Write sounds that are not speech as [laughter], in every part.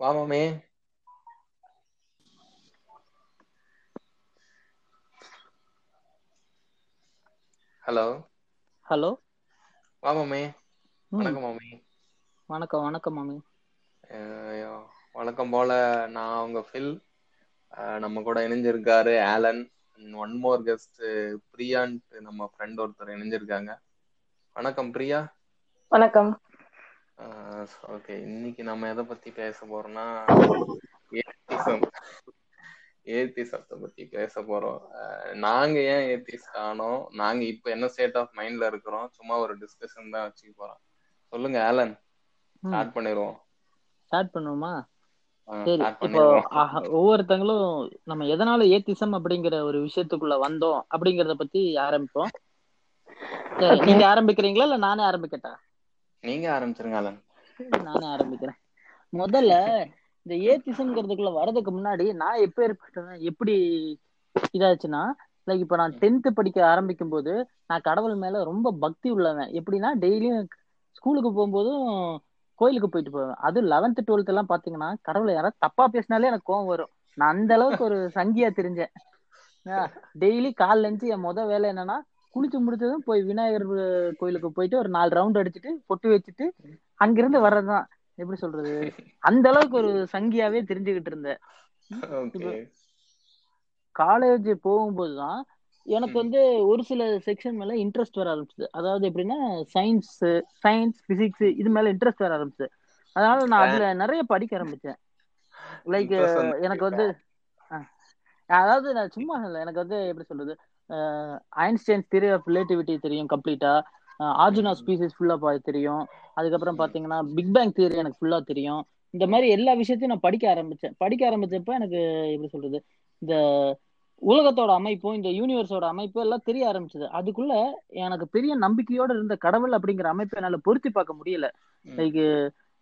வா மாமே hello hello வா மாமே ம் வணக்கம் மாமே வணக்கம் வணக்கம் மாமி அஹ் வழக்கம் போல நான் உங்க ஃபில் அஹ் நம்ம கூட இணைஞ்சிருக்காரு ஆலன் ஒன் மோர் கெஸ்ட் பிரியான்ட்டு நம்ம ஃப்ரெண்ட் ஒருத்தர் இணைஞ்சிருக்காங்க. வணக்கம் பிரியா வணக்கம். ஓகே. இன்னைக்கு நம்ம எதை பத்தி பேச போறோம்னா ஏத்திசம். ஏத்திசத்தை பத்தி பேச போறோம். நாங்க ஏன் ஏத்திஸ்ட் ஆனோம்? நாங்க இப்ப என்ன ஸ்டேட் ஆஃப் மைண்ட்ல இருக்கிறோம்? சும்மா ஒரு டிஸ்கஷன் தான் வச்சுக்க போறோம். சொல்லுங்க ஆலன். ஸ்டார்ட் பண்ணிடுவோம். ஸ்டார்ட் பண்ணுவோமா? சரி இப்போ ஒவ்வொருத்தங்களும் நம்ம எதனால ஏத்திசம் அப்படிங்கிற ஒரு விஷயத்துக்குள்ள வந்தோம் அப்படிங்கறத பத்தி ஆரம்பிப்போம். சரி [laughs] நீங்க ஆரம்பிக்கிறீங்களா இல்ல நானே ஆரம்பிக்கட்டா? நீங்க ஆரம்பிச்சிருங்க ஆலன் நானே ஆரம்பிக்கிறேன். முதல்ல இந்த ஏத்திசம்ங்கிறதுக்குள்ள வர்றதுக்கு முன்னாடி நான் எப்ப ஏற்பட்டேன்? எப்படி இதாச்சுன்னா லைக் இப்ப நான் டென்த் படிக்க ஆரம்பிக்கும் போது நான் கடவுள் மேல ரொம்ப பக்தி உள்ளவன். எப்படின்னா டெய்லியும் ஸ்கூலுக்கு போகும்போதும் கோயிலுக்கு போயிட்டு போவேன். அது லெவன்த் டுவெல்த் எல்லாம் பாத்தீங்கன்னா கடவுளை யாராவது தப்பா பேசினாலே எனக்கு கோவம் வரும். நான் அந்த அளவுக்கு ஒரு சங்கியா தெரிஞ்சேன். டெய்லி காலைல இருந்து என் முத வேலை என்னன்னா குளிச்சு முடிச்சதும் போய் விநாயகர் கோயிலுக்கு போயிட்டு ஒரு நாலு ரவுண்ட் அடிச்சுட்டு பொட்டு வச்சுட்டு அங்கிருந்து வர்றதுதான். எப்படி சொல்றது? அந்த அளவுக்கு ஒரு சங்கியாவே தெரிஞ்சுக்கிட்டு இருந்தேன். காலேஜ் போகும்போதுதான் எனக்கு வந்து ஒரு சில செக்ஷன் மேல இன்ட்ரெஸ்ட் வர ஆரம்பிச்சது. அதாவது எப்படின்னா சயின்ஸ் சயின்ஸ் பிசிக்ஸ் இது மேல இன்ட்ரெஸ்ட் வர ஆரம்பிச்சது. அதனால நான் அதுல நிறைய படிக்க ஆரம்பிச்சேன். லைக் எனக்கு வந்து அதாவது நான் சும்மா இல்லை எனக்கு வந்து எப்படி சொல்றது? ஐன்ஸ்டைன்ஸ் தியரி ஆஃப் ரிலேட்டிவிட்டி தெரியும் கம்ப்ளீட்டா ஆர்ஜுனா ஸ்பீசிஸ் ஃபுல்லா தெரியும். அதுக்கப்புறம் பாத்தீங்கன்னா பிக் பேங் தியரி எனக்கு ஃபுல்லா தெரியும். இந்த மாதிரி எல்லா விஷயத்தையும் நான் படிக்க ஆரம்பிச்சேன். படிக்க ஆரம்பிச்சப்ப எனக்கு எப்படி சொல்றது இந்த உலகத்தோட அமைப்பும் இந்த யூனிவர்ஸோட அமைப்பும் எல்லாம் தெரிய ஆரம்பிச்சது. அதுக்குள்ள எனக்கு பெரிய நம்பிக்கையோட இருந்த கடவுள் அப்படிங்கிற அமைப்பை என்னால பொருத்தி பார்க்க முடியல. லைக்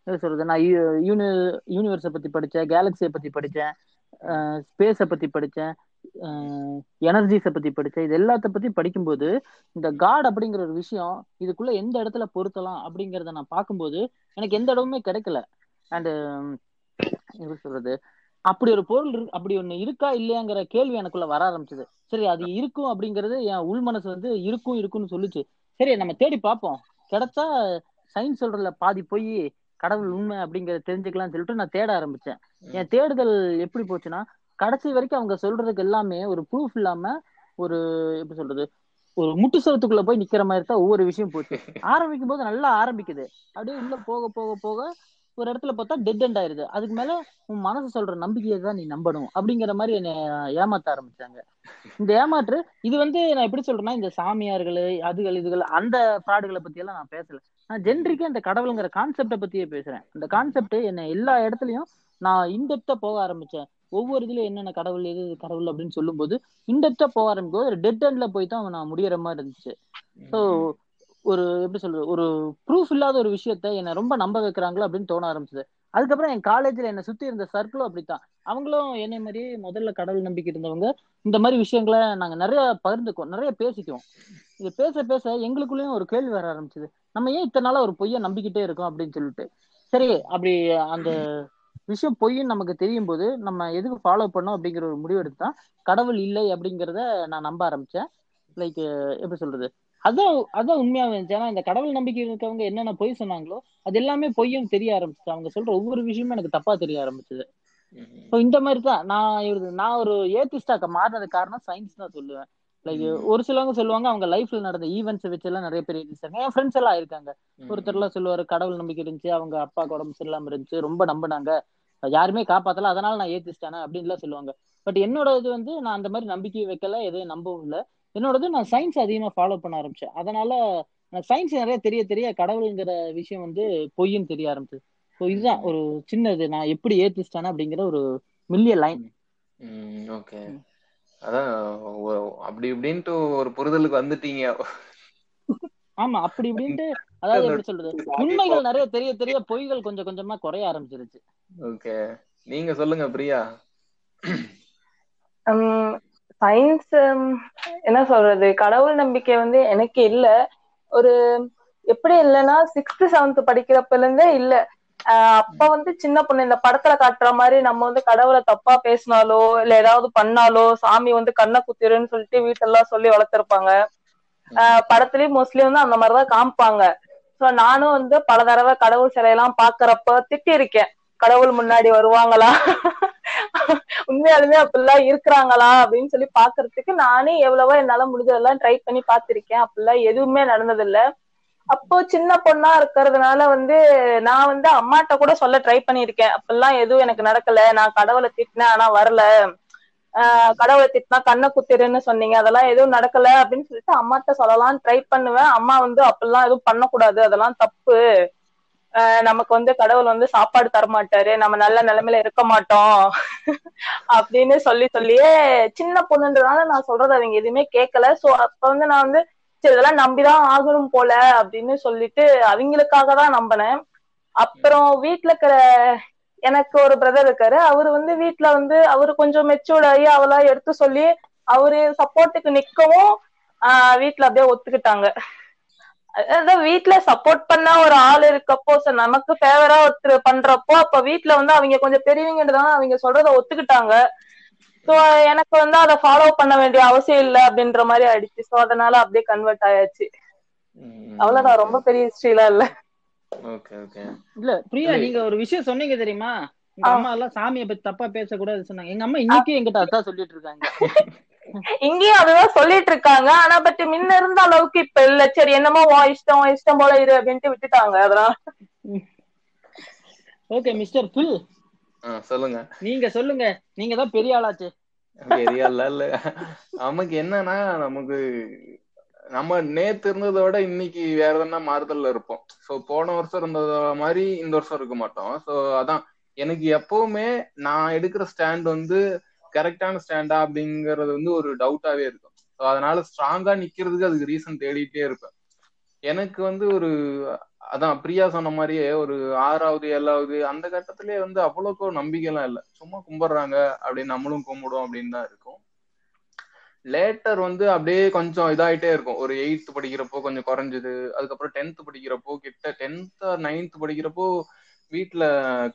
என்ன சொல்றது நான் யூனி யூனிவர்ஸை பத்தி படிச்சேன் கேலக்சியை பத்தி படிச்சேன் ம் ஸ்பேஸை பத்தி படிச்சேன். எனர்ஜிஸை பத்தி படிச்சேன் இது எல்லாத்த பத்தி படிக்கும்போது இந்த காட் அப்படிங்கிற ஒரு விஷயம் இதுக்குள்ள எந்த இடத்துல பொருத்தலாம் அப்படிங்கறத நான் பார்க்கும்போது எனக்கு எந்த இடமுமே கிடைக்கல. அண்ட் எப்படி சொல்றது? அப்படி ஒரு பொருள் அப்படி ஒண்ணு இருக்கா இல்லையாங்கிற கேள்வி எனக்குள்ள வர ஆரம்பிச்சது. சரி அது இருக்கும் அப்படிங்கிறது என் உள் மனசு வந்து இருக்கும் இருக்கும்னு சொல்லுச்சு. சரி நம்ம தேடி பார்ப்போம். கிடைச்சா சயின்ஸ் சொல்றதுல பாதி போய் கடவுள் உண்மை அப்படிங்கறத தெரிஞ்சுக்கலாம்னு சொல்லிட்டு நான் தேட ஆரம்பிச்சேன். என் தேடுதல் எப்படி போச்சுன்னா கடைசி வரைக்கும் அவங்க சொல்றதுக்கு எல்லாமே ஒரு ப்ரூஃப் இல்லாம ஒரு எப்படி சொல்றது ஒரு முட்டு சரத்துக்குள்ள போய் நிக்கிற மாதிரி தான் ஒவ்வொரு விஷயம் போச்சு. ஆரம்பிக்கும் போது நல்லா ஆரம்பிக்குது. அப்படியே உள்ள போக போக போக ஒரு இடத்துல பார்த்தா டெட் எண்ட் ஆயிருது. அதுக்கு மேல உன் மனசு சொல்ற நம்பிக்கையை தான் நீ நம்பணும் அப்படிங்கிற மாதிரி என்னை ஏமாத்த ஆரம்பிச்சாங்க. இந்த ஏமாற்று இது வந்து நான் எப்படி சொல்றேன்னா இந்த சாமியார்கள் அதுகள் இதுகள் அந்த ஃப்ராடுகளை பத்தி எல்லாம் நான் பேசல. நான் ஜென்ரிக்கா இந்த கடவுளுங்கிற கான்செப்டை பத்தியே பேசுறேன். இந்த கான்செப்ட் என்ன எல்லா இடத்துலயும் நான் இன்டெப்தா போக ஆரம்பிச்சேன். ஒவ்வொரு இதுல என்னென்ன கடவுள் எது கடவுள் அப்படின்னு சொல்லும்போது இன்டெப்தா போக ஆரம்பிக்கும் ஒரு டெட் எண்ட்ல போய் தான் நான் முடியற மாதிரி இருந்துச்சு. ஸோ ஒரு எப்படி சொல்றது ஒரு ப்ரூஃப் இல்லாத ஒரு விஷயத்த என்னை ரொம்ப நம்ப வைக்கிறாங்களோ அப்படின்னு தோண ஆரம்பிச்சது. அதுக்கப்புறம் என் காலேஜ்ல என்னை சுத்தி இருந்த சர்க்கிளும் அப்படித்தான். அவங்களும் என்னை மாதிரி முதல்ல கடவுள் நம்பிக்கை இருந்தவங்க. இந்த மாதிரி விஷயங்களை நாங்க நிறைய பகிர்ந்துக்குவோம் நிறைய பேசிக்குவோம். இது பேச பேச எங்களுக்குள்ளேயும் ஒரு கேள்வி வர ஆரம்பிச்சது. நம்ம ஏன் இத்தனை நாளா ஒரு பொய்யை நம்பிக்கிட்டே இருக்கோம் அப்படின்னு சொல்லிட்டு. சரி அப்படி அந்த விஷயம் பொய்ன்னு நமக்கு தெரியும் போது நம்ம எதுக்கு ஃபாலோ பண்ணோம் அப்படிங்கிற ஒரு முடிவு எடுத்து கடவுள் இல்லை அப்படிங்கிறத நான் நம்ப ஆரம்பிச்சேன். லைக் எப்படி சொல்றது? அதான் அதான் உண்மையாவே இருந்துச்சு. ஏன்னா இந்த கடவுள் நம்பிக்கை இருக்கவங்க என்னென்ன பொய் சொன்னாங்களோ அது எல்லாமே பொய்யும் தெரிய ஆரம்பிச்சு அவங்க சொல்ற ஒவ்வொரு விஷயமும் எனக்கு தப்பா தெரிய ஆரம்பிச்சது. ஸோ இந்த மாதிரி தான். நான் இவரு- நான் ஒரு ஏத்திஸ்டாக்க மாறினது காரணம் சயின்ஸ் தான் சொல்லுவேன். லைக் ஒரு சிலவங்க சொல்லுவாங்க அவங்க லைஃப்ல நடந்த ஈவெண்ட்ஸ் வச்சு எல்லாம் நிறைய பேர் இருந்துச்சாங்க என் ஃப்ரெண்ட்ஸ் எல்லாம் இருக்காங்க ம் ஒருத்தர்லாம் சொல்லுவாரு கடவுள் நம்பிக்கை இருந்துச்சு அவங்க அப்பாவுக்கு உடம்பு சரியில்லாம இருந்துச்சு ரொம்ப நம்பினாங்க. யாருமே காப்பாத்தல அதனால நான் ஏத்திஸ்டானே அப்படின்லாம் சொல்லுவாங்க. பட் என்னோட இது வந்து நான் அந்த மாதிரி நம்பிக்கை வைக்கல எதையும் நம்பவும் இல்லை. என்னோடது நான் சயின்ஸ் அதிகமா ஃபாலோ பண்ண ஆரம்பிச்சேன். அதனால எனக்கு சயின்ஸ் நிறைய தெரிய தெரிய கடவுளுங்கிற விஷயம் வந்து பொய்ன்னு தெரிய ஆரம்பிச்சது. ஸோ இதுதான் ஒரு சின்னது. நான் எப்படி ஏத்திஸ்டானே அப்படிங்கிற ஒரு மில்லிய லைன் ஓகே அதான் அப்படி இப்படின்ட்டு ஒரு புரிதலுக்கு வந்துட்டீங்க. ஆமா அப்படி இப்படின்ட்டு அதாவது எப்படி சொல்றது? [laughs] உண்மைகள் நிறைய தெரிய தெரிய பொய்கள் கொஞ்சம் கொஞ்சமா குறைய ஆரம்பிச்சிருச்சு. ஓகே நீங்க சொல்லுங்க பிரியா. Um, சயின்ஸ் um, என்ன சொல்றது? கடவுள் நம்பிக்கை வந்து எனக்கு இல்ல. ஒரு எப்படி இல்லைன்னா சிக்ஸ்த் செவன்த் படிக்கிறப்பல இருந்தே இல்ல. ஆஹ் அப்ப வந்து சின்ன பொண்ணு இந்த படத்துல காட்டுற மாதிரி நம்ம வந்து கடவுளை தப்பா பேசினாலோ இல்ல ஏதாவது பண்ணாலோ சாமி வந்து கண்ணை குத்திருன்னு சொல்லிட்டு வீட்டெல்லாம் சொல்லி வளர்த்திருப்பாங்க. ஆஹ் படத்துலயும் மோஸ்ட்லி வந்து அந்த மாதிரிதான் காமிப்பாங்க. சோ நானும் வந்து பல தடவை கடவுள் சிலையெல்லாம் பாக்குறப்ப திட்டி இருக்கேன் கடவுள் முன்னாடி வருவாங்களா? உண்மையாலுமே அப்படிலாம் இருக்கிறாங்களா? அப்படின்னு சொல்லி பாக்குறதுக்கு நானே எவ்வளவோ என்னால முடிஞ்சதெல்லாம் ட்ரை பண்ணி பாத்திருக்கேன் அப்படிலாம் எதுவுமே நடந்ததில்ல. அப்போ சின்ன பொண்ணா இருக்கிறதுனால வந்து நான் வந்து அம்மாட்ட கூட சொல்ல ட்ரை பண்ணியிருக்கேன். அப்படிலாம் எதுவும் எனக்கு நடக்கல. நான் கடவுளை திட்டினேன் ஆனா வரல. ஆஹ் கடவுளை திட்டினா கண்ணை குத்திருன்னு சொன்னீங்க. அதெல்லாம் எதுவும் நடக்கல அப்படின்னு சொல்லிட்டு அம்மாட்ட சொல்லலாம் ட்ரை பண்ணுவேன். அம்மா வந்து அப்படிலாம் எதுவும் பண்ணக்கூடாது. அதெல்லாம் தப்பு. நமக்கு வந்து கடவுள் வந்து சாப்பாடு தரமாட்டாரு. நம்ம நல்ல நிலைமையில இருக்க மாட்டோம். அப்படின்னு சொல்லி சொல்லியே சின்ன பொண்ணுன்றதால நான் சொல்றது அவங்க எதுவுமே கேட்கல சோ அப்ப வந்து நான் வந்து சரி இதெல்லாம் நம்பிதான் ஆகணும் போல அப்படின்னு சொல்லிட்டு அவங்களுக்காக தான் நம்பினேன். அப்புறம் வீட்டுல இருக்கிற எனக்கு ஒரு பிரதர் இருக்காரு. அவரு வந்து வீட்டுல வந்து அவரு கொஞ்சம் மெச்சூர்ட் ஆகி அவளா எடுத்து சொல்லி அவரு சப்போர்ட்டுக்கு நிக்கவும் ஆஹ் வீட்டுல அப்படியே ஒத்துக்கிட்டாங்க. அதான் வீட்டுல சப்போர்ட் பண்ண ஒரு ஆள் இருக்கப்போ சரி நமக்கு ஃபேவரா ஒருத்தர் பண்றப்போ அப்ப வீட்டுல வந்து அவங்க கொஞ்சம் பெரியவங்கன்றதால அவங்க சொல்றத ஒத்துக்கிட்டாங்க. சோ எனக்கு வந்து அதை ஃபாலோ பண்ண வேண்டிய அவசியம் இல்ல அப்படின்ற மாதிரி ஆயிடுச்சு. சோ அதனால அப்படியே கன்வெர்ட் ஆயாச்சு. அவ்வளவுதான். ரொம்ப பெரிய ஹிஸ்டரிலாம் இல்ல. Okay okay. இல்ல பிரியா. நீங்க ஒரு விஷயம் சொன்னீங்க தெரியுமா? எங்க. அம்மா எல்லாம் சாமியை பத்தி தப்பா பேசக்கூடாது சொன்னாங்க. எங்க அம்மா இன்னைக்கும் என்கிட்ட அதான் சொல்லிட்டு இருக்காங்க. [laughs] இங்கேயும் அதுதான் சொல்லிட்டு இருக்காங்க. ஆனா பட் முன்ன இருந்த அளவுக்கு இப்ப இல்ல. சரி என்னமோ உன் இஷ்டம் உன் இஷ்டம் போல இரு அப்படின்ட்டு விட்டுட்டாங்க அதெல்லாம் ஓகே மிஸ்டர் பில். சொல்லுங்க. நீங்க சொல்லுங்க. நீங்க தான் பெரிய ஆளாச்சு. பெரிய ஆளா இல்ல. நமக்கு என்னன்னா நமக்கு நம்ம நேத்து இருந்ததை விட இன்னைக்கு வேற எதனா மாறுதல்ல இருப்போம். சோ போன வருஷம் இருந்தத மாதிரி இந்த வருஷம் இருக்க மாட்டோம். சோ அதான். எனக்கு எப்பவுமே நான் எடுக்கிற ஸ்டாண்ட் வந்து கரெக்டான ஸ்டாண்டா அப்படிங்கறது வந்து ஒரு டவுட்டாவே இருக்கும். ஸோ அதனால ஸ்ட்ராங்கா நிக்கிறதுக்கு அதுக்கு ரீசன் தேடிட்டே இருப்பேன். எனக்கு வந்து ஒரு அதான் பிரியா சொன்ன மாதிரியே ஒரு ஆறாவது ஏழாவது அந்த கட்டத்திலே வந்து அவ்வளோக்கோ நம்பிக்கைலாம் இல்லை. சும்மா கும்பிடுறாங்க அப்படின்னு நம்மளும் கும்பிடுவோம் அப்படின்னு தான் இருக்கும். லேட்டர் வந்து அப்படியே கொஞ்சம் இதாயிட்டே இருக்கும். ஒரு எயித்து படிக்கிறப்போ கொஞ்சம் குறைஞ்சது. அதுக்கப்புறம் டென்த் படிக்கிறப்போ கிட்ட டென்த் நைன்த் படிக்கிறப்போ வீட்டுல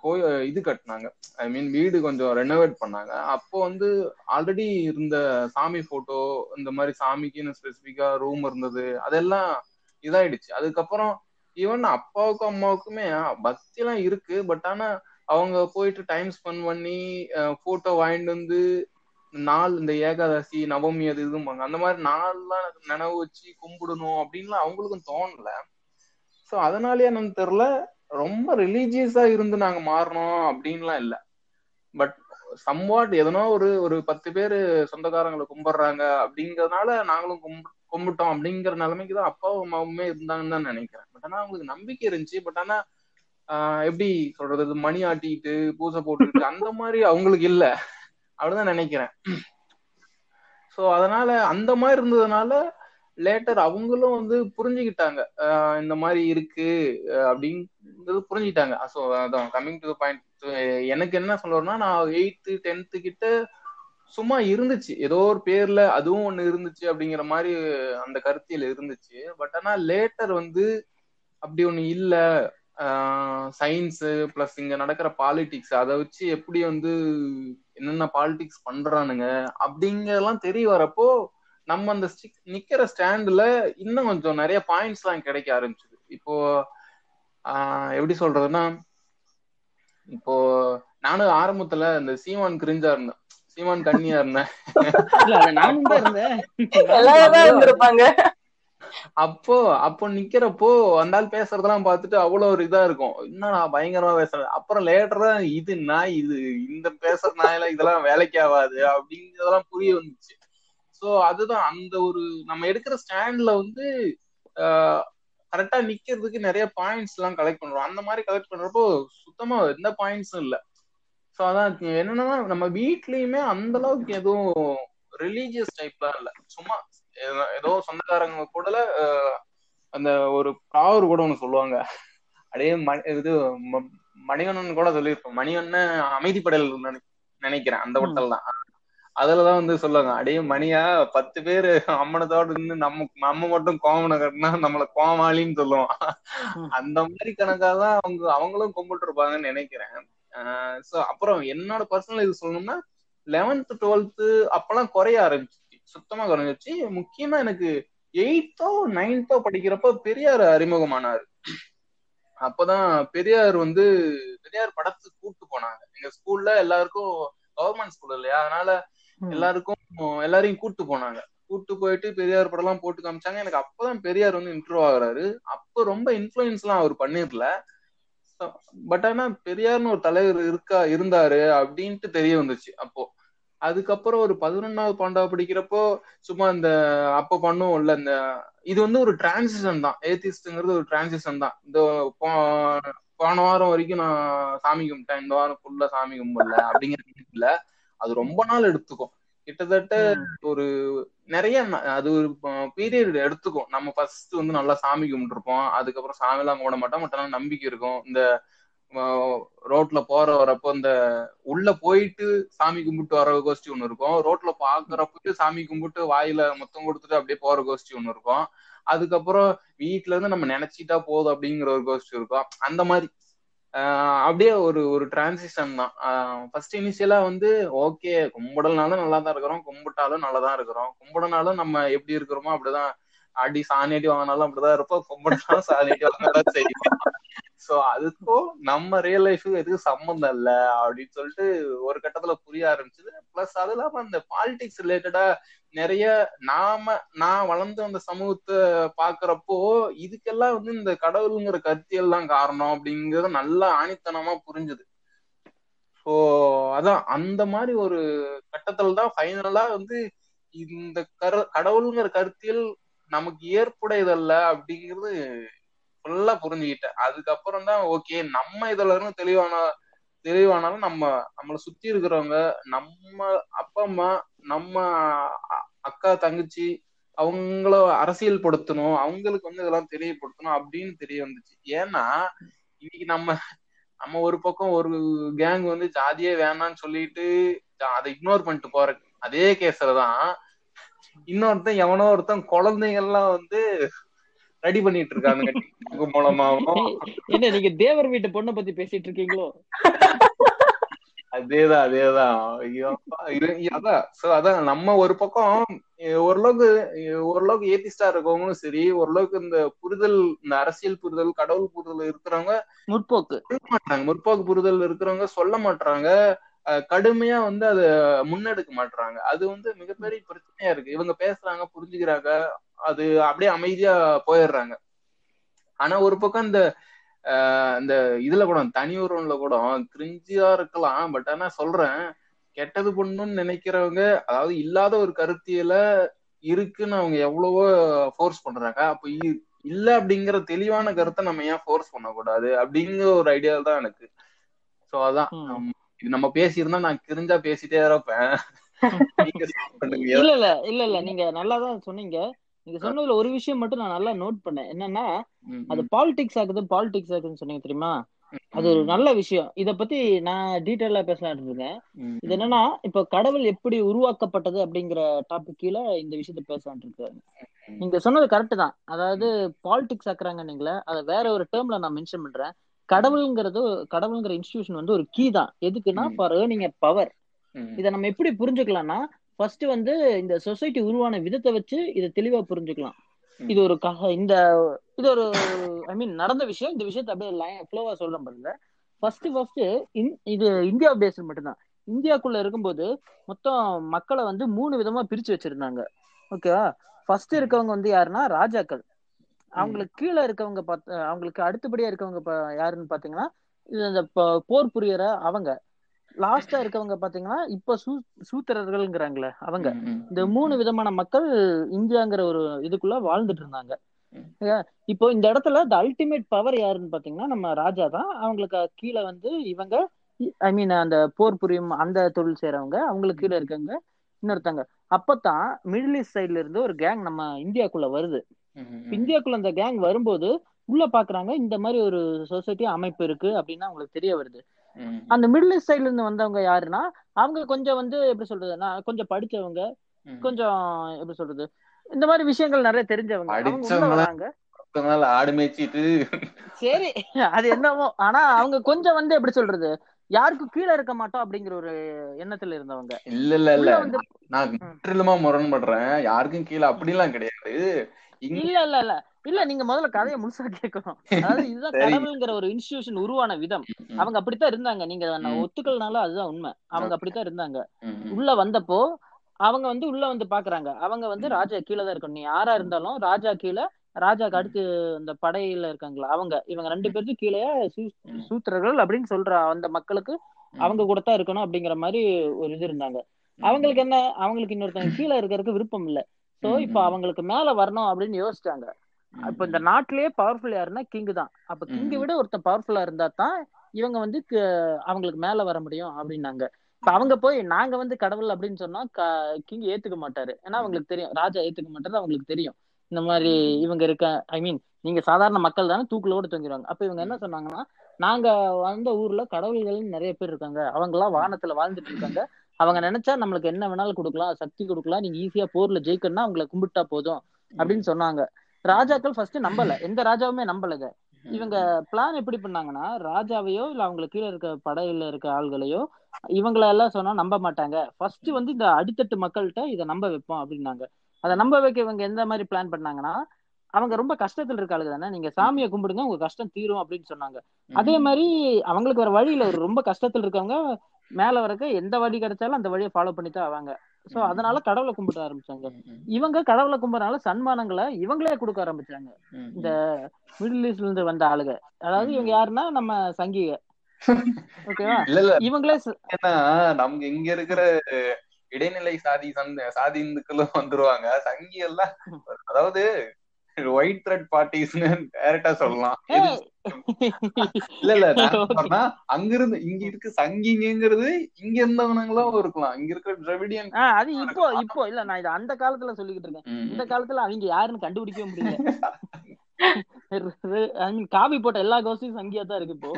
கோய இது கட்டினாங்க. ஐ மீன் வீடு கொஞ்சம் ரெனோவேட் பண்ணாங்க. அப்போ வந்து ஆல்ரெடி இருந்த சாமி போட்டோ இந்த மாதிரி சாமிக்குன்னு ஸ்பெசிஃபிக்கா ரூம் இருந்தது அதெல்லாம் இதாயிடுச்சு. அதுக்கப்புறம் ஈவன் அப்பாவுக்கும் அம்மாவுக்குமே பக்தி எல்லாம் இருக்கு. பட் ஆனா அவங்க போயிட்டு டைம் ஸ்பெண்ட் பண்ணி போட்டோ வாங்கிட்டு வந்து நாள் இந்த ஏகாதசி நவமி அது இதும்பாங்க. அந்த மாதிரி நாள்லாம் நினைவு வச்சு கும்பிடணும் அப்படின்லாம் அவங்களுக்கும் தோணல. ஸோ அதனாலயே என்னன்னு தெரியல ரொம்ப ரிலீஜியஸா இருந்து நாங்க மாறணும் அப்படின்லாம் இல்லை. பட் சம்வாட் எதனோ ஒரு ஒரு பத்து பேர் சொந்தக்காரங்களை கும்பிடுறாங்க அப்படிங்கறதுனால நாங்களும் கும்பி கும்பிட்டோம் அப்படிங்கிற நிலைமைக்கு தான் அப்பாவும் அம்மாவுமே இருந்தாங்கன்னு தான் நினைக்கிறேன். பட் ஆனா அவங்களுக்கு நம்பிக்கை இருந்துச்சு. பட் ஆனா ஆஹ் எப்படி சொல்றது? மணி ஆட்டிட்டு பூசை போட்டுக்கிட்டு அந்த மாதிரி அவங்களுக்கு இல்ல. அப்படிதான் நினைக்கிறேன். சோ அதனால அந்த மாதிரி இருந்ததுனால லேட்டர் அவங்களும் வந்து புரிஞ்சுக்கிட்டாங்க. இந்த மாதிரி இருக்கு அப்படிங்கிறது புரிஞ்சுக்கிட்டாங்க. ஸோ அதான் கம்மிங் டு பாயிண்ட் எனக்கு என்ன சொல்றேன்னா நான் எயித்து டென்த்து கிட்ட சும்மா இருந்துச்சு. ஏதோ ஒரு பேர்ல அதுவும் ஒண்ணு இருந்துச்சு அப்படிங்கிற மாதிரி அந்த கருத்தியல் இருந்துச்சு. பட் ஆனா லேட்டர் வந்து அப்படி ஒண்ணு இல்ல. சயின்ஸு பிளஸ் இங்க நடக்கிற பாலிடிக்ஸ் அதை வச்சு எப்படி வந்து என்னென்ன பாலிடிக்ஸ் பண்றானுங்க அப்படிங்கெல்லாம் தெரிய வரப்போ நம்ம அந்த நிக்கிற ஸ்டாண்ட்ல இன்னும் கொஞ்சம் நிறைய பாயிண்ட்ஸ் எல்லாம் கிடைக்க ஆரம்பிச்சது. இப்போ எப்படி சொல்றதுன்னா இப்போ நானும் ஆரம்பத்துல இந்த சீமான் கிரிஞ்சா இருந்தேன். சீமான் கண்ணியா இருந்தேன். அப்போ அப்போ நிக்கிறப்போ அந்த ஆள் பேசுறதெல்லாம் பார்த்துட்டு அவ்வளவு ஒரு இதா இருக்கும். என்னடா பயங்கரமா பேசுறேன் அப்புறம் லேட்டரா இது நாய் இது இந்த பேசுற நாயெல்லாம் இதெல்லாம் வேலைக்கு ஆகாது அப்படிங்கறதெல்லாம் புரிய வந்துச்சு. சோ அதுதான். அந்த ஒரு நம்ம எடுக்கிற ஸ்டாண்ட்ல வந்து கரெக்டா நிக்கிறதுக்கு நிறைய பாயிண்ட்ஸ் எல்லாம் கலெக்ட் பண்றோம் அந்த மாதிரி கலெக்ட் பண்றப்போ சுத்தமா எந்த பாயிண்ட்ஸும் இல்ல. சோ அதான் என்னன்னா நம்ம வீட்லயுமே அந்த அளவுக்கு எதுவும் ரிலீஜியஸ் டைப்லாம் இல்ல. சும்மா ஏதோ சொந்தக்காரங்க கூட அந்த ஒரு ப்ராவர் கூட ஒண்ணு சொல்லுவாங்க. அப்படியே இது மணிவண்ணன் கூட சொல்லியிருப்போம். மணிவண்ணன் அமைதிப்படையில் நினைக்கிறேன். அந்த ஹோட்டல் தான். அதுலதான் வந்து சொல்லுவாங்க அடையே மணியா பத்து பேரு அம்மனத்தோட இருந்து நம்ம நம்ம மட்டும் கோமனை கட்டினா நம்மள கோமாளின்னு சொல்லுவோம் ம். அந்த மாதிரி கணக்காதான் அவங்க அவங்களும் கும்பிட்டு இருப்பாங்கன்னு நினைக்கிறேன் சோ அப்புறம் என்னோட பர்சனல் இது சொல்லணும்னா லெவன்த் டுவெல்த் அப்பெல்லாம் குறைய ஆரம்பிச்சிச்சு. சுத்தமா குறைஞ்சிருச்சு முக்கியமா எனக்கு எயித்தோ நைன்த்தோ படிக்கிறப்ப பெரியார் அறிமுகமானாரு. அப்பதான் பெரியார் வந்து பெரியார் படத்துக்கு கூட்டு போனாங்க. எங்க ஸ்கூல்ல எல்லாருக்கும் கவர்மெண்ட் ஸ்கூல் இல்லையா? அதனால. எல்லாருக்கும் எல்லாரையும் கூட்டு போனாங்க. கூட்டு போயிட்டு பெரியார் படம் எல்லாம் போட்டு காமிச்சாங்க. எனக்கு அப்பதான் பெரியார் வந்து இன்ட்ரோ ஆகுறாரு. அப்ப ரொம்ப இன்ஃபுளுன்ஸ் எல்லாம் அவர் பண்ணிருல. பட் ஆனா பெரியார்னு ஒரு தலைவர் இருக்கா இருந்தாரு அப்படின்ட்டு தெரிய வந்துச்சு அப்போ. அதுக்கப்புறம் ஒரு பதினொன்னாவது பாண்டா படிக்கிறப்போ சும்மா இந்த அப்ப பண்ணுவோம்ல இந்த இது வந்து ஒரு டிரான்சிஷன் தான். ஏத்திஸ்ட்ங்கிறது ஒரு டிரான்சிஷன் தான். இந்த போன வாரம் வரைக்கும் நான் சாமி கும்பிட்டேன். இந்த வாரம் ஃபுல்லா சாமி கும்பிடல அப்படிங்கிற இல்ல அது ரொம்ப நாள் எடுத்துக்கும். கிட்டத்தட்ட. ஒரு நிறைய அது ஒரு பீரியட் எடுத்துக்கும். நம்ம ஃபர்ஸ்ட் வந்து நல்லா சாமி கும்பிட்டுருப்போம். அதுக்கப்புறம் சாமி எல்லாம் கும்பிட மாட்டோம். மற்ற நம்பிக்கை இருக்கும். இந்த ரோட்ல போற வரப்போ இந்த உள்ள போயிட்டு சாமி கும்பிட்டு வர கோஷ்டி ஒண்ணு இருக்கும். ரோட்ல பாக்குறப்ப சாமி கும்பிட்டு வாயில மொத்தம் கொடுத்துட்டு அப்படியே போற கோஷ்டி ஒண்ணு இருக்கும். அதுக்கப்புறம் வீட்ல இருந்து நம்ம நினைச்சிட்டா போதும் அப்படிங்கிற ஒரு கோஷ்டி இருக்கும். அந்த மாதிரி. அப்படியே ஒரு ஒரு டிரான்சிஷன் தான். ஃபர்ஸ்ட் இனிஷியலா வந்து ஓகே கும்பிடலனாலும் நல்லா தான் இருக்கிறோம் கும்பிட்டாலும் நல்லா தான் இருக்கிறோம். கும்பிடனாலும் நம்ம எப்படி இருக்கிறோமோ அப்படிதான். அடி சாணி அடி வாங்கினாலும் அப்படிதான் இருப்போம். கும்பிடனாலும் சாணி அடி வாங்கினாலும் செய்வோம் சோ அதுக்கும் நம்ம ரியல் லைஃபுக்கு எதுக்கும் சம்மந்தம் இல்ல அப்படின்னு சொல்லிட்டு ஒரு கட்டத்துல புரிய ஆரம்பிச்சது. பிளஸ் அது இல்லாம இந்த பாலிடிக்ஸ் ரிலேட்டடா நிறைய நாம நான் வளர்ந்து அந்த சமூகத்தை பாக்குறப்போ இதுக்கெல்லாம் வந்து இந்த கடவுளுங்கிற கருத்தியல் தான் காரணம் அப்படிங்கறது நல்லா ஆணித்தனமா புரிஞ்சுது. ஸோ அதான் அந்த மாதிரி ஒரு கட்டத்துல தான் ஃபைனலா வந்து இந்த கரு கடவுளுங்கிற கருத்தியல் நமக்கு ஏற்புடையதல்ல அப்படிங்கிறது ஃபுல்லா புரிஞ்சுக்கிட்டேன். அதுக்கப்புறம் தான் ஓகே நம்ம இதுல இருந்து தெளிவான தெளிவானாலும் நம்ம நம்மளை சுத்தி இருக்கிறவங்க நம்ம அப்பா அம்மா நம்ம அக்கா தங்கச்சி அவங்கள அரசியல் படுத்தணும் அவங்களுக்கு வந்து இதெல்லாம் தெரியப்படுத்தணும் அப்படின்னு தெரிய வந்துச்சு. ஏன்னா இன்னைக்கு நம்ம நம்ம ஒரு பக்கம் ஒரு கேங் வந்து ஜாதியே வேணாம்னு சொல்லிட்டு ஜா- அதை இக்னோர் பண்ணிட்டு போற அதே கேஸ்ல தான் இன்னொருத்தன் எவனோ ஒருத்தன் குழந்தைங்கள்லாம் வந்து ரெடி பண்ணிட்டு இருக்காங்க [laughs] மூலமாவும் என்ன நீங்க தேவர் வீட்டு பொண்ணை பத்தி பேசிட்டு இருக்கீங்களோ [laughs] அதேதான். அதேதான் அதான் சோ அதான் நம்ம ஒரு பக்கம் ஓரளவுக்கு ஓரளவுக்கு ஏத்திஸ்டா இருக்கவங்களும் சரி ஓரளவுக்கு இந்த புரிதல் இந்த அரசியல் புரிதல் கடவுள் புரிதல் இருக்கிறவங்க முற்போக்கு. மாட்டாங்க. முற்போக்கு புரிதல் இருக்கிறவங்க சொல்ல மாட்டாங்க. கடுமையா வந்து அத முன்னெடுக்க மாட்டாங்க அது வந்து மிகப்பெரிய பிரச்சனையா இருக்கு. இவங்க பேசுறாங்க புரிஞ்சுக்கிறாங்க அது அப்படியே அமைதியா போயிடுறாங்க ஆனா ஒரு பக்கம் இந்த இந்த இதுல கூட தனி ஒருவன்ல கூட கிரிஞ்சியா இருக்கலாம். பட் ஆனா சொல்றேன் கெட்டது பண்ணணும்னு நினைக்கிறவங்க அதாவது இல்லாத ஒரு கருத்தியல இருக்குன்னு அவங்க எவ்வளவோ ஃபோர்ஸ் பண்றாங்க. அப்ப இல்ல அப்படிங்கிற தெளிவான கருத்தை நம்ம ஏன் ஃபோர்ஸ் பண்ணக்கூடாது? அப்படிங்கிற ஒரு ஐடியா தான் எனக்கு. சோ அதான். இது நம்ம பேசியிருந்தா நான் கிரிஞ்சா பேசிட்டே இருப்பேன். [laughs] இல்ல இல்ல இல்ல இல்ல. நீங்க நல்லா தான் சொன்னீங்க. நீங்க சொன்னதுல ஒரு விஷயம் மட்டும் நான் நல்லா நோட் பண்ணேன். என்னன்னா அது பாலிடிக்ஸ் ஆகுது பாலிடிக்ஸ் ஆகுதுன்னு சொன்னீங்க தெரியுமா? அது ஒரு நல்ல விஷயம். இத பத்தி நான் டீட்டெயிலா பேசலாம்னு இருக்கேன் இது என்னன்னா இப்ப கடவுள் எப்படி உருவாக்கப்பட்டது அப்படிங்கிற டாபிக் கீழே இந்த விஷயத்த பேசலாம்னு இருக்காரு நீங்க சொன்னது கரெக்ட் தான். அதாவது பாலிடிக்ஸ் ஆக்குறாங்க நீங்களே அதை வேற ஒரு டேர்ம்ல நான் மென்ஷன் பண்றேன். கடவுளுங்கிறது கடவுளுங்கிற இன்ஸ்டிடியூஷன் வந்து ஒரு கீ தான். எதுக்குன்னா. ஃபார் ஏர்னிங் பவர் ம், இதை நம்ம எப்படி புரிஞ்சுக்கலாம்னா ஃபர்ஸ்ட் வந்து இந்த சொசைட்டி உருவான விதத்தை வச்சு இதை தெளிவா புரிஞ்சுக்கலாம். இது ஒரு க- இந்த இது ஒரு ஐ மீன் நடந்த விஷயம். இந்த விஷயத்தை அப்படியே ஃப்ளோவா சொல்றேன் பாருங்க. ஃபர்ஸ்ட் ஃபர்ஸ்ட் இது இந்தியா பேஸ்ட் மட்டும்தான். இந்தியாக்குள்ள இருக்கும்போது மொத்தம் மக்களை வந்து மூணு விதமா பிரிச்சு வச்சிருந்தாங்க. ஓகேவா ஃபர்ஸ்ட் இருக்கவங்க வந்து யாருன்னா ராஜாக்கள். அவங்களுக்கு கீழே இருக்கவங்க பார்த்து அவங்களுக்கு அடுத்தபடியா இருக்கவங்க யாருன்னு பாத்தீங்கன்னா இந்த போர் புரியற அவங்க. லாஸ்டா இருக்கவங்க பாத்தீங்கன்னா இப்ப சூ சூத்திரர்கள்ங்கிறாங்களே அவங்க. இந்த மூணு விதமான மக்கள் இந்தியாங்கிற ஒரு இதுக்குள்ள வாழ்ந்துட்டு இருந்தாங்க இப்போ இந்த இடத்துல த அல்டிமேட் பவர் யாருன்னு பாத்தீங்கன்னா நம்ம ராஜா தான். அவங்களுக்கு கீழே வந்து இவங்க ஐ மீன் அந்த போர் புரியும் அந்த தொழில் செய்யறவங்க அவங்களுக்கு கீழே இருக்கவங்க இன்னொருத்தங்க. அப்பதான் மிடில் ஈஸ்ட் சைடுல இருந்து ஒரு கேங் நம்ம இந்தியாக்குள்ள வருது. இந்தியாக்குள்ள அந்த கேங் வரும்போது உள்ள பாக்குறாங்க இந்த மாதிரி ஒரு சொசைட்டி அமைப்பு இருக்கு அப்படின்னு அவங்களுக்கு தெரிய வருது. அந்த மிடில் ஈஸ்ட் சைடுல இருந்து வந்தவங்க யாருன்னா அவங்க கொஞ்சம் வந்து எப்படி சொல்றது நான் கொஞ்சம் படிச்சவங்க. கொஞ்சம் எப்படி சொல்றது இந்த மாதிரி விஷயங்கள் நிறைய தெரிஞ்சவங்க. ஆடு மேய்ச்சிட்டு. சரி அது என்னவோ ஆனா அவங்க கொஞ்சம் வந்து எப்படி சொல்றது யாருக்கும் கீழே இருக்க மாட்டோம் அப்படிங்கிற ஒரு எண்ணத்துல இருந்தவங்க. இல்ல இல்ல இல்ல. நான் முற்றிலுமா முரண்படுறேன். யாருக்கும் கீழே அப்படிலாம் கிடையாது. இல்ல இல்ல இல்ல. இல்ல நீங்க முதல்ல கதையை முழுசா கேட்கணும் அதாவது இதுதான். கடவுள்ங்கிற ஒரு இன்ஸ்டிடியூஷன் உருவான விதம். அவங்க அப்படித்தான் இருந்தாங்க. நீங்க. ஒத்துக்கல்னால அதுதான் உண்மை. அவங்க. அப்படித்தான் இருந்தாங்க. உள்ள வந்தப்போ அவங்க வந்து உள்ள வந்து பாக்குறாங்க. அவங்க வந்து ராஜா கீழே தான் இருக்கணும். நீ யாரா இருந்தாலும் ராஜா கீழே ராஜாக்கு அடுத்து இந்த படையில இருக்காங்களா? அவங்க. இவங்க ரெண்டு பேருக்கு கீழே. சூத்திரர்கள் அப்படின்னு சொல்ற அந்த மக்களுக்கு அவங்க கூட தான் இருக்கணும் அப்படிங்கிற மாதிரி ஒரு இது இருந்தாங்க. அவங்களுக்கு என்ன? அவங்களுக்கு இன்னொருத்தவங்க கீழே இருக்கிறதுக்கு விருப்பம் இல்ல. சோ இப்ப. அவங்களுக்கு மேல வரணும் அப்படின்னு யோசிச்சாங்க. இப்ப இந்த நாட்டிலேயே பவர்ஃபுல் யாருன்னா கிங் தான். அப்ப கிங்க. விட ஒருத்தன் பவர்ஃபுல்லா இருந்தா தான் இவங்க வந்து அவங்களுக்கு மேல வர முடியும் அப்படின்னாங்க. இப்ப அவங்க போய் நாங்க வந்து கடவுள் அப்படின்னு சொன்னா கிங் ஏத்துக்க மாட்டாரு. ஏன்னா அவங்களுக்கு தெரியும். ராஜா ஏத்துக்க மாட்டாரு அவங்களுக்கு தெரியும். இந்த மாதிரி இவங்க இருக்க ஐ மீன் நீங்க சாதாரண மக்கள் தானே தூக்குலோட தொங்கிடுவாங்க அப்ப இவங்க என்ன சொன்னாங்கன்னா நாங்க வந்த ஊர்ல கடவுள்கள் நிறைய பேர் இருக்காங்க. அவங்க எல்லாம் வானத்துல வாழ்ந்துட்டு இருக்காங்க. அவங்க நினைச்சா நம்மளுக்கு என்ன வேணாலும் கொடுக்கலாம் சக்தி கொடுக்கலாம். நீங்க ஈஸியா போர்ல ஜெயிக்கணும்னா அவங்கள கும்பிட்டா போதும் அப்படின்னு சொன்னாங்க. ராஜாக்கள் ஃபர்ஸ்ட் நம்பல. எந்த ராஜாவுமே நம்பல இத இவங்க பிளான் எப்படி பண்ணாங்கன்னா ராஜாவையோ இல்ல அவங்களுக்கு கீழே இருக்க படையில இருக்க ஆள்களையோ இவங்கள எல்லாம் சொன்னா நம்ப மாட்டாங்க. ஃபர்ஸ்ட் வந்து இந்த அடித்தட்டு மக்கள்கிட்ட இதை நம்ப வைப்போம் அப்படின்னாங்க. அதை நம்ப வைக்க இவங்க எந்த மாதிரி பிளான் பண்ணாங்கன்னா அவங்க ரொம்ப கஷ்டத்துல இருக்காளுங்க தானே. நீங்க சாமியை கும்பிடுங்க உங்க கஷ்டம் தீரும் அப்படின்னு சொன்னாங்க. அதே மாதிரி அவங்களுக்கு ஒரு ரொம்ப கஷ்டத்துல இருக்கவங்க மேல வரக்க எந்த வழி கிடைச்சாலும் அந்த வழியை ஃபாலோ பண்ணி தான் ஆவாங்க சோ அதனால கடவுளை கும்பிட ஆரம்பிச்சாங்க. இவங்க கடவுளை கும்பிடறனால சன்மானங்களை இவங்களே கொடுக்க ஆரம்பிச்சாங்க. இந்த மிடில் ஈஸ்ட்ல இருந்து வந்த ஆளுங்க. அதாவது இவங்க யாருன்னா நம்ம சங்கிக. ஓகேவா? [laughs] இவங்களே நமக்கு இங்க இருக்கிற இடைநிலை சாதி சந்த சாதி இந்துக்களும் வந்துருவாங்க. சங்கி எல்லாம் அதாவது ஒயிட் த்ரெட் பார்ட்டிஸ்னு டைரக்டா சொல்லலாம். இல்ல இல்ல. சொல்றேன்னா, அங்கிருந்து இங்க இருக்கு சங்கிங்கிறது இங்க இருந்தவனுங்களும் இருக்கலாம். இங்க இருக்கிற டிரவிடியன் அது இப்போ இப்போ. இல்ல நான் இது அந்த காலத்துல சொல்லிக்கிட்டு இருக்கேன். இந்த காலத்துல அவங்க யாருன்னு கண்டுபிடிக்கவே முடியல. [laughs] காபி போட்ட எல்லா கோஷ்டியும் சங்கியா தான் இருக்கு இப்போ.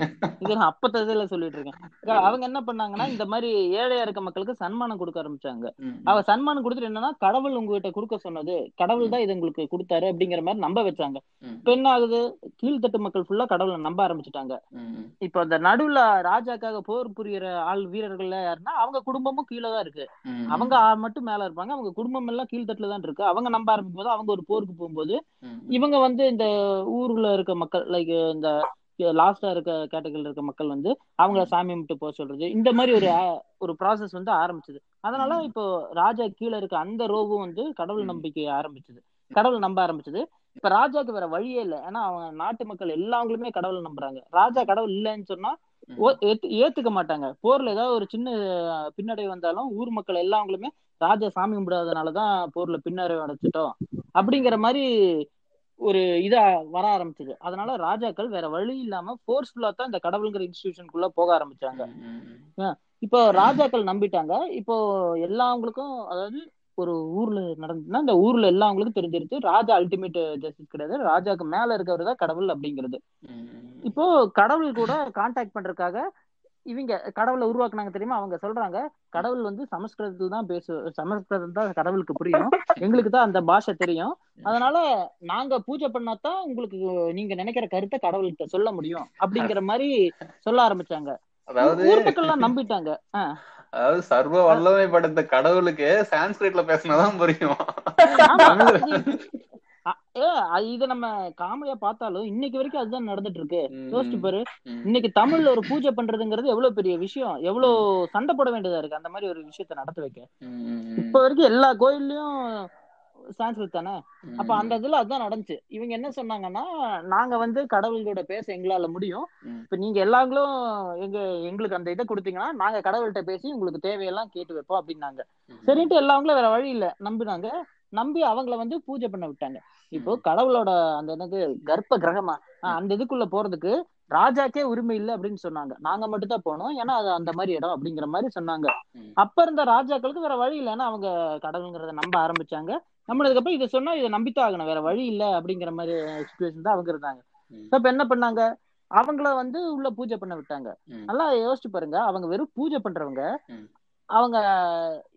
இது நான் அப்பத்ததுல சொல்லிட்டு இருக்கேன். அவங்க என்ன பண்ணாங்கன்னா இந்த மாதிரி ஏழையா இருக்க மக்களுக்கு சன்மானம் கொடுக்க ஆரம்பிச்சாங்க. அவ சன்மானம் கொடுத்துட்டு என்னன்னா கடவுள் உங்ககிட்ட கொடுக்க சொன்னது கடவுள் தான் இது உங்களுக்கு கொடுத்தாரு அப்படிங்கிற மாதிரி நம்ப வச்சாங்க. இப்ப என்ன ஆகுது கீழ்த்தட்டு மக்கள் ஃபுல்லா கடவுளை நம்ப ஆரம்பிச்சுட்டாங்க. இப்ப அந்த நடுவுல ராஜாக்காக போர் புரியுற ஆள் வீரர்கள் யாருன்னா அவங்க குடும்பமும் கீழே தான் இருக்கு. அவங்க மட்டும் மேல இருப்பாங்க. அவங்க குடும்பம் எல்லாம் கீழ்த்தட்டுல தான் இருக்கு. அவங்க நம்ப ஆரம்பிக்கும் போது அவங்க ஒரு போருக்கு போகும்போது இவங்க வந்து இந்த ஊர்ல இருக்க மக்கள் லைக் இந்த லாஸ்டா இருக்க கேட்டகரியில இருக்க மக்கள் வந்து அவங்கள சாமி கும்பிட்டு போக சொல்றது. இந்த மாதிரி ஒரு ஒரு ப்ராசஸ் வந்து ஆரம்பிச்சது. அதனால. இப்போ ராஜா கீழே இருக்க அந்த ரோவும் வந்து கடவுள். நம்பிக்கை ஆரம்பிச்சது. கடவுள் நம்ப ஆரம்பிச்சது. இப்ப ராஜாக்கு வேற வழியே இல்லை. ஏன்னா அவன் நாட்டு மக்கள் எல்லாங்களுமே கடவுளை நம்புறாங்க. ராஜா கடவுள் இல்லைன்னு சொன்னா ஏத்துக்க மாட்டாங்க. போர்ல ஏதாவது ஒரு சின்ன அஹ், பின்னடைவு வந்தாலும் ஊர் மக்கள் எல்லாங்களுமே ராஜா சாமி கும்பிடாதனாலதான் போர்ல பின்னடைவு அடைச்சிட்டோம் அப்படிங்கிற மாதிரி ஒரு இதா வர ஆரம்பிச்சது. அதனால ராஜாக்கள் வேற வழி இல்லாம ஃபோர்ஸ்ஃபுல்லா தான் இந்த கடவுளுங்கிற இன்ஸ்டிடியூஷனுக்குள்ள போக ஆரம்பிச்சாங்க. இப்போ ராஜாக்கள் நம்பிட்டாங்க. இப்போ எல்லாவங்களுக்கும் அதாவது ஒரு ஊர்ல நடந்ததுன்னா இந்த ஊர்ல எல்லாவங்களுக்கும் தெரிஞ்சிருச்சு. ராஜா அல்டிமேட் ஜஸ்டிஸ் கிடையாது. ராஜாக்கு மேல இருக்கிறவர் தான் கடவுள் அப்படிங்கிறது. இப்போ கடவுள் கூட கான்டாக்ட் பண்றதுக்காக இவங்க கடவுளை உருவாக்குனாங்க தெரியுமா? அவங்க சொல்றாங்க கடவுள் வந்து சமஸ்கிருதத்துல தான் பேசு சமஸ்கிருதம் தான் கடவுளுக்கு புரியும். எங்களுக்கு தான் அந்த பாஷை தெரியும். அதனால நாங்க பூஜை பண்ணாதான் உங்களுக்கு நீங்க நினைக்கிற கருத்தை கடவுள்கிட்ட சொல்ல முடியும் அப்படிங்கிற [laughs] மாதிரி சொல்ல ஆரம்பிச்சாங்க. அதாவது நம்பிட்டாங்க. அதாவது சர்வ வல்லமை படைத்த கடவுளுக்கு சான்ஸ்கிரிட்ல பேசினாதான் புரியும். இது- [laughs] நம்ம காமெடியா பார்த்தாலும் இன்னைக்கு வரைக்கும் அதுதான் நடந்துட்டு இருக்கு யோசிச்சு பாரு. இன்னைக்கு தமிழ்ல ஒரு பூஜை பண்றதுங்கிறது எவ்வளவு பெரிய விஷயம்? எவ்வளவு சண்டை போட வேண்டியதா இருக்கு? அந்த மாதிரி ஒரு விஷயத்த நடத்த வைக்க. இப்ப வரைக்கும் எல்லா கோயில்லயும் சான்ஸ்கிரிட் தானே. அப்ப அந்த இதுல அதான் நடந்துச்சு. இவங்க என்ன சொன்னாங்கன்னா நாங்க வந்து கடவுள்களோட பேச எங்களால முடியும். இப்ப நீங்க எல்லாங்களும் எங்க எங்களுக்கு அந்த இதை கொடுத்தீங்கன்னா நாங்க கடவுள்கிட்ட பேசி உங்களுக்கு தேவையெல்லாம் கேட்டு வைப்போம் அப்படின்னாங்க. சரின்ட்டு எல்லாவங்களும் வேற வழி இல்ல. நம்பினாங்க. நம்பி அவங்கள வந்து பூஜை பண்ண விட்டாங்க. இப்போ கடவுளோட அந்த என்னது கர்ப்ப கிரகமா அந்த இதுக்குள்ள போறதுக்கு ராஜாக்கே உரிமை இல்லை அப்படின்னு சொன்னாங்க. நாங்க மட்டும் தான் போனோம். ஏன்னா அது அந்த மாதிரி இடம் அப்படிங்கிற மாதிரி சொன்னாங்க. அப்ப இருந்த ராஜாக்களுக்கு வேற வழி இல்லைன்னா அவங்க கடவுளுங்கிறத நம்ப ஆரம்பிச்சாங்க. நம்மளதுக்கு அப்புறம் இதை சொன்னா இதை நம்பித்தான் ஆகணும். வேற வழி இல்ல அப்படிங்கிற மாதிரி சுச்சுவேஷன் தான் அவங்க இருந்தாங்க. இப்ப என்ன பண்ணாங்க? அவங்கள வந்து உள்ள பூஜை பண்ண விட்டாங்க. நல்லா யோசிச்சு பாருங்க. அவங்க வெறும் பூஜை பண்றவங்க. அவங்க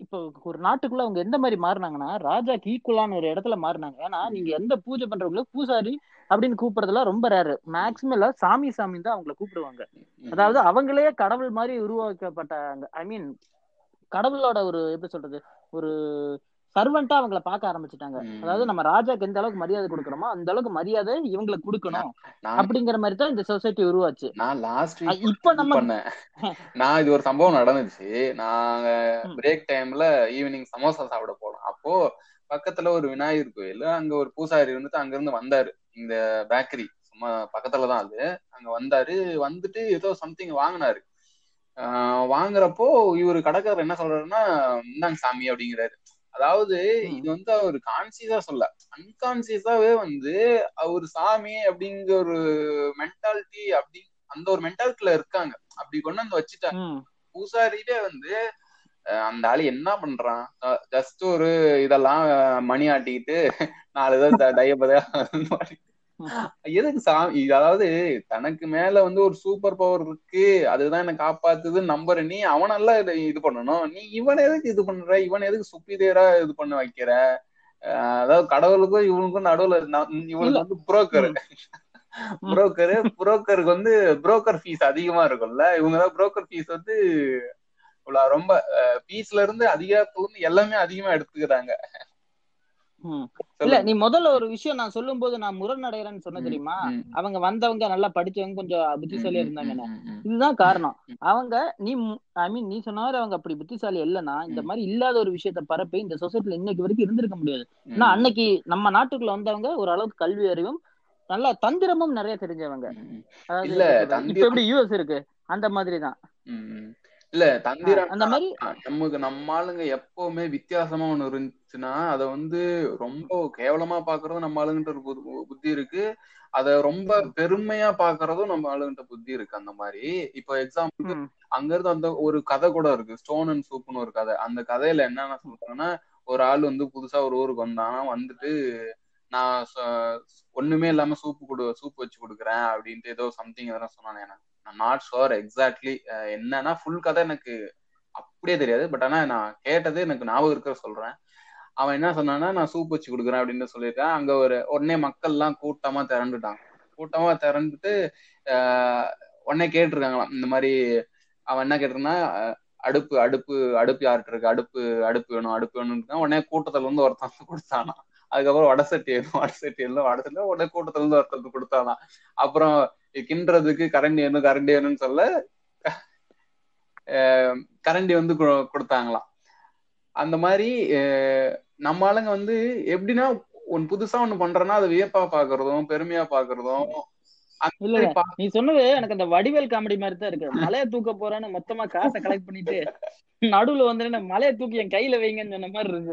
இப்போ ஒரு நாட்டுக்குள்ள அவங்க எந்த மாதிரி மாறினாங்கன்னா ராஜாக்கு ஈக்குவலான ஒரு இடத்துல மாறினாங்க. ஏன்னா நீங்க எந்த பூஜை பண்றவங்களும் பூசாரி அப்படின்னு கூப்பிடுறதுலாம் ரொம்ப ரேரு மேக்சிமம் எல்லாம் சாமி சாமி தான் அவங்கள கூப்பிடுவாங்க. அதாவது அவங்களே கடவுள் மாதிரி உருவாக்கப்பட்டாங்க. ஐ மீன் கடவுளோட ஒரு எப்படி சொல்றது? ஒரு சர்வெண்டா அவங்கள பார்க்க ஆரம்பிச்சுட்டாங்க. அதாவது நம்ம ராஜாக்கு எந்த அளவுக்கு மரியாதை கொடுக்கறோமோ அந்த அளவுக்கு மரியாதை இவங்களுக்கு கொடுக்கணும். அப்படிங்கிற மாதிரி தான் இந்த சொசைட்டி உருவாச்சு. நான் லாஸ்ட் வீக் இப்ப நம்ம நான் இது ஒரு சம்பவம் நடந்துச்சு. நாங்க. பிரேக் டைம்ல ஈவினிங் சமோசா சாப்பிட போனோம். அப்போ பக்கத்துல ஒரு விநாயகர் கோயில் அங்க ஒரு பூசாரி இருந்துட்டு அங்க இருந்து வந்தாரு. இந்த பேக்கரி சும்மா பக்கத்துல தான் அது. அங்க வந்தாரு. வந்துட்டு ஏதோ சம்திங் வாங்கினாரு. வாங்குறப்போ இவரு கடைக்காரர் என்ன சொல்றாருன்னா இந்தாங்க சாமி அப்படிங்கிறாரு. அதாவது. இது வந்து அவர் கான்சியஸா சொல்ல. அன்கான்சியஸாவே வந்து அவர் சாமி அப்படிங்கிற ஒரு மென்டாலிட்டி அப்படி அந்த ஒரு மென்டாலிட்டில இருக்காங்க. அப்படி கொண்டு வந்து வச்சுட்டாங்க. ம், பூசாரிட்டே வந்து அந்த ஆளு என்ன பண்றான்? ஜஸ்ட் ஒரு இதெல்லாம் மணி ஆட்டிக்கிட்டு நாலு இதை டையபதையா [laughs] எதுக்கு சாமி அதாவது தனக்கு மேல வந்து ஒரு சூப்பர் பவர் இருக்கு அதுதான் என்ன காப்பாத்துதுன்னு நம்புற நீ அவனெல்லாம் இது இது பண்ணணும். நீ இவன் எதுக்கு இது பண்ற? இவன் எதுக்கு சுப்பீரியரா இது பண்ண வைக்கிற? அதாவது கடவுளுக்கும் இவனுக்கும் நடுவுல இவனுக்கு வந்து புரோக்கர் புரோக்கரு புரோக்கருக்கு வந்து புரோக்கர் ஃபீஸ் அதிகமா இருக்கும்ல. இவங்க தான் புரோக்கர் ஃபீஸ் வந்து இவ்வளவு ரொம்ப ஃபீஸ்ல இருந்து அதிகத்துல இருந்து எல்லாமே அதிகமா எடுத்துக்கிறாங்க. இல்ல நீ முதல்ல ஒரு விஷயம் நான் சொல்லும் போது நான் முரண்நடைகிறேன்னு சொன்ன ம், தெரியுமா? அவங்க வந்தவங்க நல்லா படிச்சவங்க கொஞ்சம் புத்திசாலியா இருந்தாங்கன்னு. இதுதான் காரணம். அவங்க நீ ஐ மீன் நீ சொன்ன அவங்க அப்படி புத்திசாலி இல்லைன்னா இந்த. மாதிரி இல்லாத ஒரு விஷயத்த பரப்பி இந்த சொசைட்டில இன்னைக்கு வரைக்கும் இருந்திருக்க முடியாது. ஏன்னா அன்னைக்கு நம்ம நாட்டுக்குள்ள வந்தவங்க ஒரு அளவுக்கு கல்வி அறிவும் நல்ல தந்திரமும் நிறைய தெரிஞ்சவங்க. அதாவது இப்ப எப்படி யூஎஸ் இருக்கு? அந்த மாதிரி தான். ம், ம். இல்ல தந்திரம் அந்த மாதிரி நமக்கு நம்ம ஆளுங்க எப்பவுமே வித்தியாசமா ஒண்ணு இருந்துச்சுன்னா அத வந்து ரொம்ப கேவலமா பாக்குறதும் நம்ம ஆளுங்கிட்ட ஒரு புத்தி- இருக்கு. அத ரொம்ப பெருமையா பாக்குறதும் நம்ம ஆளுங்கிட்ட புத்தி இருக்கு அந்த மாதிரி. இப்போ எக்ஸாம்பிள் அங்க இருந்து அந்த ஒரு கதை கூட இருக்கு. ஸ்டோன் அண்ட் சூப்னு ஒரு கதை. அந்த கதையில என்னென்ன சொல்றாங்கன்னா ஒரு ஆள் வந்து புதுசா ஒரு ஊருக்கு வந்தானா வந்துட்டு நான் ஒண்ணுமே இல்லாம சூப்பு கொடு சூப் வச்சு கொடுக்குறேன் அப்படின்ட்டு ஏதோ சம்திங் எதனா சொன்னானே எனக்கு. நாட் ஷுவர் எக்ஸாக்ட்லி என்னன்னா ஃபுல் கதை எனக்கு அப்படியே தெரியாது. பட் ஆனா நான் கேட்டது எனக்கு ஞாபகம் இருக்கிற சொல்றேன். அவன் என்ன சொன்னான்னா நான் சூப் வச்சு கொடுக்குறேன் அப்படின்னு சொல்லியிருக்கேன். அங்க ஒரு உடனே மக்கள் எல்லாம் கூட்டமா திரண்டுட்டாங்க. கூட்டமா திரண்டுட்டு ஆஹ் உடனே கேட்டிருக்காங்களாம். இந்த மாதிரி அவன் என்ன கேட்டிருந்தா அடுப்பு அடுப்பு அடுப்பு யார்கிட்ட இருக்கு? அடுப்பு அடுப்பு வேணும் அடுப்பு வேணும்னு உடனே கூட்டத்துல இருந்து ஒருத்தன் கொடுத்தானா அதுக்கப்புறம் வடசட்டி வேணும் வடசட்டி உடனே கூட்டத்துல இருந்து ஒருத்தருக்கு கொடுத்தானா அப்புறம் கிண்டுறதுக்கு கரண்டி வேணும் கரண்டி வேணும்னு சொல்ல கரண்டி வந்து கு- கொடுத்தாங்களாம். அந்த மாதிரி நம்ம ஆளுங்க வந்து எப்படின்னா ஒன்னு புதுசா ஒண்ணு பண்றேன்னா அதை வியப்பா பாக்குறதும் பெருமையா பாக்குறதும் நீ சொன்னது எனக்கு அந்த வடிவேல் காமெடி மாதிரி தான் இருக்கு. மலையை தூக்க போறேன்னு மொத்தமா காசை கலெக்ட் பண்ணிட்டு நடுவுல வந்து மலையை தூக்கி என் கையில வைங்கன்னு சொன்ன மாதிரி இருக்கு?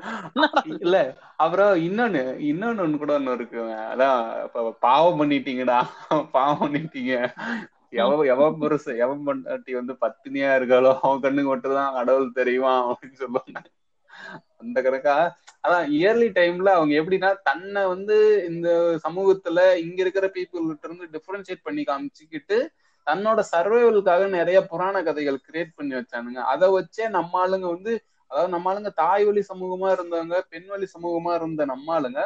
இல்ல அப்புறம் இன்னொன்னு இன்னொன்னு ஒண்ணு கூட ஒண்ணு இருக்கு. அதான் இப்ப பாவம் பண்ணிட்டீங்கடா. பாவம் பண்ணிட்டீங்க. எவ எவ புருஷ எவன் பொண்டாட்டி வந்து பத்தினியா இருக்காளோ அவன் கண்ணுக்கு மட்டும் தான் கடவுள் தெரியுமா அப்படின்னு சொல்லுவாங்க. அந்த கணக்கா அதான் இயர்லி டைம்ல அவங்க எப்படின்னா தன்னை வந்து இந்த சமூகத்துல இங்க இருக்கிற பீப்புள் கிட்ட இருந்து டிஃபரன்ஷியேட் பண்ணி காமிச்சுக்கிட்டு தன்னோட சர்வைவலுக்காக நிறைய புராண கதைகள் கிரியேட் பண்ணி வச்சானுங்க. அதை வச்சே நம்ம ஆளுங்க வந்து அதாவது நம்ம ஆளுங்க தாய் வழி சமூகமா இருந்தவங்க பெண் வழி சமூகமா இருந்த நம்ம ஆளுங்க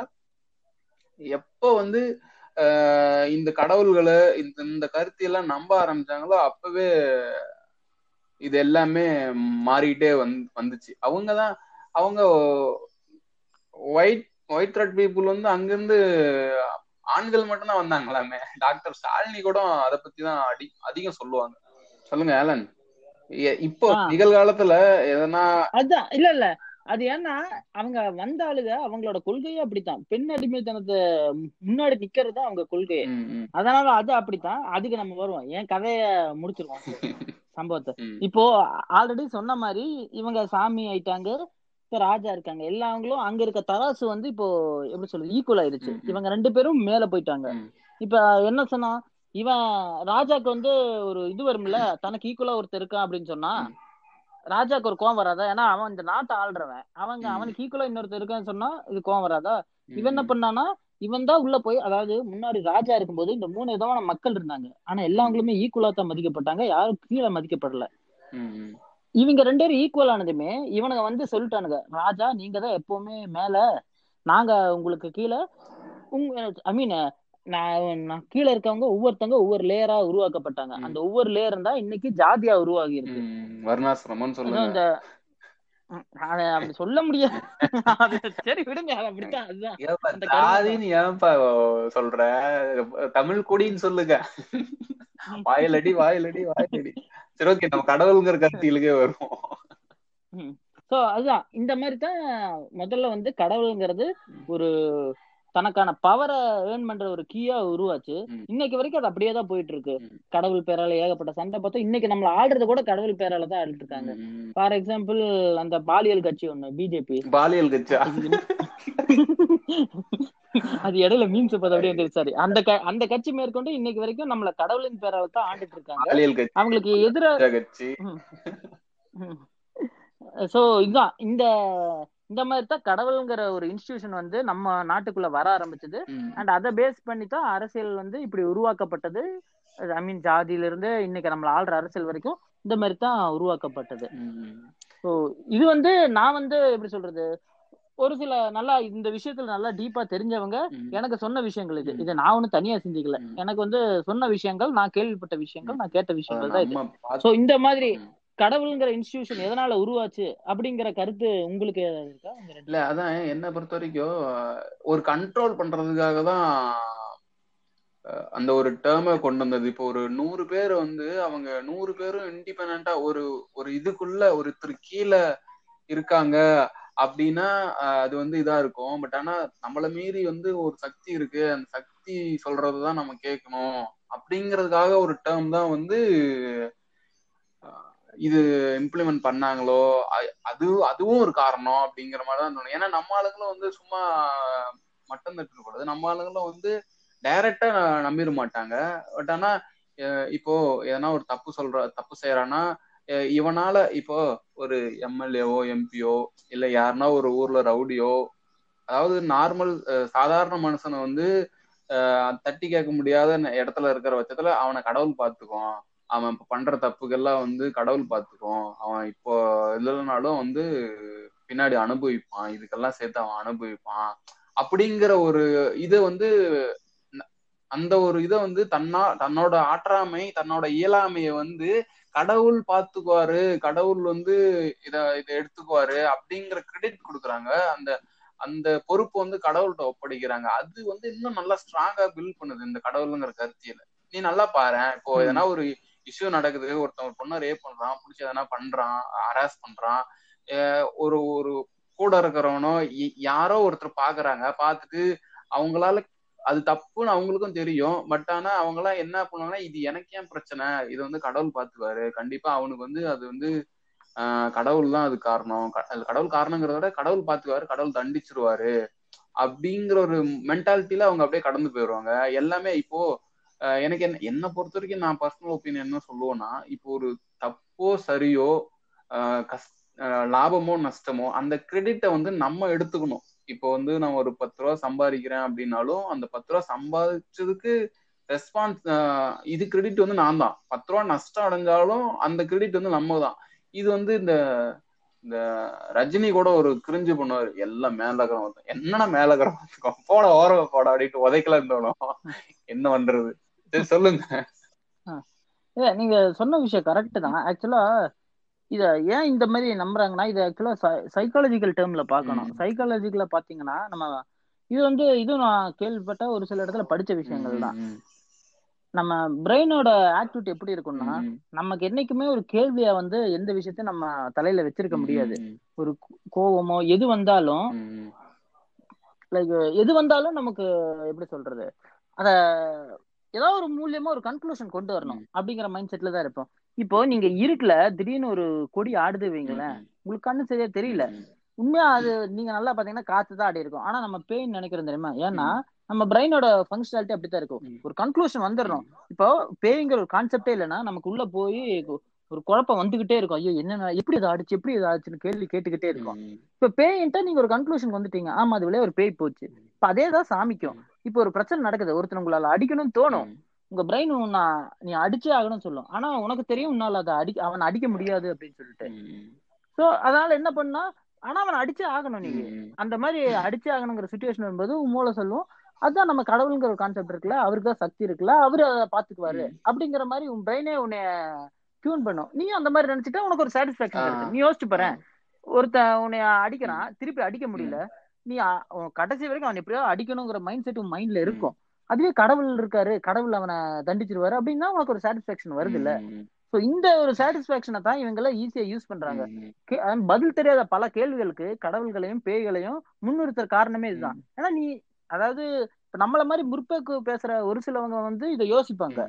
எப்ப வந்து ஆஹ் இந்த கடவுள்களை இந்த இந்த கருத்தியெல்லாம் நம்ப ஆரம்பிச்சாங்களோ அப்பவே இது எல்லாமே மாறிட்டே வந்து வந்துச்சு. அவங்கதான் அவங்க ஒயிட் ஒயிட் த்ரெட் பீப்புள் வந்து அங்கிருந்து ஆண்கள் மட்டும்தான் வந்தாங்களாமே. டாக்டர் ஸ்டாலினி கூட அதை பத்தி தான் அடி அதிகம் சொல்லுவாங்க. சொல்லுங்க ஆலன் இப்போ. நிகழ்காலத்துல எதனா அதான் இல்ல இல்ல. அது ஏன்னா அவங்க வந்த ஆளுங்க அவங்களோட கொள்கையே அப்படித்தான். பெண் அடிமைத்தனத்தை முன்னாடி நிக்கிறது அவங்க கொள்கையே. அதனால அது அப்படித்தான். அதுக்கு நம்ம வருவோம். என் கதைய முடிச்சிருவோம். [laughs] சம்பவத்தை. இப்போ ஆல்ரெடி சொன்ன மாதிரி இவங்க சாமி ஆயிட்டாங்க. இப்ப ராஜா இருக்காங்க எல்லாவங்களும் அங்க இருக்க தராசு வந்து இப்போ எப்படி சொல்றது ஈக்குவல் ஆயிருச்சு. இவங்க ரெண்டு பேரும் மேல போயிட்டாங்க. இப்ப என்ன சொன்னா இவன் ராஜாக்கு வந்து ஒரு இது வரும்ல தனக்கு ஈக்குவலா ஒருத்தர் இருக்கான் அப்படின்னு சொன்னா. ராஜாக்கு ஒரு கோவம் வராதா ஏன்னா அவன் இந்த நாட்டை ஆள்றவன் அவங்க. அவனுக்கு ஈக்குவலா இன்னொருத்தர் இருக்கான்னு சொன்னா இது கோவம் வராதா இவன் என்ன பண்ணானா இவன் தான் உள்ள போய் அதாவது முன்னாடி ராஜா இருக்கும்போது இந்த மூணு விதமான மக்கள் இருந்தாங்க ஆனா எல்லாங்களுமே ஈக்குவலா தான் மதிக்கப்பட்டாங்க யாரும் கீழே மதிக்கப்படல. இவங்க ரெண்டு பேரும் ஈக்குவல் ஆனதுமே இவனுங்க வந்து சொல்லிட்டானுங்க ராஜா நீங்க தான் எப்பவுமே மேல நாங்க உங்களுக்கு கீழே உங்க ஐ மீன் நான் கீழே இருக்கவங்க ஒவ்வொருத்தவங்க ஒவ்வொரு லேயரா உருவாக்கப்பட்டாங்க. அந்த ஒவ்வொரு லேயர் தான் இன்னைக்கு ஜாதியா உருவாகி இருக்கு. ம், வர்ணாசிரமம்னு அதுவும் சொல்லுங்க. அப்படி சொல்ல முடியாது. சரி விடுங்க அப்படித்தான் அதுதான். ஏன்பா சொல்ற? தமிழ் குடின்னு சொல்லுங்க. வாயிலடி வாயிலடி வாயிலடி. சரி ஓகே நம்ம கடவுளுங்கிற கருத்திலுக்கே வருவோம். சோ அதுதான். இந்த மாதிரி தான் முதல்ல வந்து கடவுளுங்கிறது ஒரு தனக்கான பவரை ஏர்ன் பண்ற ஒரு கீயா உருவாச்சு. இன்னைக்கு வரைக்கும் அது அப்படியே தான் போயிட்டு இருக்கு. கடவுள் பேரால ஏகப்பட்ட சண்டை பார்த்தா இன்னைக்கு நம்மள ஆடுறது கூட கடவுள் பேரால தான் ஆடிட்டு இருக்காங்க. ஃபார் எக்ஸாம்பிள் அந்த பாலியல் கட்சி ஒண்ணு பிஜேபி பாலியல் கட்சா [laughs] அது இடையில மீன்ஸ் இப்ப அப்படியே வந்துருச்சு. சாரி அந்த அந்த கட்சி மேற்கொண்டு இன்னைக்கு வரைக்கும் நம்மள கடவுளின் பேரால தான் ஆண்டுட்டு இருக்காங்க. அவங்களுக்கு எதிர கட்சி. சோ இதுதான் இந்த இந்த மாதிரி தான் கடவுளுங்கிற ஒரு இன்ஸ்டிடியூஷன் வந்து நம்ம நாட்டுக்குள்ள வர ஆரம்பிச்சது. அண்ட் அதை பேஸ் பண்ணி தான் அரசியல் வந்து இப்படி உருவாக்கப்பட்டது ஐ மீன் ஜாதியில இருந்து இன்னைக்கு நம்மள ஆள்ற அரசியல் வரைக்கும் இந்த மாதிரி தான் உருவாக்கப்பட்டது. ஸோ இது வந்து நான் வந்து எப்படி சொல்றது ஒரு சில நல்லா இந்த விஷயத்துல நல்லா டீப்பா தெரிஞ்சவங்க. எனக்கு சொன்ன விஷயங்கள் இது. இதை நான் ஒன்னும் தனியா சிந்திக்கல. எனக்கு வந்து சொன்ன விஷயங்கள் நான் கேள்விப்பட்ட விஷயங்கள் நான் கேட்ட விஷயங்கள் தான் இது சோ இந்த மாதிரி. கடவுள்ங்கிற இன்ஸ்டிடியூஷன் எதனால உருவாச்சு அப்படிங்கிற கருத்து உங்களுக்கு ஏதாவது இருக்கா? இல்ல அதான் என்ன பொறுத்த வரைக்கும் ஒரு கண்ட்ரோல் பண்றதுக்காக தான் அந்த ஒரு டேர்மை கொண்டு வந்தது. இப்போ ஒரு நூறு பேர் வந்து அவங்க நூறு பேரும் இண்டிபெண்டா ஒரு ஒரு இதுக்குள்ள ஒருத்தர் கீழே இருக்காங்க அப்படின்னா அது வந்து இதா இருக்கும். பட் ஆனா நம்மள மீறி வந்து ஒரு சக்தி இருக்கு. அந்த சக்தி சொல்றதுதான் நம்ம கேட்கணும். அப்படிங்கிறதுக்காக ஒரு டேர்ம் தான் வந்து இது இம்ப்ளிமெண்ட் பண்ணாங்களோ அது அதுவும் ஒரு காரணம் அப்படிங்கிற மாதிரி தான் தோணும். ஏன்னா நம்ம ஆளுங்களும் வந்து சும்மா மட்டம் தட்டு கூடாது. நம்ம ஆளுங்களும் வந்து டைரக்டா நம்பிட மாட்டாங்க. பட் ஆனா இப்போ எதனா ஒரு தப்பு சொல்ற தப்பு செய்யறான்னா இவனால இப்போ ஒரு எம்எல்ஏவோ எம்பியோ இல்ல யாருன்னா ஒரு ஊர்ல ரவுடியோ அதாவது நார்மல் சாதாரண மனுஷனை வந்து தட்டி கேட்க முடியாத ந- இடத்துல இருக்கிற பட்சத்துல அவனை கடவுள் பார்த்துக்கும் அவன் இப்ப பண்ற தப்புக்கெல்லாம் வந்து கடவுள் பார்த்துக்கும் அவன் இப்போ இல்லைனாலும் வந்து பின்னாடி அனுபவிப்பான். இதுக்கெல்லாம் சேர்த்து அவன் அனுபவிப்பான். அப்படிங்கிற ஒரு இது வந்து அந்த ஒரு இதை வந்து தன்னா தன்னோட ஆற்றாமை தன்னோட இயலாமைய வந்து கடவுள் பார்த்துக்குவாரு கடவுள் வந்து இத இதை எடுத்துக்குவாரு அப்படிங்கிற கிரெடிட் கொடுக்குறாங்க. அந்த அந்த பொறுப்பு வந்து கடவுள்கிட்ட ஒப்படைக்கிறாங்க. அது வந்து இன்னும் நல்லா ஸ்ட்ராங்கா பில்ட் பண்ணுது இந்த கடவுளுங்கிற கருத்தியல. நீ நல்லா பாரேன். இப்போ. எதனா ஒரு இஷ்யூ நடக்குது. ஒருத்தன் ஒரு பொண்ணை ரேப் பண்றான் பிடிச்சி எதனா பண்றான் ஹராஸ் பண்றான் ஒரு ஒரு கூட இருக்கிறவனோ யாரோ ஒருத்தர் பாக்குறாங்க பார்த்துட்டு அவங்களால அது தப்புன்னு அவங்களுக்கும் தெரியும். பட் ஆனா அவங்க எல்லாம் என்ன பண்ணுவாங்கன்னா இது எனக்கு ஏன் பிரச்சனை? இது வந்து கடவுள் பார்த்துக்குவாரு கண்டிப்பா அவனுக்கு வந்து அது வந்து கடவுள் தான் அது காரணம். அது கடவுள் காரணங்கிறத விட கடவுள் பார்த்துக்குவாரு கடவுள் தண்டிச்சிருவாரு. அப்படிங்கிற ஒரு மென்டாலிட்டியில அவங்க அப்படியே கடந்து போயிடுவாங்க எல்லாமே இப்போ எனக்கு என்ன என்னை பொறுத்த வரைக்கும் நான் பர்சனல் ஒப்பீனியன் என்ன சொல்லுவேன்னா இப்போ ஒரு தப்போ சரியோ கஷ் லாபமோ நஷ்டமோ அந்த கிரெடிட்டை வந்து நம்ம எடுத்துக்கணும். இப்போ வந்து நான் ஒரு பத்து ரூபா சம்பாதிக்கிறேன் அப்படின்னாலும் அந்த பத்து ரூபா சம்பாதிச்சதுக்கு ரெஸ்பான்ஸ் இது கிரெடிட் வந்து நான் தான். பத்து ரூபா நஷ்டம் அடைஞ்சாலும் அந்த கிரெடிட் வந்து நம்ம தான். இது வந்து இந்த இந்த ரஜினி கூட ஒரு கிரிஞ்சு பண்ணுவாரு. எல்லாம் மேலகரம் என்னன்னா மேலகரம் போட ஓரவ போட அப்படின்ட்டு உதைக்கலாம் தோணும் என்ன பண்றது? சொல்லுங்க. இல்ல நீங்க சொன்ன விஷயம் கரெக்ட் தான். ஆக்சுவலா இத ஏன் இந்த மாதிரி நம்புறாங்கன்னா இது ஆக்சுவலா சைக்காலஜிக்கல் டேர்ம்ல பார்க்கணும். ம். சைக்காலஜிக்கல பாத்தீங்கன்னா நம்ம இது வந்து இதுவும் நான் கேள்விப்பட்ட ஒரு சில இடத்துல படிச்ச விஷயங்கள் தான். நம்ம பிரெயினோட ஆக்டிவிட்டி எப்படி இருக்கும்னா நமக்கு என்னைக்குமே ஒரு கேள்வியா வந்து எந்த விஷயத்தையும் நம்ம தலையில வச்சிருக்க முடியாது. ஒரு கோ- கோவமோ எது வந்தாலும் லைக் எது வந்தாலும் நமக்கு எப்படி சொல்றது? அத ஏதாவது ஒரு மூலியமா ஒரு கன்க்ளூஷன் கொண்டு வரணும். அப்படிங்கிற மைண்ட் செட்ல தான் இருப்போம். இப்போ நீங்க இருக்குல திடீர்னு ஒரு கொடி ஆடுது வைங்களேன். உங்களுக்கு கண்ணு சரியா தெரியல. உண்மையா அது நீங்க நல்லா பாத்தீங்கன்னா காத்து தான் ஆடி இருக்கும். ஆனா நம்ம பெயின் நினைக்கிறோம் தெரியுமா? ஏன்னா. நம்ம பிரெயினோட ஃபங்க்ஷனாலிட்டி அப்படித்தான் இருக்கும். ஒரு கன்க்ளூஷன் வந்துடணும் இப்போ பேய்ங்கிற ஒரு கான்செப்டே இல்லைன்னா நமக்கு உள்ள போய் ஒரு குழப்பம் வந்துகிட்டே இருக்கும். ஐயோ என்ன எப்படி இது ஆடிச்சு? எப்படி இது ஆச்சுன்னு கேள்வி கேட்டுக்கிட்டே இருக்கும். இப்ப பேயின்ட்டா நீங்க ஒரு கன்க்ளூஷன் வந்துட்டீங்க. ஆமா அது விளைய ஒரு பேய் போச்சு. இப்ப அதேதான் சாமிக்கும். இப்ப ஒரு பிரச்சனை நடக்குது. ஒருத்தர் உங்களால அடிக்கணும்னு தோணும். உங்க பிரெயின் நான் நீ அடிச்சே ஆகணும்னு சொல்லும். ஆனா உனக்கு தெரியும் உன்னால அதை அடி அவன் அடிக்க முடியாது அப்படின்னு சொல்லிட்டு. சோ அதனால என்ன பண்ணா ஆனா அவன் அடிச்சே ஆகணும் நீங்க அந்த மாதிரி அடிச்சே ஆகணுங்கிற சுச்சுவேஷன் வரும்போது உன் மூளை சொல்லும். அதுதான் நம்ம கடவுளுங்கிற ஒரு கான்செப்ட் இருக்குல்ல. அவருக்கு தான் சக்தி இருக்குல்ல. அவரு அதை பாத்துக்குவாரு. அப்படிங்கிற மாதிரி உன் பிரெயினே உன்னை டியூன் பண்ணும். நீ அந்த மாதிரி நினைச்சிட்டா உனக்கு ஒரு சாட்டிஸ்பாக்சன். கிடைக்கும். நீ யோசிச்சு பாரு. ஒருத்தன் உன்னை அடிக்கிறான். திருப்பி அடிக்க முடியல. நீ கடைசி வரைக்கும் அவன் எப்படியோ அடிக்கணுங்கிற மைண்ட் செட் மைண்ட்ல இருக்கும். அதுவே கடவுள் இருக்காரு கடவுள் அவனை தண்டிச்சிருவாரு அப்படின்னா உனக்கு ஒரு சாட்டிஸ்பாக்சன் வருது இல்ல சோ இந்த ஒரு சாட்டிஸ்பாக்சனை தான் இவங்க எல்லாம் ஈஸியா யூஸ் பண்றாங்க பதில் தெரியாத பல கேள்விகளுக்கு கடவுள்களையும் பேய்களையும் முன்னிறுத்துற காரணமே இதுதான். ஏன்னா நீ அதாவது இப்ப நம்மள மாதிரி முற்போக்கு பேசுற ஒரு சிலவங்க வந்து இதை யோசிப்பாங்க.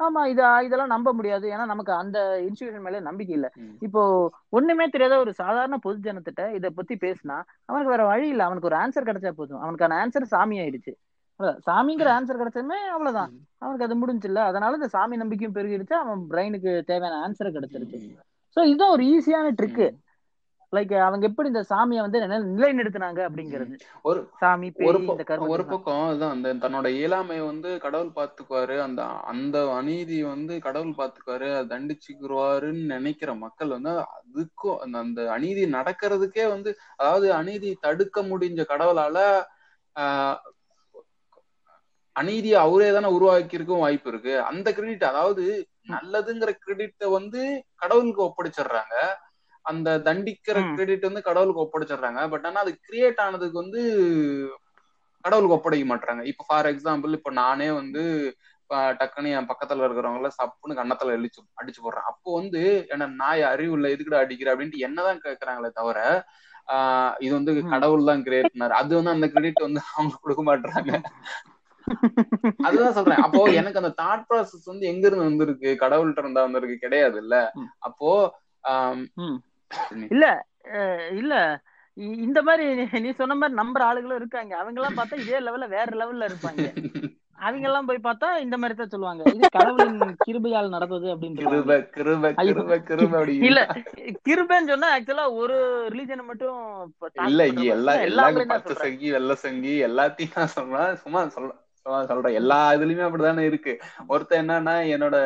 ஆமா இத இதெல்லாம் நம்ப முடியாது. ஏன்னா நமக்கு அந்த இன்ஸ்டிடியூஷன் மேல நம்பிக்கை இல்ல. இப்போ ஒண்ணுமே தெரியாத ஒரு சாதாரண பொது ஜனத்திட்ட இத பத்தி பேசினா அவனுக்கு வேற வழி இல்ல. அவனுக்கு ஒரு ஆன்சர் கிடைச்சா போதும். அவனுக்கான ஆன்சர் சாமி ஆயிடுச்சு. சாமிங்கிற ஆன்சர் கிடைச்சதுமே அவ்வளவுதான். அவனுக்கு அது முடிஞ்சுல அதனால இந்த சாமி நம்பிக்கையும் பெருகிடுச்சு. அவன் பிரெயினுக்கு தேவையான ஆன்சர் கிடைச்சிருச்சு. சோ இதுதான் ஒரு ஈஸியான ட்ரிக்கு லைக் அவங்க எப்படி இந்த சாமியை வந்து நிலை- நிலைநிறுத்தினாங்க அப்படிங்கிறது. ஒரு சாமி ஒரு பக்கம் அதுதான் அந்த தன்னோட இயலாமையை வந்து கடவுள் பாத்துக்குவாரு அந்த அந்த அநீதி வந்து கடவுள் பாத்துக்குவாரு அதை தண்டிச்சுக்குவாருன்னு நினைக்கிற மக்கள் வந்து அதுக்கும் அந்த அந்த அநீதி நடக்கிறதுக்கே வந்து அதாவது அநீதி தடுக்க முடிஞ்ச கடவுளால ஆஹ் அநீதியை அவரே தானே உருவாக்கியிருக்கவும் வாய்ப்பு இருக்கு. அந்த கிரெடிட் அதாவது நல்லதுங்கிற கிரெடிட்டை வந்து கடவுளுக்கு ஒப்படைச்சிடுறாங்க. அந்த தண்டிக்கிற. கிரெடிட் வந்து கடவுளுக்கு ஒப்படைச்சிடுறாங்க. பட் ஆனா அது கிரியேட் ஆனதுக்கு வந்து கடவுளுக்கு ஒப்படைக்க மாட்டாங்க இப்ப ஃபார் எக்ஸாம்பிள் இப்ப நானே வந்து டக்குன்னு என் பக்கத்துல இருக்கிறவங்கள சப்புன்னு கன்னத்துல அடிச்சு அடிச்சு போடுறேன். அப்போ வந்து என்ன நாய் அறிவு இல்ல எதுக்குடா அடிக்கிற அப்படின்ட்டு என்னதான் கேக்குறாங்களே தவிர ஆஹ் இது வந்து. கடவுள் தான் கிரியேட் பண்ணாரு. அது வந்து அந்த கிரெடிட் வந்து அவங்க கொடுக்க மாட்டாங்க அதுதான் சொல்றேன். அப்போ எனக்கு அந்த தாட் ப்ராசஸ் வந்து எங்க இருந்து வந்திருக்கு? கடவுள்கிட்ட இருந்தா வந்திருக்கு. கிடையாது இல்ல. அப்போ. இல்ல இல்ல. இந்த மாதிரி நீ- சொன்ன மாதிரி நம்புற ஆளுகளும் இருக்காங்க. அவங்க எல்லாம் பார்த்தா இதே லெவல்ல வேற லெவல்ல இருப்பாங்க. அவங்க எல்லாம் போய் பார்த்தா இந்த மாதிரி தான் சொல்லுவாங்க. இது கடவுளின் கிருபையால் நடந்தது அப்படின்னு இல்ல கிருபைன்னு சொன்னா ஆக்சுவலா ஒரு ரிலீஜனை மட்டும் இல்ல எல்லா எல்லா பச்சை சங்கி வெள்ளை சங்கி எல்லாத்தையும் நான் சொல்றேன் சும்மா சொல்ல சும்மா சொல்றேன். எல்லா இதுலயுமே அப்படிதானே இருக்கு. ஒருத்தன் என்னன்னா என்னோட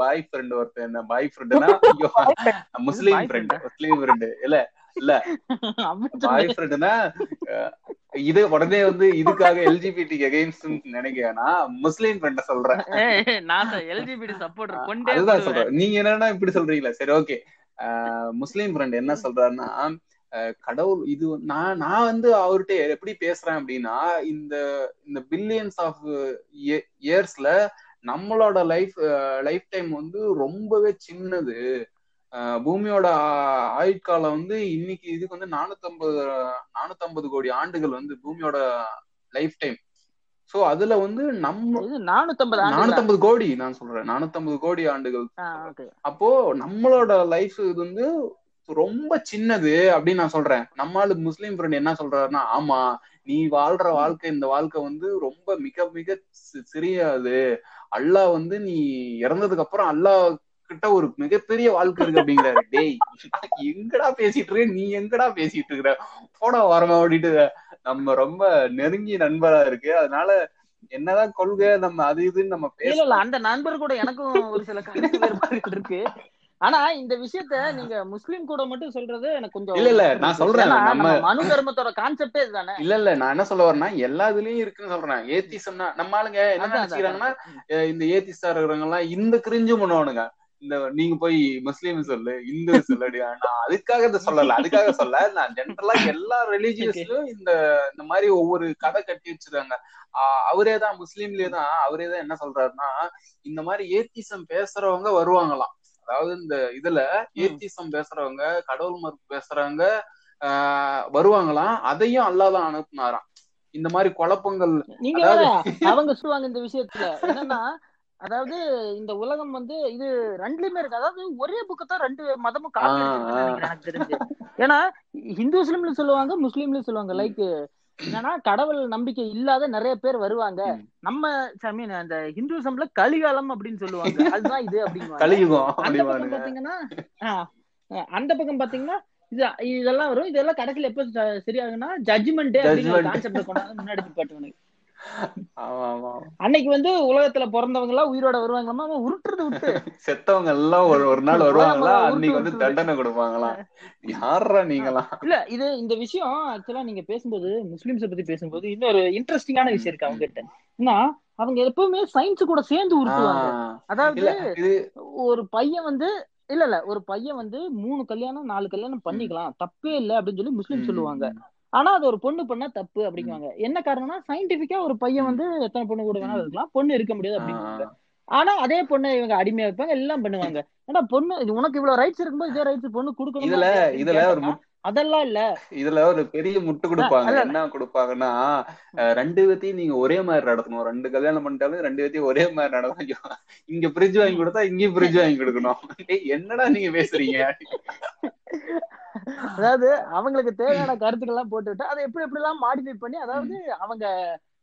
பாய் ஃப்ரெண்ட் ஒருத்தன் என்ன பாய் ஃப்ரெண்டுனா முஸ்லீம் ஃப்ரெண்ட்? முஸ்லீம் ஃப்ரெண்டு இல்ல இல்ல. பாய். ஃப்ரெண்டுனா இது உடனே வந்து இதுக்காக எல்ஜிபிடி அகைன்ஸ்ட் நினைக்கிறேன்னா முஸ்லீம் ஃப்ரெண்ட சொல்றேன். நான் எல்ஜிபிடி சப்போர்ட்டர் கொண்டே அதுதான். சொல்றேன். நீங்க என்னன்னா இப்படி சொல்றீங்களா. சரி ஓகே முஸ்லீம் ஃப்ரெண்ட் என்ன சொல்றாருன்னா கடவுள் இது நான் நான் வந்து அவர்கிட்ட எப்படி பேசுறேன் அப்படின்னா இந்த இந்த பில்லியன்ஸ் ஆஃப் இயர்ஸ்ல நம்மளோட லைஃப் லைஃப் டைம் வந்து ரொம்பவே சின்னது பூமியோட ஆயுட்காலம் வந்து இன்னைக்கு இதுக்கு வந்து நானூத்தம்பது நானூத்தம்பது கோடி ஆண்டுகள் வந்து பூமியோட லைஃப் டைம் சோ அதுல வந்து நம்ம நானூத்தம்பது? நானூத்தம்பது கோடி நான் சொல்றேன் நானூத்தம்பது கோடி ஆண்டுகள். அப்போ நம்மளோட லைஃப் இது வந்து ரொம்ப சின்னது அப்படின்னு நான் சொல்றேன். நம்மால முஸ்லீம் ஃப்ரெண்ட் என்ன சொல்றாருன்னா ஆமா நீ வாழ்ற வாழ்க்கை இந்த வாழ்க்கை வந்து ரொம்ப மிக மிக சிறியது அல்லாஹ் வந்து நீ இறந்ததுக்கு அப்புறம் அல்லாஹ் கிட்ட ஒரு மிகப்பெரிய வாழ்க்கை இருக்கு அப்படிங்கிறாரு. டேய் எங்கடா பேசிட்டு இருக்க? நீ எங்கடா பேசிட்டு இருக்கிற போடா வரமா அப்படின்ட்டு நம்ம ரொம்ப நெருங்கிய நண்பரா இருக்கு. அதனால என்னதான் கொள்கை நம்ம அது இதுன்னு நம்ம பேசலாம் அந்த நண்பர் கூட எனக்கும் ஒரு சில கருத்து வேறுபாடுகள் இருக்கு. ஆனா இந்த விஷயத்த நீங்க முஸ்லீம் கூட மட்டும் சொல்றது எனக்கு கொஞ்சம் இல்ல, இல்ல, நான் சொல்றேன், நம்ம- மனு தர்மத்தோட கான்செப்டே இதுதானே? இல்ல இல்ல நான் என்ன சொல்ல வரேன்னா எல்லா இதுலயும் இருக்குன்னு சொல்றேன். ஏத்திசம்னா நம்ம ஆளுங்க என்ன நினைச்சுக்கிறாங்கன்னா இந்த ஏத்திஸ்டா இருக்கிறவங்க எல்லாம் இந்த கிரிஞ்சும் பண்ணுவானுங்க. இந்த நீங்க போய் முஸ்லீம் சொல்லு இந்து சொல்லு. நான் அதுக்காக இதை சொல்லல அதுக்காக சொல்ல நான் ஜென்ரலா எல்லா ரிலீஜியஸ்லயும் இந்த இந்த மாதிரி ஒவ்வொரு கதை கட்டி வச்சிருக்காங்க. அவரே தான் முஸ்லீம்லயே தான் அவரே தான் என்ன சொல்றாருன்னா இந்த மாதிரி ஏத்திசம் பேசுறவங்க வருவாங்களாம். அதாவது இந்த இதுல ஏத்திசம் பேசுறவங்க கடவுள் மறுப்பு பேசுறவங்க வருவாங்களாம். அதையும் அல்லாதான் அனுப்புனாராம். இந்த மாதிரி குழப்பங்கள் நீங்க அவங்க சொல்லுவாங்க இந்த விஷயத்துல. என்னன்னா அதாவது இந்த உலகம் வந்து இது ரெண்டுலயுமே இருக்கு. அதாவது ஒரே புக்கு தான் ரெண்டு மதமும் காப்பி எனக்கு தெரிஞ்சு. ஏன்னா ஹிந்துஸ்லிம்ல சொல்லுவாங்க முஸ்லீம்லயும் சொல்லுவாங்க. லைக் என்னன்னா கடவுள் நம்பிக்கை இல்லாத நிறைய பேர் வருவாங்க. நம்ம ஐ மீன் அந்த ஹிந்துசம்ல கலிகாலம் அப்படின்னு சொல்லுவாங்க. அதுதான் இது அப்படிங்குவாங்க. பாத்தீங்கன்னா அந்த பக்கம் பாத்தீங்கன்னா இது இதெல்லாம் வரும். இதெல்லாம் கடைசியில எப்ப ச- சரியாகும்னா ஜட்ஜ்மெண்ட் அப்படிங்கிற Judgment. கான்செப்ட் கொண்டாந்து முன்னாடி ஆமா அன்னைக்கு வந்து உலகத்துல பிறந்தவங்க எல்லாம் உயிரோட வருவாங்களாமா அவன் உருட்டுறது விட்டு. செத்தவங்க எல்லாம் ஒரு ஒரு நாள் வருவாங்களா? அன்னைக்கு வந்து தண்டனை கொடுப்பாங்களாம் யாரா நீங்களாம்? இல்ல இது இந்த விஷயம் ஆக்சுவலா நீங்க பேசும்போது முஸ்லிம்ஸ பத்தி பேசும்போது இன்னொரு இன்ட்ரெஸ்டிங்கான விஷயம் இருக்கு அவங்க கிட்ட ஏன்னா அவங்க எப்பவுமே சயின்ஸ் கூட சேர்ந்து உருட்டுவாங்க. அதாவது ஒரு பையன் வந்து இல்ல இல்ல ஒரு பையன் வந்து மூணு கல்யாணம் நாலு கல்யாணம் பண்ணிக்கலாம். தப்பே இல்ல அப்படின்னு சொல்லி முஸ்லீம் சொல்லுவாங்க. ஆனா அது ஒரு பொண்ணு பண்ணா தப்பு அப்படிங்குவாங்க. என்ன காரணம்னா சயின்டிபிக்கா ஒரு பையன் வந்து எத்தனை பொண்ணு கூட வேணாலும் இருக்கலாம் பொண்ணு இருக்க முடியாது அப்படிங்குவாங்க. ஆனா அதே பொண்ணை இவங்க அடிமையா வைப்பாங்க எல்லாம் பண்ணுவாங்க. ஏன்னா பொண்ணு இது உனக்கு இவ்வளவு ரைட்ஸ் இருக்கும்போது இதே ரைட்ஸ் பொண்ணு கொடுக்கணும் இதுல இதுல ஒரு அதெல்லாம் இல்ல. இதுல ஒரு பெரிய முட்டு கொடுப்பாங்க. என்ன கொடுப்பாங்கன்னா ரெண்டு பேத்தையும் நீங்க ஒரே மாதிரி நடத்தணும். ரெண்டு கல்யாணம் பண்ணிட்டாலும் ரெண்டு பேத்தையும் ஒரே மாதிரி நடத்தணும் இங்க ஃப்ரிட்ஜ் வாங்கி கொடுத்தா இங்கேயும் ஃப்ரிட்ஜ் வாங்கி கொடுக்கணும். என்னடா நீங்க பேசுறீங்க? அதாவது அவங்களுக்கு தேவையான கருத்துக்கள் எல்லாம் போட்டு விட்டு அதை எப்படி எப்படி எல்லாம் மாடிஃபை பண்ணி அதாவது அவங்க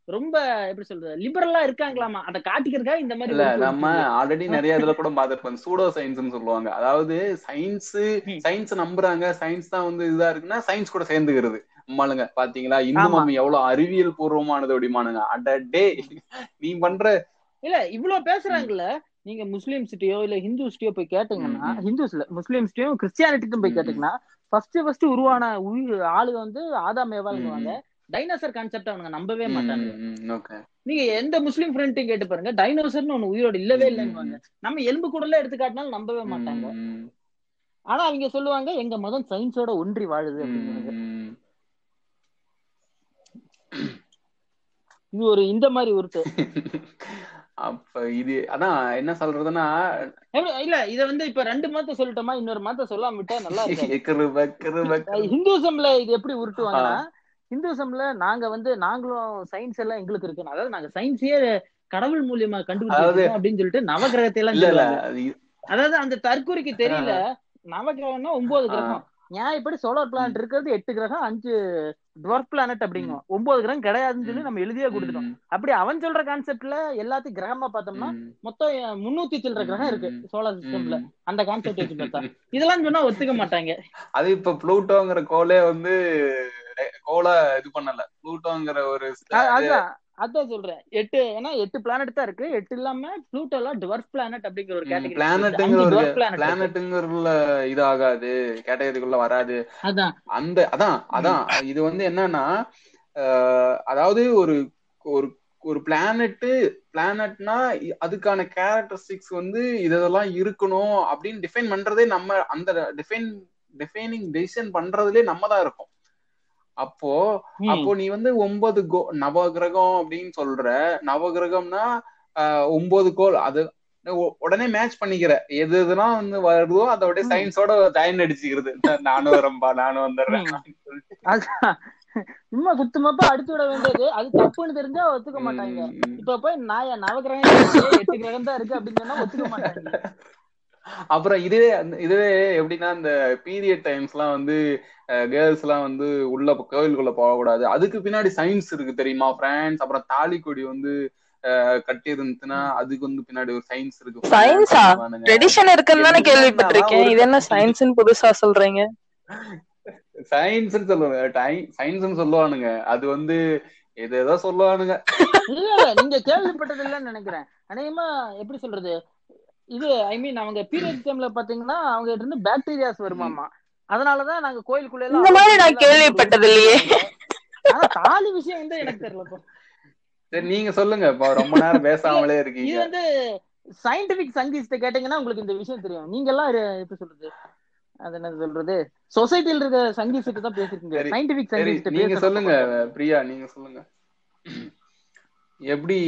ரொம்ப எப்படி சொல்றது லிபரலா இருக்காங்களாமா? அதை காட்டிக்கிறதுக்காக இந்த மாதிரி இல்ல நம்ம ஆல்ரெடி நிறைய இதுல கூட பாத்துருப்போம் சூடோ சயின்ஸ்னு சொல்லுவாங்க. அதாவது சயின்ஸ். சயின்ஸ் நம்புறாங்க. சயின்ஸ் தான் வந்து இதா இருக்குன்னா சயின்ஸ் கூட சேர்ந்துக்கிறது. அம்மாளுங்க பாத்தீங்களா? இந்து. மம்மி எவ்வளவு அறிவியல் பூர்வமானது அப்படிமானுங்க அட டே நீ பண்ற இல்ல இவ்வளவு பேசுறாங்கல்ல நீங்க முஸ்லிம்ஸ்கிட்டயோ இல்ல ஹிந்துஸ்கிட்டயோ போய் கேட்டீங்கன்னா. ஹிந்துஸ்ல முஸ்லிம்ஸ்கிட்டயும் கிறிஸ்டியானிட்டியும் போய். கேட்டீங்கன்னா ஃபர்ஸ்ட் ஃபர்ஸ்ட் உருவான உயிர் ஆளுங்க வந்து ஆதாம் ஏவாளுங்குவாங்க. டைனோசர் கான்செப்ட் அவங்க நம்பவே மாட்டாங்க ஓகே நீங்க எந்த முஸ்லீம் ஃப்ரெண்ட்டையும் கேட்டு பாருங்க. டைனோசர்னு ஒண்ணு உயிரோடு இல்லவே இல்லைங்குவாங்க. நம்ம எலும்பு கூடல எடுத்து காட்டினாலும் நம்பவே மாட்டாங்க. ஆனா அவங்க சொல்லுவாங்க எங்க மதம் சயின்ஸோட ஒன்றி வாழுது இது ஒரு இந்த மாதிரி உருட்டு. அப்ப இது அதான் என்ன சொல்றதுன்னா இல்ல இத வந்து இப்ப ரெண்டு மாத்த சொல்லிட்டோமா இன்னொரு மாத்த சொல்லாம விட்டா நல்லா [laughs] கிருப ஹிந்துசம்ல இது எப்படி உருட்டுவாங்கன்னா ஹிந்துசம்ல நாங்க வந்து நாங்களும் சயின்ஸ் எல்லாம் எங்களுக்கு இருக்கு. அதாவது நாங்க சயின்ஸே கடவுள் மூலியமா கண்டுபிடிச்சிருக்கோம் அப்படின்னு சொல்லிட்டு நவகிரகத்தை எல்லாம் அதாவது அந்த தற்கூரிக்கு தெரியல. நவகிரகம்னா ஒன்பது கிரகம். நியாயப்படி சோலார் பிளானட் இருக்கிறது எட்டு கிரகம் அஞ்சு டுவர்க் பிளானட் அப்படிங்கும் ஒன்பது கிரகம் கிடையாதுன்னு சொல்லி நம்ம எழுதியே கொடுத்துட்டோம். அப்படி அவன் சொல்ற கான்செப்ட்ல எல்லாத்தையும் கிரகமா பார்த்தோம்னா மொத்தம் முன்னூத்தி சில்லற கிரகம் இருக்கு. சோலார் சிஸ்டம்ல. அந்த கான்செப்ட் வச்சு பார்த்தா. இதெல்லாம் சொன்னா ஒத்துக்க மாட்டாங்க. அது இப்ப ப்ளூட்டோங்கிற கோலே வந்து கோலை இது பண்ணல. ப்ளூட்டோங்கிற ஒரு அதான் சொல்றேன். எட்டு ஏன்னா எட்டு பிளானட் தான் இருக்கு. எட்டு இல்லாம ப்ளூட்டோ எல்லாம் டுவர்க் பிளானட் அப்படிங்கிற ஒரு கேட்டகரி பிளானட் பிளானட்டுங்கிறதுல இது ஆகாது கேட்டகரிக்குள்ள வராது. அதான். அந்த அதான் அதான். இது வந்து என்னன்னா அதாவது ஒரு ஒரு ஒரு பிளானட்டு பிளானட்னா அதுக்கான கேரக்டரிஸ்டிக்ஸ் வந்து இதெல்லாம் இருக்கணும் அப்படின்னு டிஃபைன் பண்றதே நம்ம அந்த டிஃபைன் டிஃபைனிங் டெசிஷன் பண்றதுலயே நம்ம தான் இருக்கோம். அப்போ. அப்போ நீ வந்து ஒன்பது கோ நவகிரகம் அப்படின்னு சொல்ற நவகிரகம்னா ஒன்பது கோல். அது உடனே மேட்ச் பண்ணிக்கிற. எது எதுலாம் வந்து வருதோ அதோட. சயின்ஸோட ஜாயின் அடிச்சுக்கிறது. நானும் வரம்பா நானும் வந்துடுறேன். சும்மா குத்துமப்பா அடிச்சு விட வேண்டியது. அது தப்புன்னு தெரிஞ்சா ஒத்துக்க மாட்டாங்க. இப்ப போய் நாய நவகிரகம் எட்டு கிரகம் தான் இருக்கு அப்படின்னு சொன்னா ஒத்துக்க மாட்டாங்க. அப்புறம் இதுவே இதுவே எப்படின்னா இந்த பீரியட் டைம்ஸ் எல்லாம் வந்து கேர்ள்ஸ் எல்லாம் வந்து உள்ள கோயிலுக்குள்ள போகக்கூடாது. அதுக்கு பின்னாடி சயின்ஸ் இருக்கு தெரியுமா பிரான்ஸ் அப்புறம் தாலி கொடி வந்து கட்டி இருந்துச்சுன்னா அதுக்கு வந்து பின்னாடி ஒரு சயின்ஸ் இருக்கு. சயின்ஸா. ட்ரெடிஷன் இருக்குன்னு தானே கேள்விப்பட்டிருக்கேன். இது என்ன சயின்ஸ்னு புதுசா சொல்றீங்க? சயின்ஸ் சொல்லுவாங்க. சயின்ஸ் சொல்லுவானுங்க. அது வந்து எது ஏதோ சொல்லுவானுங்க நீங்க கேள்விப்பட்டது இல்லைன்னு நினைக்கிறேன். அநேகமா எப்படி சொல்றது? இது ஐ மீன் அவங்க பீரியட் டைம்ல பாத்தீங்கன்னா அவங்க கிட்ட இருந்து பாக்டீரியாஸ் வருமாமா அதனாலதான் நாங்க கோயிலுக்குள்ள எல்லாம் இந்த மாதிரி நான் கேள்விப்பட்டது இல்லையே. ஆனா தாலி விஷயம் வந்து எனக்கு தெரியல சரி நீங்க சொல்லுங்க. இப்போ ரொம்ப நேரம் பேசாமலே இது இருக்கீங்க. வந்து சயின்டிபிக் சயின்டிஸ்ட கேட்டீங்கன்னா உங்களுக்கு இந்த விஷயம் தெரியும். நீங்க எல்லாம் இது எப்படி சொல்றது? அது என்ன சொல்றது? சொசைட்டில இருக்க சயின்டிஸ்ட் தான் பேசிருக்கீங்க. சரி, சயின்டிபிக் சயின்டிஸ்ட் நீங்க சொல்லுங்க பிரியா நீங்க சொல்லுங்க. எப்படி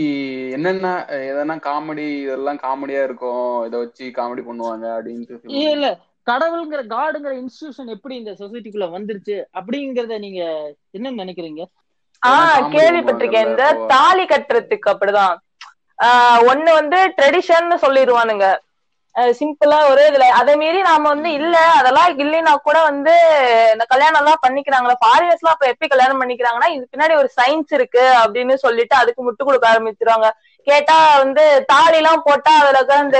என்னென்ன எதனா காமெடி இதெல்லாம் காமெடியா இருக்கும்? இத வச்சு காமெடி பண்ணுவாங்க அப்படின்ட்டு. இல்ல கடவுள்ங்கிற காடுங்கிற இன்ஸ்டிடியூஷன் எப்படி இந்த சொசைட்டிக்குள்ள வந்துருச்சு? அப்படிங்கறத நீங்க என்ன நினைக்கிறீங்க? ஆஹ் comedy கேள்விப்பட்டிருக்கேன். இந்த தாலி கட்டுறதுக்கு அப்படிதான். ஆஹ் ஒண்ணு வந்து ட்ரெடிஷன் சொல்லிடுவானுங்க சிம்பிளா ஒரு இதுல. அதை மீறி நாம வந்து இல்ல அதெல்லாம் இல்லைன்னா கூட வந்து இந்த கல்யாணம் எல்லாம் பண்ணிக்கிறாங்களா ஃபாரினர்ஸ் எல்லாம் அப்ப எப்படி கல்யாணம் பண்ணிக்கிறாங்கன்னா இது பின்னாடி ஒரு சயின்ஸ் இருக்கு அப்படின்னு சொல்லிட்டு அதுக்கு முட்டு கொடுக்க ஆரம்பிச்சிருவாங்க. கேட்டா வந்து தாலி எல்லாம் போட்டா அதுல அந்த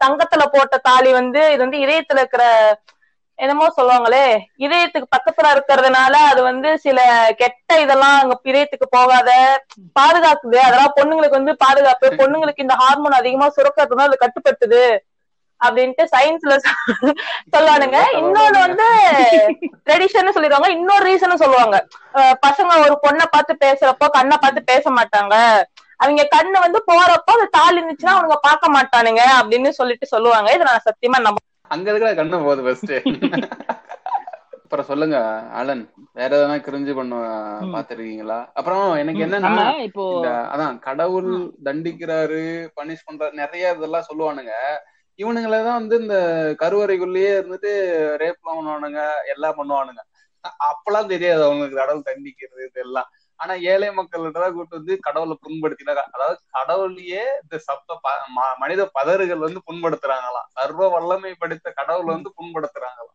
தங்கத்துல போட்ட தாலி வந்து இது வந்து இதயத்துல இருக்கிற என்னமோ சொல்லுவாங்களே இதயத்துக்கு பக்கத்துல இருக்கிறதுனால அது வந்து சில கெட்ட இதெல்லாம் அங்க இதயத்துக்கு போகாத பாதுகாக்குது. அதெல்லாம் பொண்ணுங்களுக்கு வந்து பாதுகாப்பு பொண்ணுங்களுக்கு இந்த ஹார்மோன் அதிகமா சுரக்கிறதுனால அது கட்டுப்படுத்துது அப்படின்ட்டு சயின்ஸ்ல சொல்லுவானுங்க. இன்னொன்னு வந்து ட்ரெடிஷன் சொல்லிடுவாங்க. இன்னொரு ரீசனும் சொல்லுவாங்க. பசங்க ஒரு பொண்ணை பார்த்து பேசுறப்போ கண்ணை பார்த்து பேச மாட்டாங்க. அவங்க கண்ணு வந்து போறப்போ அது தாள் இருந்துச்சுன்னா அவனுங்க பார்க்க மாட்டானுங்க அப்படின்னு சொல்லிட்டு சொல்லுவாங்க. இதை நான் சத்தியமா நம்ப அங்க இருக்கிற கண்ணு போகுது ஃபர்ஸ்ட் அப்புறம் சொல்லுங்க அலன். வேற எதனா கிரிஞ்சு பண்ண. பாத்திருக்கீங்களா அப்புறம் எனக்கு என்னன்னா இப்போ அதான் கடவுள் தண்டிக்கிறாரு பனிஷ் பண்றாரு நிறைய இதெல்லாம் சொல்லுவானுங்க. இவனுங்களே தான் வந்து இந்த கருவறைக்குள்ளேயே இருந்துட்டு ரேப் பண்ணுவானுங்க எல்லாம் பண்ணுவானுங்க. அப்பெல்லாம் தெரியாது அவங்களுக்கு கடவுள் தண்டிக்கிறது இதெல்லாம். ஆனா ஏழை மக்கள்கிட்ட தான் கூட்டு வந்து கடவுளை புண்படுத்தினாங்க அதாவது கடவுளையே இந்த சப்த ப- ம- மனித பதறுகள் வந்து புண்படுத்துறாங்களாம். சர்வ வல்லமை படைத்த கடவுளை வந்து புண்படுத்துறாங்களாம்.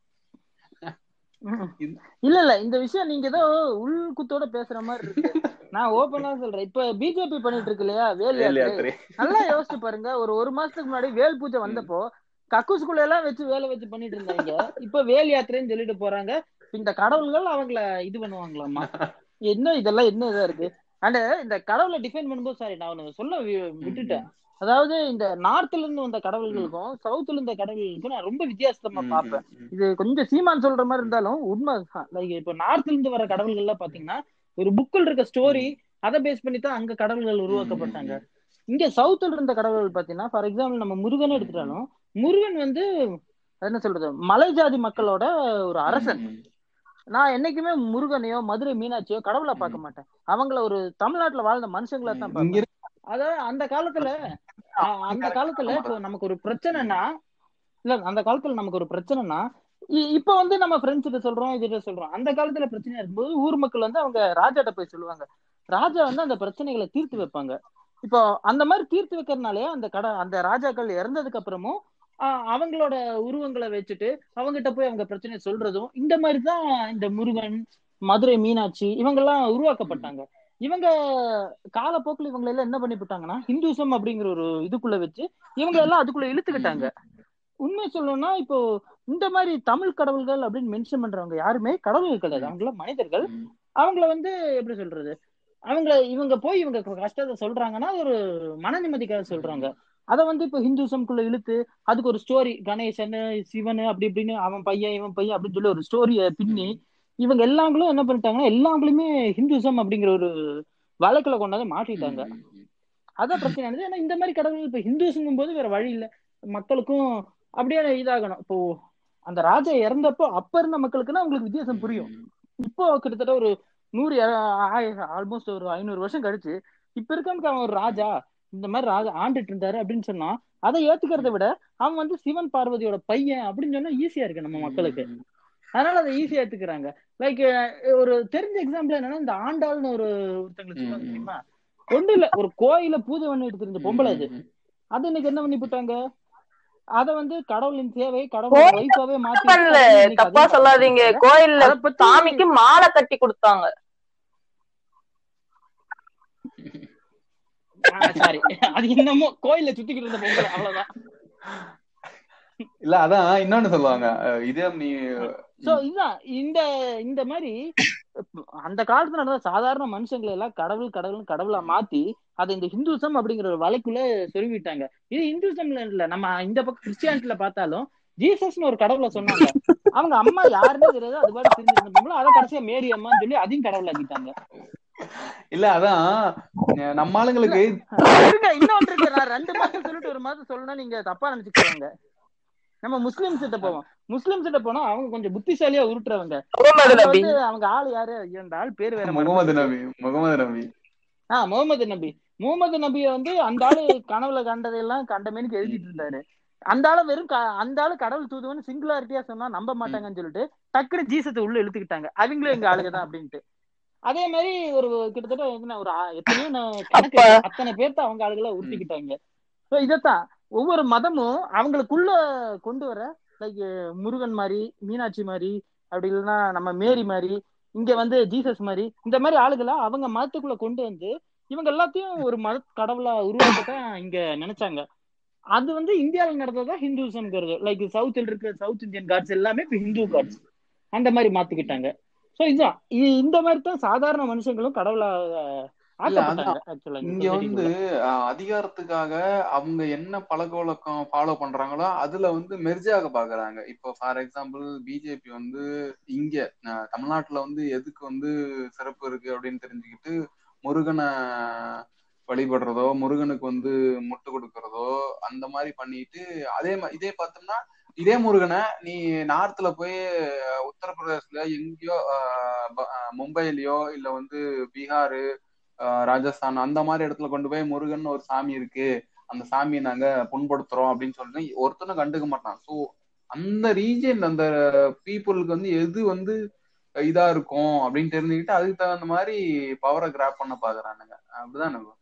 இல்ல இல்ல இந்த விஷயம் நீங்க ஏதோ உள்குத்தோட பேசுற மாதிரி இருக்கு. நான் ஓபனா சொல்றேன். இப்ப பிஜேபி பண்ணிட்டு இருக்கு இல்லையா வேல் யாத்திரை? யாத்திரை. நல்லா யோசிச்சு பாருங்க. ஒரு ஒரு மாசத்துக்கு முன்னாடி வேல் பூஜை வந்தப்போ கக்கூசுக்குள்ள எல்லாம் வச்சு வேலை வச்சு பண்ணிட்டு இருந்தாங்க. இப்ப வேல் யாத்திரைன்னு சொல்லிட்டு போறாங்க. இந்த கடவுள்கள் அவங்கள இது பண்ணுவாங்களாமா என்ன இதெல்லாம் என்ன இதா இருக்கு? அண்ட் இந்த கடவுளை டிஃபைன் பண்ணும்போது சாரி நான் ஒண்ணு சொல்ல விட்டுட்டேன். அதாவது இந்த நார்த்ல இருந்து வந்த கடவுள்களுக்கும் சவுத்ல இருந்த கடவுள்களுக்கும் நான் ரொம்ப வித்தியாசமா பார்ப்பேன். இது கொஞ்சம் சீமான் சொல்ற மாதிரி இருந்தாலும் உண்மை லைக் இப்ப நார்த்ல இருந்து வர கடவுள்கள் எல்லாம் பாத்தீங்கன்னா ஒரு புக்கில் இருக்க ஸ்டோரி அதை பேஸ் பண்ணி தான் அங்க கடவுள்கள் உருவாக்கப்பட்டாங்க. இங்க சவுத்துல இருந்த கடவுள்கள் பாத்தீங்கன்னா ஃபார் எக்ஸாம்பிள் நம்ம முருகனை எடுத்துட்டாலும் முருகன் வந்து என்ன சொல்றது மலை ஜாதி மக்களோட ஒரு அரசன். நான் என்னைக்குமே முருகனையோ மதுரை மீனாட்சியோ கடவுளை பார்க்க மாட்டேன். அவங்கள ஒரு தமிழ்நாட்டுல வாழ்ந்த மனுஷங்களா தான் அதாவது அந்த காலத்துல அந்த காலத்துல இப்போ நமக்கு ஒரு பிரச்சனைனா இல்ல அந்த காலத்துல நமக்கு ஒரு பிரச்சனைனா இப்ப வந்து நம்ம ஃப்ரெண்ட்ஸ் கிட்ட சொல்றோம் இதுகிட்ட சொல்றோம். அந்த காலத்துல பிரச்சனையா இருக்கும்போது ஊர் மக்கள் வந்து அவங்க ராஜாட்ட போய் சொல்லுவாங்க. ராஜா வந்து அந்த பிரச்சனைகளை தீர்த்து வைப்பாங்க. இப்போ அந்த மாதிரி தீர்த்து வைக்கிறதுனாலே அந்த கட அந்த ராஜாக்கள் இறந்ததுக்கு அப்புறமும் அவங்களோட உருவங்களை வச்சுட்டு அவங்ககிட்ட போய் அவங்க பிரச்சனையை சொல்றதும் இந்த மாதிரி தான் இந்த முருகன் மதுரை மீனாட்சி இவங்கெல்லாம் உருவாக்கப்பட்டாங்க. இவங்க காலப்போக்கில் இவங்க எல்லாம் என்ன பண்ணி போட்டாங்கன்னா ஹிந்துசம் அப்படிங்கிற ஒரு இதுக்குள்ள வச்சு இவங்க எல்லாம் அதுக்குள்ள இழுத்துக்கிட்டாங்க. உண்மை சொல்லணும்னா இப்போ இந்த மாதிரி தமிழ் கடவுள்கள் அப்படின்னு மென்ஷன் பண்றவங்க யாருமே கடவுள்கள் கிடையாது. அவங்கள மனிதர்கள். அவங்கள வந்து எப்படி சொல்றது? அவங்க இவங்க போய் இவங்க கஷ்டத்தை சொல்றாங்கன்னா ஒரு மன நிம்மதிக்காக சொல்றாங்க. அத வந்து இப்போ ஹிந்துசம்குள்ள இழுத்து அதுக்கு ஒரு ஸ்டோரி கணேசன் சிவன் அப்படி இப்படின்னு அவன் பையன் இவன் பையன் அப்படின்னு சொல்லி ஒரு ஸ்டோரிய பின்னி இவங்க எல்லாங்களும் என்ன பண்ணிட்டாங்கன்னா எல்லாங்களுமே ஹிந்துசம் அப்படிங்கிற ஒரு வழக்குல கொண்டாந்து மாட்டிட்டாங்க. அதான் பிரச்சனை. ஆனது ஏன்னா இந்த மாதிரி கடவுள் இப்ப ஹிந்துஸுங்கும் போது வேற வழி இல்ல. மக்களுக்கும் அப்படியே இதாகணும். இப்போ அந்த ராஜா இறந்தப்போ அப்ப இருந்த மக்களுக்குன்னா அவங்களுக்கு வித்தியாசம் புரியும். இப்போ கிட்டத்தட்ட ஒரு நூறு ஆல்மோஸ்ட் ஒரு ஐநூறு வருஷம் கழிச்சு இப்ப இருக்கவனுக்கு அவன் ஒரு ராஜா இந்த மாதிரி ராஜா ஆண்டுட்டு இருந்தாரு அப்படின்னு சொன்னா அதை ஏத்துக்கிறத விட அவன் வந்து சிவன் பார்வதியோட பையன் அப்படின்னு சொன்னா ஈஸியா இருக்கு நம்ம மக்களுக்கு. அதனால அதை ஈஸியா ஏத்துக்கிறாங்க. லைக் ஒரு தெரிஞ்ச எக்ஸாம்பிள் என்னன்னா இந்த ஆண்டாள்னு ஒரு ஒருத்தங்களுக்கு தெரியுமா? ஒண்ணு இல்ல ஒரு கோயில பூஜை பண்ணிட்டு தெரிஞ்ச பொம்பளை அது. அது இன்னைக்கு என்ன பண்ணி போட்டாங்க? அத வந்து கடவுளின் சேவை கடவுள் வைஃபாவே மாத்தி தப்பா சொல்லாதீங்க. கோயில்ல சாமிக்கு மாலை கட்டி கொடுத்தாங்க. சாரி அது என்னமோ கோயில சுத்திக்கிட்டு இருந்த பொங்கல் அவ்வளவுதான். இல்ல அதான் இன்னொன்னு சொல்லுவாங்க. இதே நீ சோ இதுதான். இந்த இந்த மாதிரி அந்த காலத்துல நடந்த சாதாரண மனுஷங்களை எல்லாம் கடவுள் கடவுள் கடவுளா மாத்தி அதை இந்த ஹிந்துசம் அப்படிங்கிற ஒரு வலைக்குள்ள சொருவிட்டாங்க இது ஹிந்துசம்ல இல்ல. நம்ம இந்த பக்கம் கிறிஸ்டியானிட்டில பார்த்தாலும் ஜீசஸ்னு ஒரு கடவுளை சொன்னாங்க. அவங்க அம்மா யாருன்னே தெரியாது. அது பாட்டு தெரிஞ்சிருந்த அதை கடைசியா மேரி அம்மான்னு சொல்லி அதையும் கடவுளாக்கிட்டாங்க. இல்ல அதான் நம்ம ஆளுங்களுக்கு இன்னொன்று இருக்கு ரெண்டு மாசம் சொல்லிட்டு ஒரு மாசம் சொல்லணும் நீங்க தப்பா நினைச்சுக்குவாங்க நம்ம முஸ்லிம்ஸ் கிட்ட போவோம். முஸ்லிம்ஸ் கிட்ட போனா அவங்க கொஞ்சம் புத்திசாலியா உருட்டுறவங்க. வந்து அவங்க ஆள் யாரு? அந்த ஆள் பேர் வேற முகமது நபி முகமது நபி. ஆஹ் முகமது நபி. முகமது நபிய வந்து அந்த ஆளு கனவுல கண்டதையெல்லாம் கண்டமேனுக்கு எழுதிட்டு இருந்தாரு. அந்த ஆளு வெறும் அந்த ஆளு கடவுள் தூதுவன்னு சிங்குலாரிட்டியா சொன்னா நம்ப மாட்டாங்கன்னு சொல்லிட்டு டக்குனு ஜீசத்தை உள்ள இழுத்துக்கிட்டாங்க. அவங்களும் எங்க ஆளுகதான் அப்படின்ட்டு. அதே மாதிரி ஒரு கிட்டத்தட்ட என்ன ஒரு எத்தனையோ கணக்கு அத்தனை பேர்த்த அவங்க ஆளுகளை உருட்டிக்கிட்டாங்க. ஸோ இதைத்தான். ஒவ்வொரு மதமும் அவங்களுக்குள்ள கொண்டு வர லைக் முருகன் மாதிரி மீனாட்சி மாதிரி அப்படி இல்லைன்னா நம்ம மேரி மாதிரி இங்க வந்து ஜீசஸ் மாதிரி இந்த மாதிரி ஆளுகளை அவங்க மதத்துக்குள்ள கொண்டு வந்து இவங்க எல்லாத்தையும் ஒரு மத கடவுளா உருவாக்கத்தான் இங்க நினைச்சாங்க. அது வந்து இந்தியாவில் நடந்ததா ஹிந்துசம்ங்கிறது லைக் சவுத்தில் இருக்க சவுத் இந்தியன் காட்ஸ் எல்லாமே இப்ப ஹிந்து காட்ஸ் அந்த மாதிரி மாத்திக்கிட்டாங்க. சோ இதுதான் இந்த மாதிரி தான் சாதாரண மனுஷங்களும் கடவுளா இங்க வந்து அதிகாரத்துக்காக அவங்க என்ன பழக்க வழக்கம் ஃபாலோ பண்றாங்களோ அதுல வந்து மெர்ஜாக பாக்குறாங்க. இப்போ ஃபார் எக்ஸாம்பிள் பிஜேபி வந்து இங்க தமிழ்நாட்டுல வந்து எதுக்கு வந்து சிறப்பு இருக்கு அப்படின்னு தெரிஞ்சுக்கிட்டு முருகனை வழிபடுறதோ முருகனுக்கு வந்து முட்டு கொடுக்கறதோ அந்த மாதிரி பண்ணிட்டு அதே இதே பார்த்தோம்னா இதே முருகனை நீ நார்த்ல போய் உத்தரப்பிரதேசல எங்கேயோ மும்பைலயோ இல்ல வந்து பீகாரு ராஜஸ்தான் அந்த மாதிரி இடத்துல கொண்டு போய் முருகன் ஒரு சாமி இருக்கு. அந்த சாமியை நாங்க புண்படுத்துறோம் அப்படின்னு சொல்லி ஒருத்தனும் கண்டுக்க மாட்டான். சோ அந்த ரீஜன் அந்த பீப்புளுக்கு வந்து எது வந்து இதா இருக்கும் அப்படின்னு தெரிஞ்சுக்கிட்டு அதுக்கு தகுந்த மாதிரி பவரை கிராப் பண்ண பாக்குறானுங்க. அப்படிதான் எனக்கு.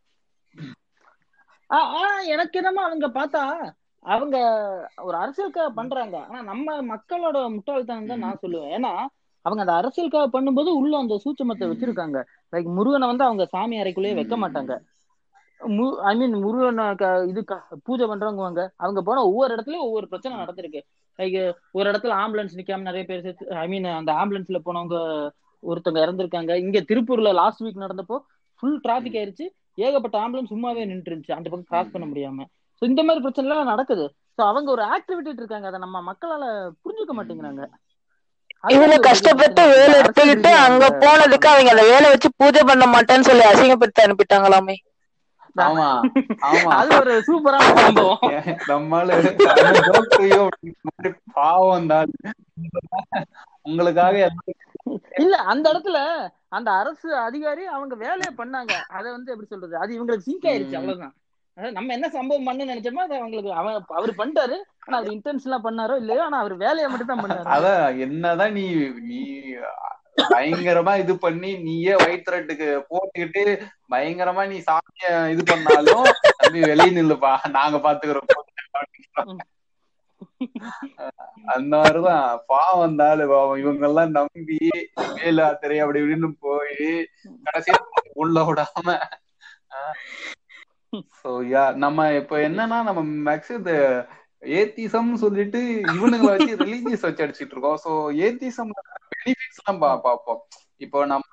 எனக்கு என்னமோ அவங்க பார்த்தா அவங்க ஒரு அரசியலுக்காக பண்றாங்க. ஆனா நம்ம மக்களோட முட்டாள்தான் தான் நான் சொல்லுவேன். ஏன்னா அவங்க அந்த அரசியலுக்காக பண்ணும்போது உள்ள அந்த சூட்சமத்தை வச்சிருக்காங்க. லைக் முருகனை வந்து அவங்க சாமி அறைக்குள்ளேயே வைக்க மாட்டாங்க. ஐ மீன் முருகனை க- இது பூஜை பண்றவங்க அவங்க போன ஒவ்வொரு இடத்துலயும் ஒவ்வொரு பிரச்சனை நடந்திருக்கு. லைக் ஒரு இடத்துல ஆம்புலன்ஸ் நிக்காம நிறைய பேர் ஐ மீன் அந்த ஆம்புலன்ஸ்ல போனவங்க ஒருத்தவங்க இறந்திருக்காங்க. இங்க திருப்பூர்ல லாஸ்ட் வீக் நடந்தப்போ ஃபுல் டிராபிக் ஆயிருச்சு. ஏகப்பட்ட ஆம்புலன்ஸ் சும்மாவே நின்று இருந்துச்சு அந்த பக்கம் கிராஸ் பண்ண முடியாம. சோ இந்த மாதிரி பிரச்சனை எல்லாம் நடக்குது. சோ அவங்க ஒரு ஆக்டிவிட்டி இருக்காங்க. அதை நம்ம மக்களால புரிஞ்சுக்க மாட்டேங்கிறாங்க. பெரிய கஷ்டப்பட்டு வேலை எடுத்துக்கிட்டு அங்க போனதுக்கு அவங்க அந்த வேலை வச்சு பூஜை பண்ண மாட்டேன்னு சொல்லி அசிங்கப்படுத்தி அனுப்பிட்டாங்களாமே. ஆமா ஆமா. அது ஒரு சூப்பரான சம்பவம். நம்மால பாவம் தான். உங்களுக்காக இல்ல அந்த இடத்துல அந்த அரசு அதிகாரி அவங்க வேலையை பண்ணாங்க. அத வந்து எப்படி சொல்றது? அது இவங்களுக்கு சிங்க் ஆயிருச்சு அவ்வளவுதான். நம்ம என்ன சம்பவம் பண்ண நினைச்சோமோ அது அவங்களுக்கு அவன் அவர் பண்ணிட்டாரு. ஆனா அவர் இன்டென்ஷனா பண்ணாரோ இல்லையோ ஆனா அவர் வேலையை மட்டும் தான் பண்ணாரு. அதான் என்னதான் நீ நீ பயங்கரமா இது பண்ணி நீயே வயிற்றுட்டுக்கு போட்டுக்கிட்டு பயங்கரமா நீ சாமிய இது பண்ணாலும் தம்பி வெளியே நில்லுப்பா. நாங்க பாத்துக்கிறோம். அந்த மாதிரிதான். பாவம் தாலு பாவம். இவங்க எல்லாம் நம்பி வேலாத்திரை அப்படி இப்படின்னு போய் கடைசியா உள்ள விடாம சோ யா நம்ம இப்ப என்னன்னா நம்ம மேக்ஸ் இந்த ஏத்திசம் சொல்லிட்டு இவனுங்களை வச்சு ரிலீஜியஸ் வச்சு அடிச்சிட்டு இருக்கோம். சோ ஏத்திசம் பெனிஃபிட்ஸ் எல்லாம் பா- பார்ப்போம். இப்போ நம்ம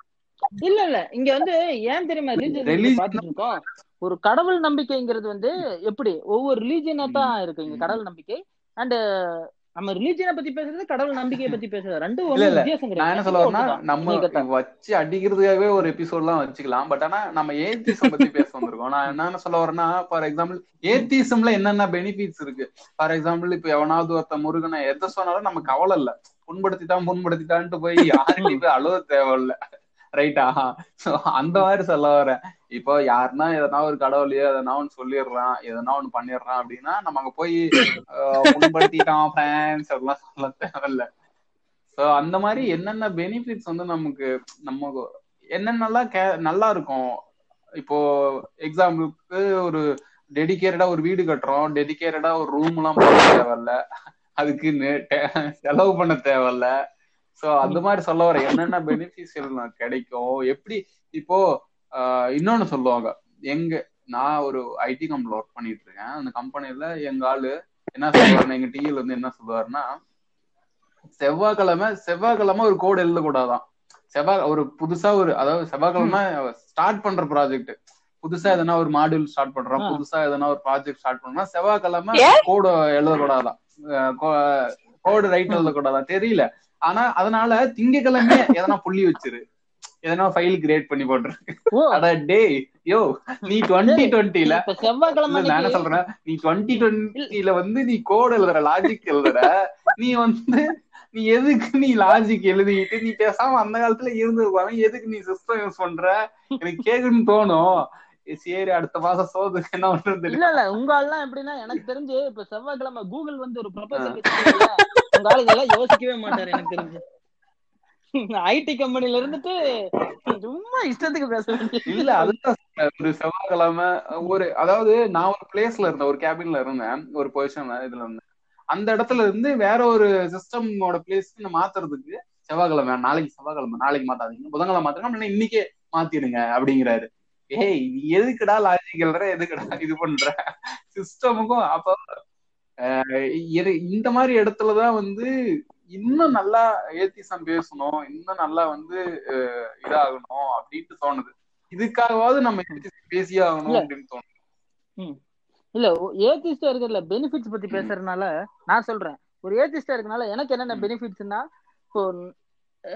இல்ல இல்ல. இங்க வந்து ஏன் தெரியுமா ரிலீஜியன் பாத்துட்டு இருக்கோம் ஒரு கடவுள் நம்பிக்கைங்கிறது வந்து எப்படி? ஒவ்வொரு ரிலீஜியனா தான் இருக்கு. இங்க கடவுள் நம்பிக்கை. அண்ட் நம்ம ரிலீஜியனை பத்தி பேசுறது கடவுள் நம்பிக்கையை பத்தி பேசுறது. ரெண்டும் இல்ல இல்ல. வித்தியாசம் நான் என்ன கிடையாது சொல்ல வரேன்னா ஒண்ணுதான். நம்ம வச்சு அடிக்கிறதுக்காகவே ஒரு எபிசோட் எல்லாம் வச்சுக்கலாம். பட் ஆனா நம்ம ஏத்திசம் பத்தி பேச வந்திருக்கோம். நான் என்ன சொல்ல வரேன்னா ஃபார் எக்ஸாம்பிள் ஏத்திசம்ல என்னென்ன பெனிஃபிட்ஸ் இருக்கு? ஃபார் எக்ஸாம்பிள் இப்ப எவனாவது ஒருத்த முருகனை எதை சொன்னாலும் நமக்கு கவலை இல்ல. புண்படுத்திட்டான் புண்படுத்திட்டான்ட்டு போய் யாருக்கும் போய் அழுவ தேவையில்ல. ரைட்டா சோ அந்த மாதிரி சொல்ல வரேன். இப்போ யாருன்னா எதனா ஒரு கடவுளையோ எதனா ஒன்று சொல்லிடுறான் எதனா ஒன்று பண்ணிடுறான் அப்படின்னா நம்ம அங்க போய் ஆஹ், புண்படுத்திட்டான் ஃப்ரான்ஸ் அதெல்லாம் சொல்ல தேவையில்ல. சோ அந்த மாதிரி என்னென்ன பெனிஃபிட்ஸ் வந்து நமக்கு நம்ம என்னென்னலாம் கே நல்லா இருக்கும்? இப்போ எக்ஸாம்பிளுக்கு ஒரு டெடிகேட்டடா ஒரு வீடு கட்டுறோம் டெடிகேட்டடா ஒரு ரூம் எல்லாம் பண்ண தேவையில்ல. அதுக்கு செலவு பண்ண தேவையில்ல. சோ அந்த மாதிரி சொல்ல வர என்னென்ன பெனிஃபிட்ஸ் கிடைக்கும்? எப்படி இப்போ இன்னொன்னு சொல்லுவாங்க. எங்க நான் ஒரு ஐடி கம்பெனில ஒர்க் பண்ணிட்டு இருக்கேன் அந்த கம்பெனில எங்க ஆளு என்ன சொல்லுவாருன்னா எங்க டீல வந்து என்ன சொல்லுவாருன்னா செவ்வாய்க்கிழமை செவ்வாய்க்கிழமை ஒரு கோடு எழுதக்கூடாதான் செவ்வாய் ஒரு புதுசா ஒரு அதாவது செவ்வாய்க்கிழமை ஸ்டார்ட் பண்ற ப்ராஜெக்ட் புதுசா எதனா ஒரு மாடியூல் ஸ்டார்ட் பண்றோம். புதுசா எதனா ஒரு ப்ராஜெக்ட் ஸ்டார்ட் பண்றோம் செவ்வாய்க்கிழமை? கோடு எழுதக்கூடாதான் கோடு ரைட் எழுதக்கூடாதான் தெரியல. ஆனா அதனால திங்கக்கிழமை எதனா புள்ளி வச்சிரு. எதனா ஃபைல் கிரியேட் பண்ணி போட்டுரு ஓ. அட டே யோ நீ டுவெண்ட்டி டுவெண்ட்டில இப்ப செவ்வாய்க்கிழமை இல்ல, நான் சொல்றேன் நீ டுவெண்ட்டி டுவெண்ட்டில வந்து நீ கோட் எழுதுற லாஜிக் எழுதுற. நீ வந்து நீ எதுக்கு நீ லாஜிக் எழுதிட்டு நீ பேசாம அந்த காலத்துல இருந்திருப்பாங்க எதுக்கு நீ சிஸ்டம் யூஸ் பண்ற? எனக்கு கேக்குன்னு தோணும். சரி அடுத்த மாசம் சோதுக்கு என்ன பண்றது இல்ல இல்ல உங்க ஆள்லாம் எப்படின்னா எனக்கு தெரிஞ்சு இப்ப செவ்வாய்க்கிழமை கூகுள் வந்து ஒரு ப்ரொபோசல் உங்க ஆளு இதெல்லாம் யோசிக்கவே மாட்டாரு எனக்கு தெரிஞ்சு. [laughs] ஐடி கம்பெனில இருந்துட்டு சும்மா இஷ்டத்துக்கு பேசுறேன் இல்ல அதுதான் ஒரு செவ்வாய்க்கிழமை ஒரு அதாவது நான் ஒரு பிளேஸ்ல இருந்தேன் ஒரு கேபின்ல இருந்தேன் ஒரு பொசிஷன்ல இதுல இருந்தேன். அந்த இடத்துல இருந்து வேற ஒரு சிஸ்டமோட பிளேஸ்க்கு மாத்துறதுக்கு செவ்வாய்க்கிழமை நாளைக்கு செவ்வாய்க்கிழமை நாளைக்கு மாத்தாதீங்க. புதன்கிழமை மாத்துறோம் இன்னைக்கே மாத்திடுங்க அப்படிங்கிறாரு. ஏய் நீ எதுக்குடா லாஜிக்கல்ற எதுக்குடா இது பண்ற? சிஸ்டமுக்கும் அப்ப அஹ் இந்த மாதிரி இடத்துலதான் வந்து இன்னும் நல்லா ஏத்திசம் பேசணும் இன்னும் நல்லா வந்து இதாகணும் அப்படின்ட்டு தோணுது. இதுக்காகவாவது நம்ம பேசியே ஆகணும். அப்படின்னு தோணுது. இல்ல ஏத்திஸ்டா இருக்கிறதுல பெனிஃபிட்ஸ் பத்தி பேசுறதுனால நான் சொல்றேன். ஒரு ஏத்திஸ்டா இருக்கனால எனக்கு என்னென்ன பெனிஃபிட்ஸ்னா இப்போ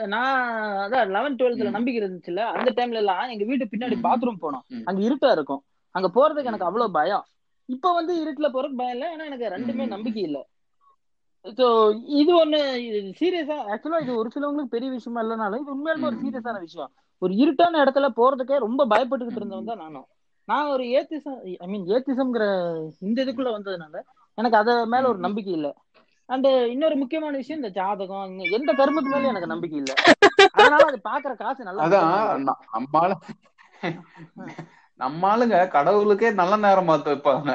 நான் அதான் லெவன்த் டுவெல்த்ல. நம்பிக்கை இருந்துச்சுல்ல அந்த டைம்ல எல்லாம் எங்க வீட்டு பின்னாடி. பாத்ரூம் போனோம். அங்க இருட்டா இருக்கும். அங்க போறதுக்கு எனக்கு அவ்வளவு பயம். இப்ப வந்து இருட்டுல போறதுக்கு பயம் இல்ல ஏன்னா எனக்கு ரெண்டுமே. நம்பிக்கை இல்ல. சோ இது ஒண்ணு சீரியஸா ஆக்சுவலா இது ஒரு சிலவங்களுக்கு பெரிய விஷயமா இல்லைனாலும் இது உண்மையாலுமே ஒரு. சீரியஸான விஷயம் ஒரு இருட்டான இடத்துல போறதுக்கே ரொம்ப பயப்பட்டுக்கிட்டு இருந்தவன் தான் நானும் நான் ஒரு ஏத்திசம் ஐ மீன் ஏத்திசம்ங்கிற இந்த இதுக்குள்ள வந்ததுனால எனக்கு அத மேல ஒரு. நம்பிக்கை இல்ல அண்ட் இன்னொரு முக்கியமான விஷயம் இந்த ஜாதகம் எந்த கர்மத்து மேலயும் எனக்கு நம்பிக்கை இல்ல அதனால அது பாக்குற காசு நல்லா அதான் மிச்சமாகுது. ந- நம்ம ஆளு நம்ம ஆளுங்க கடவுளுக்கே நல்ல நேரம் பார்த்து வைப்பாங்க.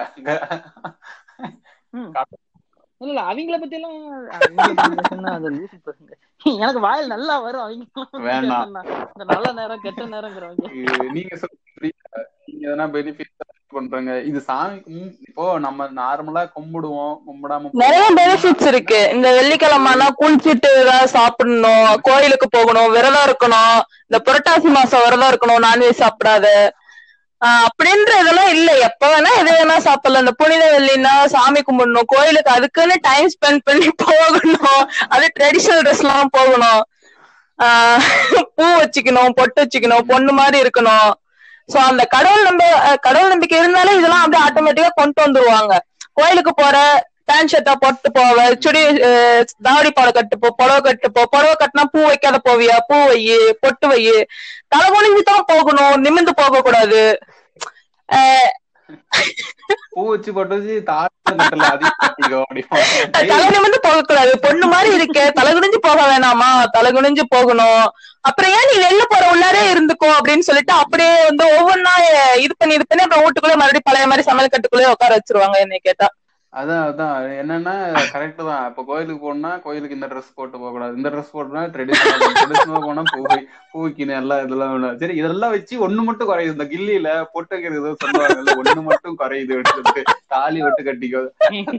இல்ல இல்ல அவங்கள பத்தி எல்லாம். [laughs] எனக்கு வாயில் நல்லா வரும் அவங்க. [laughs] இந்த நல்ல நேரம் கெட்ட நேரங்கிறவங்க. இது நீங்க சொல்றீங்க நீங்க எதனா பெனிஃபிட் பண்றாங்க? இது சாமி இப்போ நம்ம நார்மலா கும்பிடுவோம் கும்பிடாம நிறைய பெனிஃபிட்ஸ் இருக்கு. இந்த வெள்ளிக்கிழமைனா குளிச்சுட்டு ஏதாவது சாப்பிடணும் கோயிலுக்கு போகணும் விரதம் இருக்கணும். இந்த புரட்டாசி மாசம் விரதம் இருக்கணும் நான்வெஜ் சாப்பிடாத. அப்படின்ற இதெல்லாம் இல்ல. எப்ப வேணா எது வேணா சாப்பிடலாம். இந்த புனித வெள்ளினா சாமி கும்பிடணும். கோயிலுக்கு அதுக்குன்னு டைம் ஸ்பெண்ட் பண்ணி [laughs] போகணும். அது ட்ரெடிஷனல் ட்ரெஸ் எல்லாம் போகணும். பூ வச்சுக்கணும் பொட்டு வச்சுக்கணும் பொண்ணு மாதிரி இருக்கணும். சோ அந்த கடவுள் நம்ப கடவுள் நம்பிக்கை இருந்தாலே இதெல்லாம் அப்படியே ஆட்டோமேட்டிக்கா கொண்டு வந்துருவாங்க. கோயிலுக்கு போற பேண்ட் ஷர்ட்டா போட்டு போவ சுடி தாவடி பாலை கட்டுப்போ புடவை கட்டுப்போ புடவை கட்டினா பூ வைக்காத போவியா? பூ வை பொட்டு வை. தலை குனிஞ்சு தான் போகணும் நிமிந்து போக கூடாது அஹ் பூ வச்சு போட்டு வச்சு தாழ கட்டல அதிகம் கட்டிக்கோ தலை அப்படி நிமிந்து போக கூடாது பொண்ணு மாதிரி இருக்க. தலை குனிஞ்சு போக வேணாமா? தலை குனிஞ்சு போகணும். அப்புறம் ஏன் நீ வெளில போற உள்ளாரே இருந்துக்கோ அப்படின்னு சொல்லிட்டு அப்படியே வந்து ஒவ்வொன்னா இது பண்ணி இது பண்ணி அப்புறம் வீட்டுக்குள்ள மறுபடியும் பழைய மாதிரி சமையல் கட்டுக்குள்ளே உட்கார வச்சிருவாங்க என்னை கேட்டா. அதான் அதான். என்னன்னா கரெக்ட் தான். இப்ப கோயிலுக்கு போனா கோயிலுக்கு இந்த ட்ரெஸ் போட்டு போக கூடாது இந்த ட்ரெஸ் போட்டுனா ட்ரெடிஷனல் ட்ரெடிஷனல் போனா பூ பூக்கின்னு எல்லாம் இதெல்லாம் வேணும். சரி இதெல்லாம் வச்சு ஒண்ணு மட்டும் குறையுது. இந்த கில்லியில பொட்டுக்கிறது ஏதோ சொல்லுவாங்கல்ல ஒண்ணு மட்டும் குறையுது எடுத்துட்டு தாலி விட்டு கட்டிக்கோ.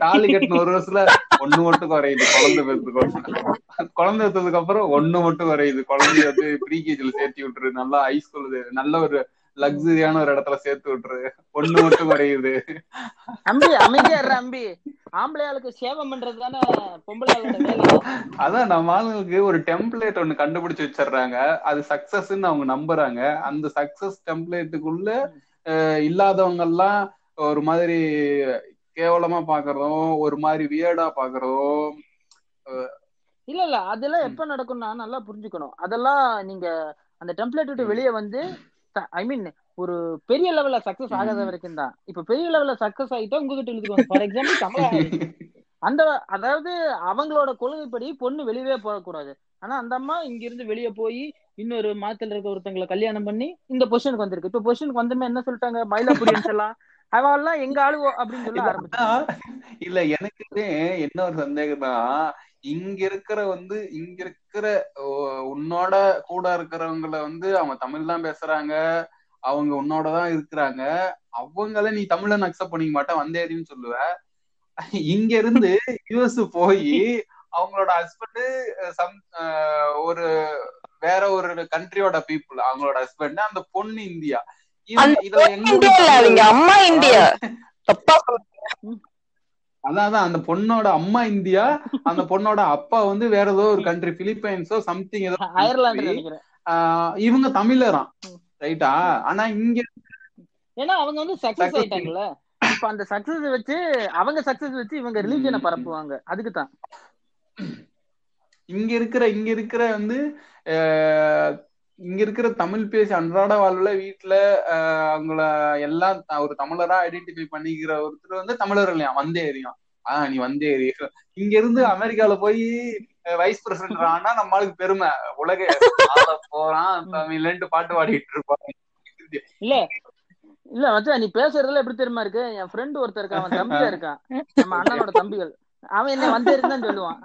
தாலி கட்டின ஒரு வருஷத்துல ஒண்ணு மட்டும் குறையுது. குழந்தை பெற்றுக்கோ. குழந்தை எடுத்ததுக்கு அப்புறம் ஒண்ணு மட்டும் குறையுது. குழந்தைய வந்து ப்ரீகேஜில சேர்த்து விட்டுரு. நல்லா ஹைஸ்கூல் நல்ல ஒரு லக்ஸரியான ஒரு இடத்துல சேர்த்து விட்டுரு. ஒண்ணு மட்டும் குறையுது. அம்பி அமைதியா அம்பி. ஆம்பளை ஆளுக்கு சேவை பண்றது தானே பொம்பளை அதான் நம்ம ஆளுங்களுக்கு ஒரு டெம்ப்ளேட் ஒண்ணு கண்டுபிடிச்சு வச்சிடுறாங்க. அது சக்சஸ்ன்னு அவங்க நம்புறாங்க. அந்த சக்சஸ் டெம்ப்ளேட்டுக்குள்ள இல்லாதவங்க எல்லாம் ஒரு மாதிரி கேவலமா பாக்குறதும் ஒரு மாதிரி வியர்டா பாக்குறதும் இல்ல இல்ல. அதெல்லாம் எப்ப நடக்கும்னா நல்லா புரிஞ்சுக்கணும். அதெல்லாம் நீங்க அந்த டெம்ப்ளேட் விட்டு வெளியே வந்து ஐ மீன் ஒரு பெரிய லெவல்ல சக்சஸ் ஆகாத வரைக்கும் தான். இப்ப பெரிய லெவல்ல சக்சஸ் ஆகிட்டா உங்ககிட்ட இழுத்துக்குவாங்க ஃபார் எக்ஸாம்பிள் கமலஹாசன் அந்த அதாவது அவங்களோட கொள்கைப்படி பொண்ணு வெளியவே போகக்கூடாது. ஆனா அந்த அம்மா இங்க இருந்து வெளியே போய் இன்னொரு மாத்துல இருக்க ஒருத்தங்களை கல்யாணம் பண்ணி இந்த பொசிஷனுக்கு வந்திருக்கு. இப்ப பொசிஷனுக்கு வந்தமே என்ன சொல்லிட்டாங்க? மயிலாபுரியன்ஸ் எல்லாம் அவெல்லாம் எங்க ஆளுவோ அப்படின்னு சொல்ல ஆரம்பிச்சாங்க இல்ல எனக்கு என்ன ஒரு சந்தேகம்னா இங்க இருக்கிற வந்து இங்க இருக்கிற உன்னோட கூட இருக்கிறவங்கள வந்து அவங்க தமிழ் தான் பேசுறாங்க. அவங்க உன்னோட தான் இருக்கிறாங்க. அவங்கள நீ தமிழன் அக்செப்ட் பண்ணிக்க மாட்டேன் வந்தேரின்னு சொல்லுவ. இங்க இருந்து யூஎஸ் போய் அவங்களோட ஹஸ்பண்ட் சம் ஒரு வேற ஒரு கண்ட்ரியோட பீப்புள் அவங்களோட ஹஸ்பண்ட் அந்த பொண்ணு இந்தியா. இதுல எங்க அம்மா இந்தியா. அதான் அந்த பொண்ணோட அம்மா இந்தியா அந்த பொண்ணோட அப்பா வந்து வேற ஏதோ ஒரு கண்ட்ரி பிலிப்பைன்ஸோ சம்திங் ஏதோ அயர்லாந்து இவங்க தமிழராம் ரைட்டா ஆனா இங்க ஏன்னா அவங்க வந்து சக்சஸ். ஆயிட்டாங்கல்ல? இப்ப அந்த சக்சஸ் வச்சு அவங்க சக்சஸ் வச்சு இவங்க ரிலீஜனை ம். பரப்புவாங்க. அதுக்கு தான். இங்க இருக்கிற இங்க இருக்கிற வந்து இங்க இருக்கிற தமிழ் பேசி அன்றாட வாழ்வுல வீட்டுல ஆஹ் அவங்கள எல்லாம் ஒரு தமிழரா ஐடென்டிஃபை பண்ணிக்கிற ஒருத்தர் வந்து தமிழர் இல்லையா? வந்தே எரியும் ஆஹ் நீ வந்தே எரியும் இங்க இருந்து அமெரிக்கால போய் வைஸ் பிரசிடென்ட் ஆனா நம்மளுக்கு பெருமை. உலக போறான் தமிழ்லன்ட்டு பாட்டு பாடிட்டு இருப்பாங்க இல்ல இல்ல மச்சான் நீ பேசுறதுல எப்படி தெரியுமா இருக்கு? என் ஃப்ரெண்ட் ஒருத்தர் இருக்கான் அவன் தம்பியா இருக்கான். நம்ம அண்ணனோட தம்பிகள். அவன் என்ன வந்தே இருந்தான்னு சொல்லுவான்.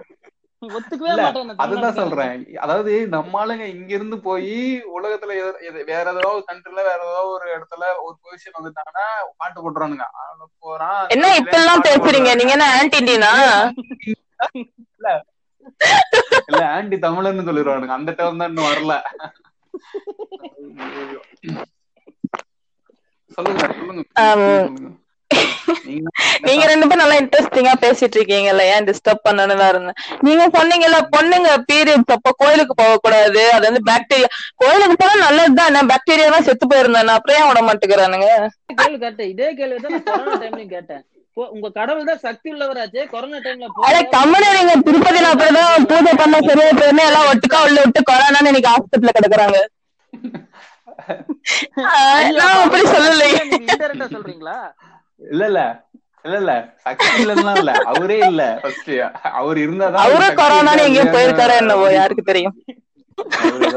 இல்ல, அதுதான். சொல்றேன். அதாவது நம்ம ஆளுங்க இங்க இருந்து போய் உலகத்துல எத- எத- வேற ஏதாவது கண்ட்ரில வேற ஏதாவது ஒரு இடத்துல ஒரு பொசிஷன் வந்துட்டாங்கன்னா பாட்டு போட்டுறானுங்க போறான் என்ன இப்ப எல்லாம் பேசுறீங்க? நீங்க என்ன ஆன்டி இண்டியனா இல்ல. ஆன்டி தமிழன்னு சொல்லிடுவானுங்க அந்த டேர்ம் தான் இன்னும் வரல. [laughs] சொல்லுங்க. சொல்லுங்க. நீங்க ரெண்டு பேரும் நல்லா இன்ட்ரெஸ்டிங்கா பேசிட்டு இருக்கீங்கல்ல ஏன் டிஸ்டர்ப் பண்ணணும் இருந்தேன் நீங்க சொன்னீங்கல்ல பொண்ணுங்க பீரியட்ஸ் அப்ப கோயிலுக்கு போக கூடாது அது வந்து பாக்டீரியா கோயிலுக்கு போனா நல்லதுதான் பாக்டீரியா தான் செத்து போயிருந்தேன் அப்புறம் ஏன் விட மாட்டேங்கிறானுங்க? கேள்வி கேட்டேன் இதே கேள்வி தான் டைம்லயும் கேட்டேன். உங்க கடவுள் தான் சக்தி உள்ளவராச்சே கொரோனா டைம்ல அட கம்மனு நீங்க திருப்பதியில அப்படிதான் பூஜை பண்ண சரியா போயிருந்தேன் எல்லாம் ஒட்டுக்கா உள்ள விட்டு கொரோனான்னு இன்னைக்கு ஹாஸ்பிட்டல்ல கிடக்குறாங்க. அப்படி சொல்லலையே. சொல்றீங்களா? இல்ல இல்ல. இல்ல இல்ல. சக்தி இல்லன்னா இல்ல. அவரே இல்ல. ஃபர்ஸ்ட் அவர் இருந்தாதான் அவரும் சக்தி கொரோனான்னு இல்ல, எங்கேயோ இல்லையா? போயிருக்காரோ என்னவோ யாருக்கு தெரியும். அவரு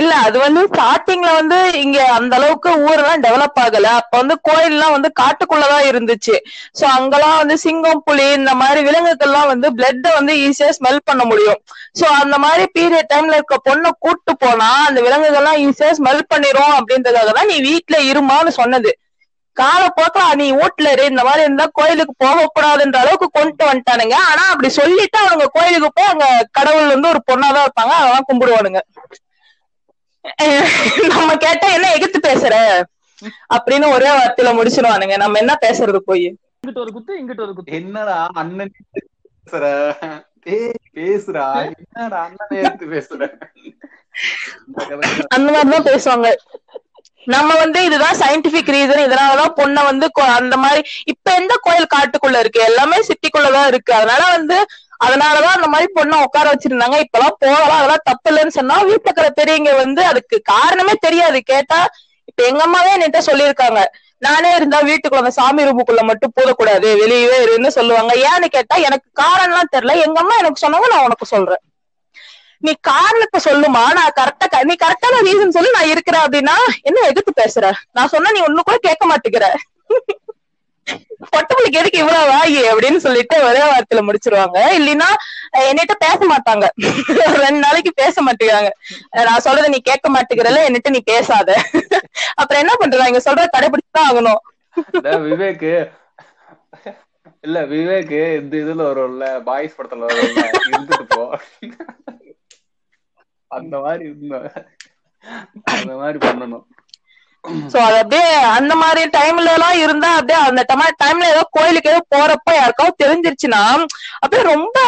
இல்ல அது வந்து ஸ்டார்டிங்ல வந்து இங்க அந்த அளவுக்கு ஊரெல்லாம் டெவலப் ஆகல. அப்ப வந்து கோயில்லாம் வந்து காட்டுக்குள்ளதான் இருந்துச்சு. சோ அங்கெல்லாம் வந்து சிங்கம் புலி இந்த மாதிரி விலங்குகள்லாம் வந்து பிளட்ட வந்து ஈஸியா ஸ்மெல் பண்ண முடியும். சோ அந்த மாதிரி பீரியட் டைம்ல இருக்க பொண்ணை கூட்டு போனா அந்த விலங்குகள்லாம் ஈஸியா ஸ்மெல் பண்ணிரும் அப்படின்றதுக்காக தான் நீ வீட்டுல இருமான்னு சொன்னது. காலப்போக்கில் நீ வீட்டுல இரு இந்த மாதிரி இருந்தா கோயிலுக்கு போக கூடாதுன்ற அளவுக்கு கொண்டு வந்துட்டானுங்க. ஆனா அப்படி சொல்லிட்டு அவங்க கோயிலுக்கு போய் அங்க கடவுள் வந்து ஒரு பொண்ணாதான் இருப்பாங்க. அதெல்லாம் கும்பிடுவானுங்க. நம்ம கேட்டா என்ன எதிர்த்து பேசுற? அப்படின்னு ஒரே வார்த்தையில முடிச்சிருவானுங்க. நம்ம என்ன பேசுறது போய்? இங்கிட்டு ஒரு குத்து இங்கிட்டு ஒரு குத்து. என்னடா அண்ணன் பேசுற? பேசுறா என்னடா அண்ணன் எடுத்து பேசுற? அந்த மாதிரிதான் பேசுவாங்க. நம்ம வந்து இதுதான் சயின்டிபிக் ரீசன் இதனாலதான் பொண்ணை வந்து அந்த மாதிரி இப்ப எந்த கோயில் காட்டுக்குள்ள இருக்கு? எல்லாமே சிட்டிக்குள்ளதான் இருக்கு. அதனால வந்து அதனாலதான் அந்த மாதிரி பொண்ணை உட்கார வச்சிருந்தாங்க. இப்பெல்லாம் போகலாம் அதெல்லாம் தப்பு இல்லைன்னு சொன்னா வீட்டுக்கிற பெரியவங்க வந்து அதுக்கு காரணமே தெரியாது. கேட்டா இப்ப எங்க அம்மாவே என்கிட்ட சொல்லியிருக்காங்க. நானே இருந்தா வீட்டுக்குள்ள அந்த சாமி ரூமுக்குள்ள மட்டும் போடக்கூடாது. வெளியவே இருன்னு சொல்லுவாங்க. ஏன்னு கேட்டா எனக்கு காரணம்லாம் தெரியல. எங்க அம்மா எனக்கு சொன்னாங்க நான் உனக்கு சொல்றேன். நீ காரணத்தை சொல்லுமா? நான் கரெக்டா நீ கரெக்டான ரீசன் சொல்லி நான் இருக்கிறேன் அப்படின்னா என்ன எதிர்த்து பேசுற? நான் சொன்னா நீ ஒண்ணு கூட கேட்க மாட்டேங்கிற. பொட்டவளுக்கு எதுக்கு இவ்வளவு வாயி அப்படின்னு சொல்லிட்டு ஒரே வார்த்தையில முடிச்சிருவாங்க. இல்லைன்னா அஹ், என்னிட்ட பேச மாட்டாங்க. ரெண்டு நாளைக்கு பேச மாட்டேங்கிறாங்க. நான் சொல்றத நீ கேட்க மாட்டேங்கிறல என்னிட்ட நீ பேசாத. அப்புறம் என்ன பண்றாங்க இங்க சொல்ற கடைபிடிச்சுதான் ஆகணும். விவேக் இல்ல விவேக் இந்த இதுல வரும்ல பாய்ஸ் படத்துல வரும்ல இருந்துட்டு போ. அந்த மாதிரி இருந்தோம் அந்த மாதிரி பண்ணணும். சோ அது அப்படியே அந்த மாதிரி டைம்ல எல்லாம் இருந்தா அப்படியே அந்த டைம்ல ஏதோ கோயிலுக்கு ஏதோ போறப்ப யாருக்காவது தெரிஞ்சிருச்சுன்னா அப்படியே ரொம்ப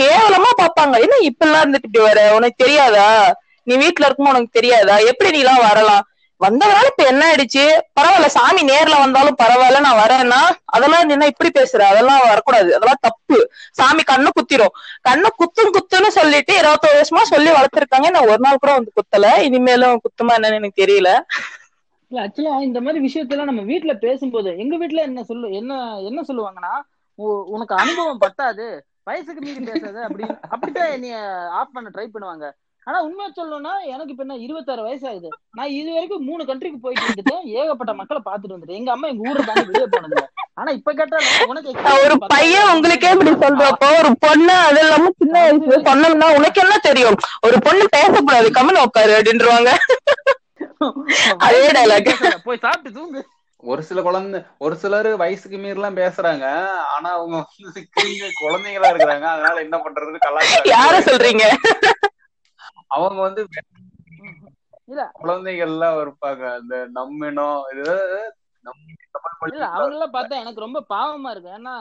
கேவலமா பாப்பாங்க என்ன இப்ப எல்லாம் இருந்துட்டு இப்படி வர? உனக்கு தெரியாதா? நீ வீட்டுல இருக்கும் உனக்கு தெரியாதா? எப்படி நீ எல்லாம் வரலாம்? வந்தவனால இப்ப என்ன ஆயிடுச்சு? பரவாயில்ல சாமி நேர்ல வந்தாலும் பரவாயில்ல நான் வரேன்னா அதெல்லாம் நீ என்ன இப்படி பேசுற அதெல்லாம் வரக்கூடாது. அதெல்லாம் தப்பு. சாமி கண்ணு குத்திரும். கண்ணு குத்தும் குத்துன்னு சொல்லிட்டு இருபத்தோரு வருஷமா சொல்லி வளர்த்திருக்காங்க. நான் ஒரு நாள் கூட வந்து குத்தல. இனிமேலும் குத்துமா என்னன்னு எனக்கு தெரியல. இல்ல ஆக்சுவலா இந்த மாதிரி விஷயத்தெல்லாம் நம்ம வீட்ல பேசும்போது எங்க வீட்ல என்ன சொல்லு என்ன என்ன சொல்லுவாங்கன்னா உ- உனக்கு அனுபவம் பத்தாது. வயசுக்கு மீறி பேசாத அப்படி அப்படித்தான் நீ ஆஃப் பண்ண ட்ரை பண்ணுவாங்க. ஆனா உண்மையா சொல்லணும்னா எனக்கு இப்ப என்ன இருபத்தாறு வயசு ஆகுது நான் இது வரைக்கும் மூணு கண்ட்ரிக்கு போயிட்டு வந்துட்டேன் ஏகப்பட்ட மக்களை பார்த்துட்டு வந்துட்டேன். எங்க அம்மா எங்க ஊரை தாண்டி வெளியே போனது இல்ல. ஆனா இப்ப கேட்டாலும் உனக்கு ஒரு பையன் உங்களுக்கே இப்படி சொல்றப்போ ஒரு பொண்ணு அது இல்லாம சின்ன வயசுல சொன்னோம்னா உனக்கு என்ன தெரியும்? ஒரு பொண்ணு பேசக்கூடாது. கம்மன் உட்காரு அப்படின்றவாங்க. அதே மீறி. பேசாத. போய் சாப்பிட்டு தூங்கு. ஒரு சில குழந்தை ஒரு சிலர் வயசுக்கு மீறலாம் பேசுறாங்க. ஆனா அவங்க குழந்தைங்களா இருக்கிறாங்க. அதனால என்ன பண்றது? யார கலாச்சாரம் சொல்றீங்க? அவங்க வந்து இல்ல. குழந்தைகள்லாம் இருப்பாங்க. அந்த நம்மினம் இல்ல அவங்க எல்லாம் பார்த்தா எனக்கு ரொம்ப பாவமா இருக்கு. ஏன்னா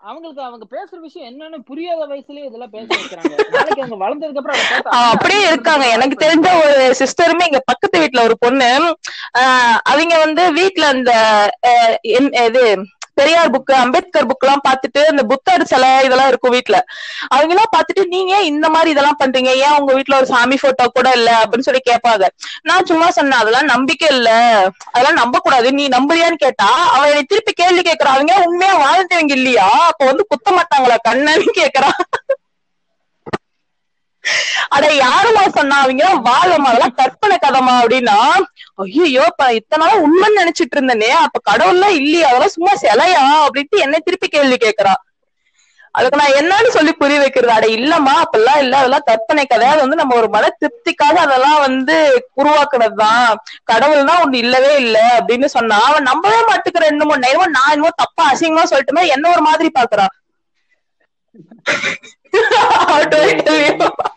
அவங்களுக்கு அவங்க பேசுற விஷயம் என்னன்னு புரியாத வயசுலயே இதெல்லாம் பேச வைக்கிறாங்க. நாளைக்கு அவங்க வளர்ந்ததுக்கு அப்புறம் அப்படியே இருக்காங்க. எனக்கு தெரிஞ்ச ஒரு சிஸ்டருமே இங்க பக்கத்து வீட்ல ஒரு பொண்ணு. ஆஹ் அவங்க வந்து வீட்ல அந்த இது பெரியார் புக் அம்பேத்கர் புக் எல்லாம் பாத்துட்டு இந்த புத்தர் சிலை இதெல்லாம் இருக்கும் வீட்டுல அவங்க எல்லாம் பாத்துட்டு நீங்க ஏன் இந்த மாதிரி இதெல்லாம் பண்றீங்க? ஏன் உங்க வீட்டுல ஒரு சாமி போட்டோ கூட இல்ல? அப்படின்னு சொல்லி கேட்பாங்க. நான் சும்மா சொன்னேன் அதெல்லாம் நம்பிக்கை இல்ல. அதெல்லாம் நம்ப கூடாது நீ நம்புறியான்னு கேட்டா அவன் என்னை திருப்பி கேள்வி கேட்கறான். அவங்க உண்மையா வாழ்ந்தவங்க இல்லையா? அப்ப வந்து குத்த மாட்டாங்களா கண்ணன்னு கேக்குறான் அட யாருமா சொன்னா அவங்க வாழமா அதெல்லாம் கற்பனை கதமா அப்படின்னா ஐயோ இத்தனை நாளா உண்மைன்னு நினைச்சிட்டு இருந்தனே அப்ப கடவுள்லாம் இல்லையா அதெல்லாம் சும்மா சிலையா? அப்படின்ட்டு என்னை திருப்பி கேள்வி கேக்குறா அதுக்கு நான் என்னன்னு சொல்லி புரிய வைக்கிறது அட இல்லம்மா அப்பெல்லாம் இல்ல அதெல்லாம் கற்பனை கதை. அது வந்து நம்ம ஒரு மன திருப்திக்காக அதெல்லாம் வந்து உருவாக்குனதுதான். கடவுள்னா ஒண்ணு இல்லவே இல்ல அப்படின்னு சொன்னா அவன் நம்பவே மாட்டுக்கிற என்னமோ என்னமோ நான் என்னமோ தப்பா அசிங்கமா சொல்லிட்டுமே என்ன ஒரு மாதிரி பாக்குறான் [laughs]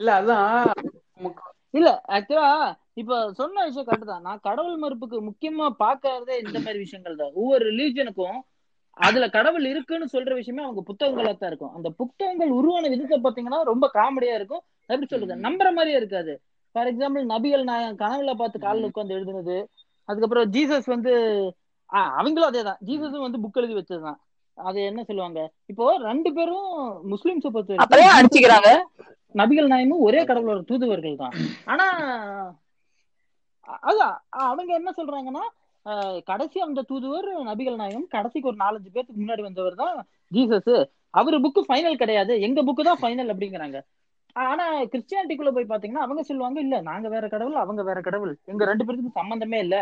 இல்ல அதான் இல்ல ஆக்சுவலா இப்ப சொன்ன விஷயம் கரெக்ட் தான். நான் கடவுள் மறுப்புக்கு முக்கியமா பாக்குறதே இந்த மாதிரி விஷயங்கள் தான். ஒவ்வொரு ரிலீஜனுக்கும் அதுல கடவுள் இருக்குன்னு சொல்ற விஷயமே அவங்க புத்தகங்களா தான் இருக்கும். அந்த புத்தகங்கள் உருவான விதத்தை பாத்தீங்கன்னா ரொம்ப காமெடியா இருக்கும். எப்படி சொல்றது? நம்புற மாதிரியே இருக்காது. ஃபார் எக்ஸாம்பிள் நபிகள் நாயகம் கனவுல பார்த்து காலில் உட்காந்து எழுதுனது. அதுக்கப்புறம் ஜீசஸ் வந்து அவங்களும் அதேதான். ஜீசஸும் வந்து புக் எழுதி வச்சதுதான். அது என்ன சொல்லுவாங்க? இப்போ ரெண்டு பேரும் முஸ்லிம்ஸை பொறுத்த அடிச்சுக்கிறாங்க. நபிகள் நாயமும் ஒரே கடவுளோட தூதுவர்கள் தான். ஆனா அதான் அவங்க என்ன சொல்றாங்கன்னா கடைசி அந்த தூதுவர் நபிகள் நாயகம் கடைசிக்கு ஒரு நாலஞ்சு பேருக்கு முன்னாடி வந்தவர் தான் ஜீசஸ். அவரு புக்கு ஃபைனல் கிடையாது. எங்க புக்கு தான் ஃபைனல் அப்படிங்கிறாங்க. ஆனா கிறிஸ்டியானிட்டிக்குள்ள போய் பாத்தீங்கன்னா அவங்க சொல்லுவாங்க இல்ல நாங்க வேற கடவுள் அவங்க வேற கடவுள். எங்க ரெண்டு பேருக்கு சம்பந்தமே இல்ல.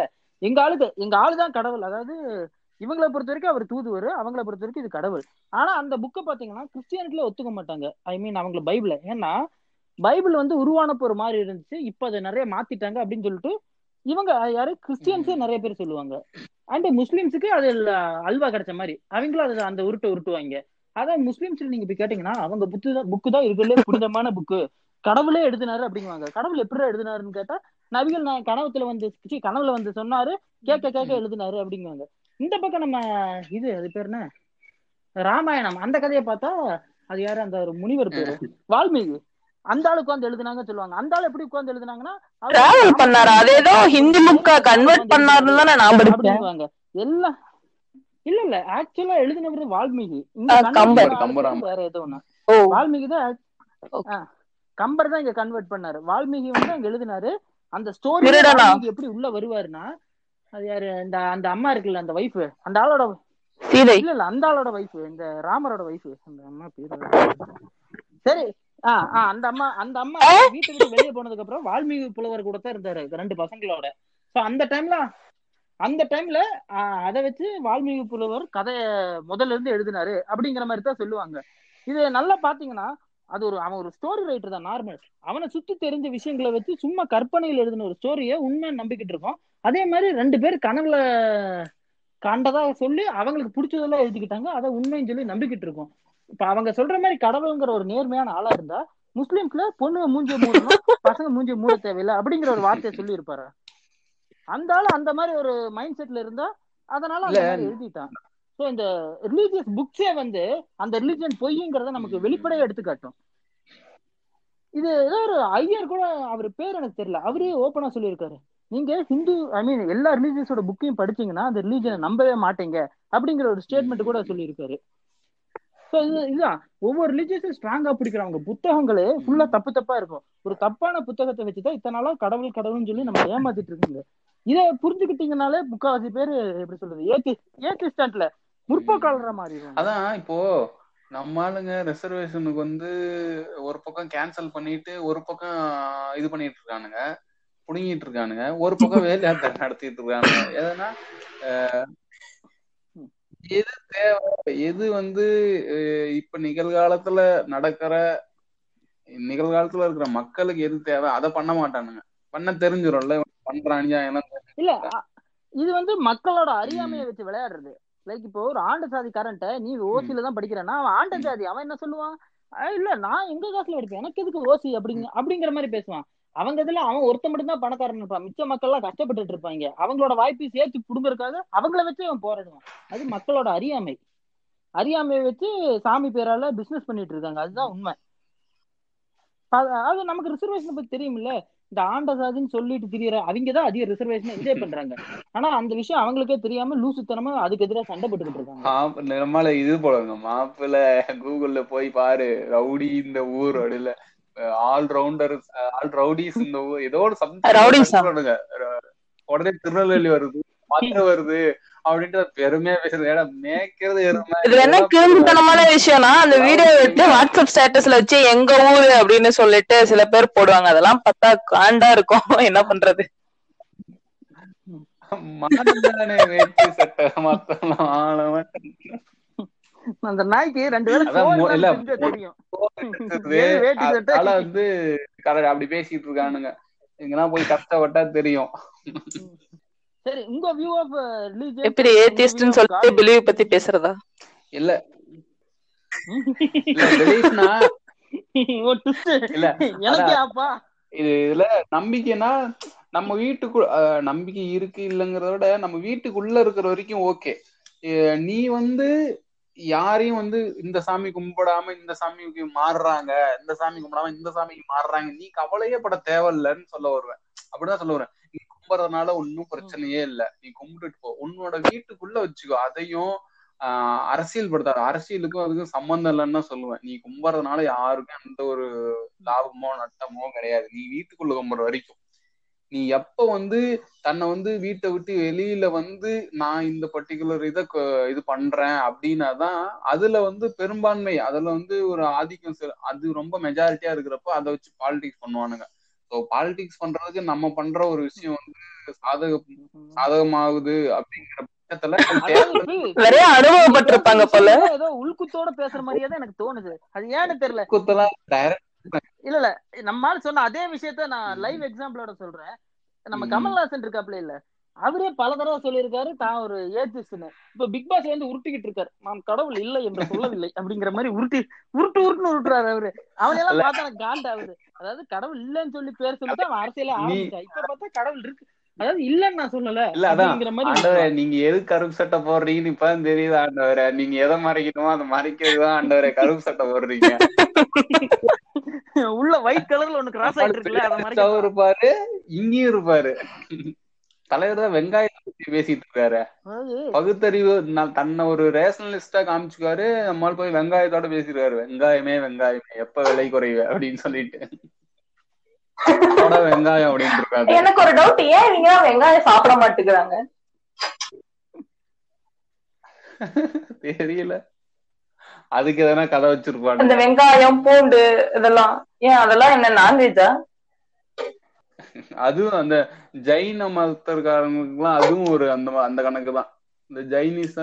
எங்க ஆளுக்கு எங்க ஆளுதான் கடவுள். அதாவது இவங்களை பொறுத்த வரைக்கும் அவர் தூதுவர் அவங்கள பொறுத்த வரைக்கும் இது கடவுள். ஆனா அந்த புக்கை பாத்தீங்கன்னா கிறிஸ்டியானிட்டில ஒத்துக்க மாட்டாங்க. ஐ மீன் அவங்கள பைபிள ஏன்னா பைபிள் வந்து உருவானப்போ ஒரு மாதிரி இருந்துச்சு. இப்ப அதை நிறைய மாத்திட்டாங்க அப்படின்னு சொல்லிட்டு இவங்க யாரு? கிறிஸ்டியன்ஸே நிறைய பேர் சொல்லுவாங்க. அண்ட் முஸ்லிம்ஸுக்கு அது அல்வா கிடைச்ச மாதிரி. அவங்களும் அதை அந்த உருட்டை உருட்டுவாங்க. அதான் முஸ்லிம்ஸ்ல நீங்க போய் கேட்டீங்கன்னா அவங்க புத்து தான் புக்கு தான் இருக்கிறதுலே புனிதமான புக்கு கடவுளே எழுதினாரு அப்படிங்குவாங்க. கடவுள் எப்படி எழுதினாருன்னு கேட்டா நபிகள் நான் கனவுல வந்து கனவுல வந்து சொன்னாரு கேட்க கேட்க எழுதினாரு அப்படிங்குவாங்க. இந்த பக்கம் நம்ம இது அது பேர் என்ன? ராமாயணம். அந்த கதையை பார்த்தா அது யாரு? அந்த ஒரு முனிவர் பேரு. வால்மீகி. அந்த ஆளு உட்காந்து எழுதுனாங்கன்னு சொல்லுவாங்க. அந்த ஆள் எப்படி உட்காந்து எழுதுனாங்கன்னா அவர் டிராவல் பண்ணாரு? அது ஏதோ ஹிந்தி புக்கா கன்வெர்ட் பண்ணாருன்னு தானே நான் படிச்சேன். எல்லாம் இல்ல இல்ல. ஆக்சுவலா எழுதினவர் வால்மீகி. வேற ஏதோ ஒண்ணு. வால்மீகி தான் கம்பர் தான் இங்க கன்வெர்ட் பண்ணாரு. வால்மீகி வந்து அங்க எழுதினாரு. அந்த ஸ்டோரி எப்படி உள்ள வருவாருன்னா அது யாரு? இந்த அந்த அம்மா இருக்குல்ல அந்த வைஃப் அந்த ஆளோட சீதை. இல்ல இல்ல அந்த ஆளோட வைஃப் இந்த ராமரோட வைஃப் அந்த அம்மா பேரு சரி ஆ ஆ அந்த அம்மா அந்த அம்மா வீட்டை விட்டு வெளியே போனதுக்கு அப்புறம் வால்மீகி புலவர் கூட தான் இருந்தாரு ரெண்டு பசங்களோட. சோ அந்த டைம்ல அந்த டைம்ல அதை வச்சு வால்மீகி புலவர் கதைய முதல்ல இருந்து எழுதினாரு அப்படிங்கிற மாதிரி தான் சொல்லுவாங்க. இது நல்லா பாத்தீங்கன்னா அது ஒரு அவன் ஒரு ஸ்டோரி ரைட்டர் தான் நார்மல் அவனை சுத்தி தெரிஞ்ச விஷயங்களை வச்சு சும்மா கற்பனையில் எழுதின ஒரு ஸ்டோரியை உண்மை நம்பிக்கிட்டு இருக்கோம். அதே மாதிரி ரெண்டு பேர் கனவுல கண்டதா சொல்லி அவங்களுக்கு பிடிச்சதெல்லாம் எழுதிக்கிட்டாங்க. அதை உண்மைன்னு சொல்லி நம்பிக்கிட்டு இருக்கோம். இப்ப அவங்க சொல்ற மாதிரி கடவுளுங்கிற ஒரு நேர்மையான ஆளா இருந்தா முஸ்லிம்ஸ்ல பொண்ணு மூஞ்சிய மூடணும் பசங்க மூஞ்சிய மூட தேவையில்லை அப்படிங்கிற ஒரு வார்த்தையை சொல்லி இருப்பாரு அந்த ஆளு அந்த மாதிரி ஒரு மைண்ட் செட்ல இருந்தா அதனால அந்த. மாதிரி எழுதிட்டான். சோ இந்த ரிலீஜியஸ் புக்ஸே வந்து அந்த ரிலீஜியன் பொய்ங்கிறத நமக்கு வெளிப்படையா எடுத்து காட்டும் இது ஏதோ ஒரு ஐயர் கூட அவர் பேர் எனக்கு தெரியல. அவரே ஓப்பனா சொல்லியிருக்காரு. நீங்க ஹிந்து ஐ மீன் எல்லா ரிலீஜியஸோட புக்கையும் படிச்சீங்கன்னா அந்த ரிலீஜனை நம்பவே மாட்டீங்க அப்படிங்கிற ஒரு ஸ்டேட்மெண்ட் கூட சொல்லியிருக்காரு. ஸோ இது இதுதான். ஒவ்வொரு ரிலீஜியஸும் ஸ்ட்ராங்கா பிடிக்கிறவங்க புத்தகங்களே ஃபுல்லா தப்பு தப்பா இருக்கும். ஒரு தப்பான புத்தகத்தை வச்சுதான் இத்தனை நாளா கடவுள் கடவுள்னு சொல்லி நம்ம ஏமாத்திட்டு இருக்கீங்க. இதை புரிஞ்சுக்கிட்டீங்கனாலே முக்காவாசி பேர் எப்படி சொல்றது ஏத்தி ஏத்திஸ்டாண்ட்ல முற்போக்காளர மாதிரி அதான் இப்போ நம்ம ஆளுங்க ரிசர்வேஷனுக்கு வந்து ஒரு பக்கம் கேன்சல் பண்ணிட்டு ஒரு பக்கம் இது பண்ணிட்டு இருக்கானுங்க. புடுங்கிட்டு இருக்கானுங்க. ஒரு பக்கம் வேலையாட்டம் நடத்திட்டு இருக்கானுங்க. எதுனா எது தேவை? எது வந்து இப்ப நிகழ்காலத்துல நடக்கிற நிகழ்காலத்துல இருக்கிற மக்களுக்கு எது தேவை? அதை பண்ண மாட்டானுங்க. பண்ண தெரிஞ்சிடும்ல இவன் பண்றான் அநியாயம் இல்ல இது வந்து மக்களோட அறியாமையை வச்சு விளையாடுறது. லைக் இப்போ ஒரு ஆண்டு சாதி கரண்ட நீ ஓசியில தான் படிக்கிறேன்னா அவன் ஆண்ட சாதி அவன் என்ன சொல்லுவான்? இல்ல நான் எங்க காசுல படிப்பேன்? எனக்கு எதுக்கு ஓசி? அப்படிங்க அப்படிங்கிற மாதிரி பேசுவான். அவங்க இதுல அவன் ஒருத்த மட்டும் தான் பணக்காரன் இருப்பான். மிச்ச மக்கள் எல்லாம் கஷ்டப்பட்டுட்டு இருப்பாங்க. அவங்களோட வாய்ப்பை சேர்த்து புடுங்கறதுக்காக அவங்கள வச்சு அவன் போராடுவான். அது மக்களோட அறியாமை. அறியாமையை வச்சு சாமி பேரால பிசினஸ் பண்ணிட்டு இருக்காங்க. அதுதான் உண்மை. அது நமக்கு ரிசர்வேஷன் பத்தி தெரியுமில்ல இந்த ஆண்டசாதின்னு சொல்லிட்டு திரியற அவங்க தான் அதிக ரிசர்வேஷன் இதே பண்றாங்க. ஆனா அந்த விஷயம் அவங்களுக்கே தெரியாம லூசுத்தனமா அதுக்கு எதிராக சண்டை போட்டுக்கிட்டு இருக்காங்க. மாப்ப நம்மளால இது போலங்க. மாப்பிள்ள கூகுள்ல போய் பாரு. ரவுடி இந்த ஊர் அப்படில ஆல் ரவுண்டர் ஆல் ரவுடிஸ் இந்த ஏதோ ஒரு? சம்திங் உடனே திருநெல்வேலி வருது மதுரை வருது அப்படின்ட்டு பெருமையா பேசுறது ஏடா மேய்க்கிறது இதுல என்ன கிருமித்தனமான விஷயம்னா அந்த வீடியோ எடுத்து வாட்ஸ்அப் ஸ்டேட்டஸ்ல வச்சு எங்க ஊரு? அப்படின்னு சொல்லிட்டு சில பேர் போடுவாங்க. அதெல்லாம் பார்த்தா காண்டா இருக்கும். [laughs] என்ன பண்றது? வேட்டி சட்டை மத்தெல்லாம் ஆளவன் அந்த நாய்க்கு ரெண்டு பேரும் தெரியும். வந்து அப்படி பேசிட்டு இருக்கானுங்க. இங்கெல்லாம் போய் கஷ்டப்பட்டா தெரியும். சரி உங்க வியூ ஆஃப் ரிலீஜியன் எப்படி ஏத்திஸ்ட்னு சொல்லிட்டு பிலீவ் பத்தி பேசுறதா? இல்ல. [laughs] [laughs] twist. இல்ல எனக்கே அப்பா. இது இதுல நம்பிக்கைனா நம்ம வீட்டுக்கு அஹ், நம்பிக்கை இருக்கு இல்லைங்கிறத விட நம்ம வீட்டுக்குள்ள இருக்கிற வரைக்கும் ஓகே நீ வந்து யாரையும் வந்து இந்த சாமி கும்பிடாம இந்த சாமிக்கு மாறுறாங்க இந்த சாமி கும்பிடாம இந்த சாமிக்கு மாறுறாங்க நீ கவலையே பட தேவையில்லன்னு சொல்ல வருவேன். அப்படிதான் சொல்ல வருவேன். நீ கும்பிடுறதுனால ஒன்னும் பிரச்சனையே இல்ல. நீ கும்பிட்டுட்டு போ. உன்னோட வீட்டுக்குள்ள வச்சுக்கோ. அதையும் ஆஹ் அரசியல் படுத்தாரு அரசியலுக்கும் அதுக்கும் சம்பந்தம் இல்லைன்னு தான் சொல்லுவேன். நீ கும்பிடுறதுனால யாருக்கும் எந்த ஒரு லாபமோ நட்டமோ கிடையாது. நீ வீட்டுக்குள்ள கும்பிடுற வரைக்கும். நீ எப்ப வந்து தன்னை வந்து வீட்டை விட்டு வெளியில வந்து நான் இந்த பர்டிகுலர் இதை இது பண்றேன் அப்படின்னா தான் அதுல வந்து பெரும்பான்மை அதுல வந்து ஒரு ஆதிக்கம் செலு- அது ரொம்ப மெஜாரிட்டியா இருக்கிறப்போ அதை வச்சு பாலிடிக்ஸ் பண்ணுவானுங்க. ஸோ பாலிடிக்ஸ் பண்றதுக்கு நம்ம பண்ற ஒரு விஷயம் வந்து சாதக சாதகமாகுது அப்படிங்கிற பட்சத்துல அனுபவப்பட்டிருப்பாங்க போல. ஏதோ உள்குத்தோட பேசுற மாதிரியே தான் எனக்கு தோணுது. அது ஏன்னு தெரியல? direct இல்ல இல்ல நம்மால சொன்ன அதே விஷயத்த நான் லைவ் எக்ஸாம்பிளோட சொல்றேன். நம்ம. கமல்ஹாசன் இருக்காப்ல இல்ல அவரே பல தடவை சொல்லியிருக்காரு தான் ஒரு ஏத்திஸ்ட்னு இப்ப பிக் பாஸ் வந்து உருட்டிக்கிட்டு இருக்காரு. நான் கடவுள் இல்லை என்று சொல்லவில்லை அப்படிங்கிற மாதிரி உருட்டி உருட்டு உருட்டுன்னு உருட்டுறாரு அவரு. அவனையெல்லாம் பார்த்தா எனக்கு காண்ட் ஆகுது அதாவது கடவுள் இல்லைன்னு சொல்லி பேர் சொல்லிட்டு அவன் அரசியல ஆரம்பிச்சா. இப்ப பார்த்தா கடவுள் இருக்கு. அதாவது இல்லன்னு நான் சொல்லல. இல்ல அதான். நீங்க எது கருப்பு சட்டை போடுறீங்கன்னு இப்பதான் தெரியுது ஆண்டவரே. நீங்க எதை மறைக்கணுமோ அதை மறைக்கிறதுதான் ஆண்டவரே கருப்பு சட்டை போடுறீங்க. [laughs] உள்ள ஒயிட் கலர்ல ஒண்ணு கிராஸ் ஆயிட்டு இருக்குல்ல அதை மாதிரி இருப்பாரு இங்கேயும் இருப்பாரு. தலைவர் தான் வெங்காயத்தை பத்தி பேசிட்டு இருக்காரு. பகுத்தறிவு தன்னை ஒரு ரேஷனலிஸ்டா காமிச்சுக்காரு நம்மால் போய் வெங்காயத்தோட பேசிருக்காரு வெங்காயமே வெங்காயமே எப்ப விலை குறைவு அப்படின்னு சொல்லிட்டு. வெங்காயம் அப்படின்னு இருக்காரு. எனக்கு ஒரு டவுட் ஏன் இவங்க வெங்காயம் சாப்பிட மாட்டேங்கிறாங்க? தெரியல. அதுக்கு எதனா கதை அந்த வச்சிருப்பாங்க வெங்காயம் பூண்டு இதெல்லாம். ஏன் அதெல்லாம் என்ன நான்வெஜ்ஜா அதுவும் அந்த ஜைன மதத்தக்காரங்களுக்குலாம் அதுவும் ஒரு அந்த அந்த கணக்கு தான் இந்த ஜைனிஸ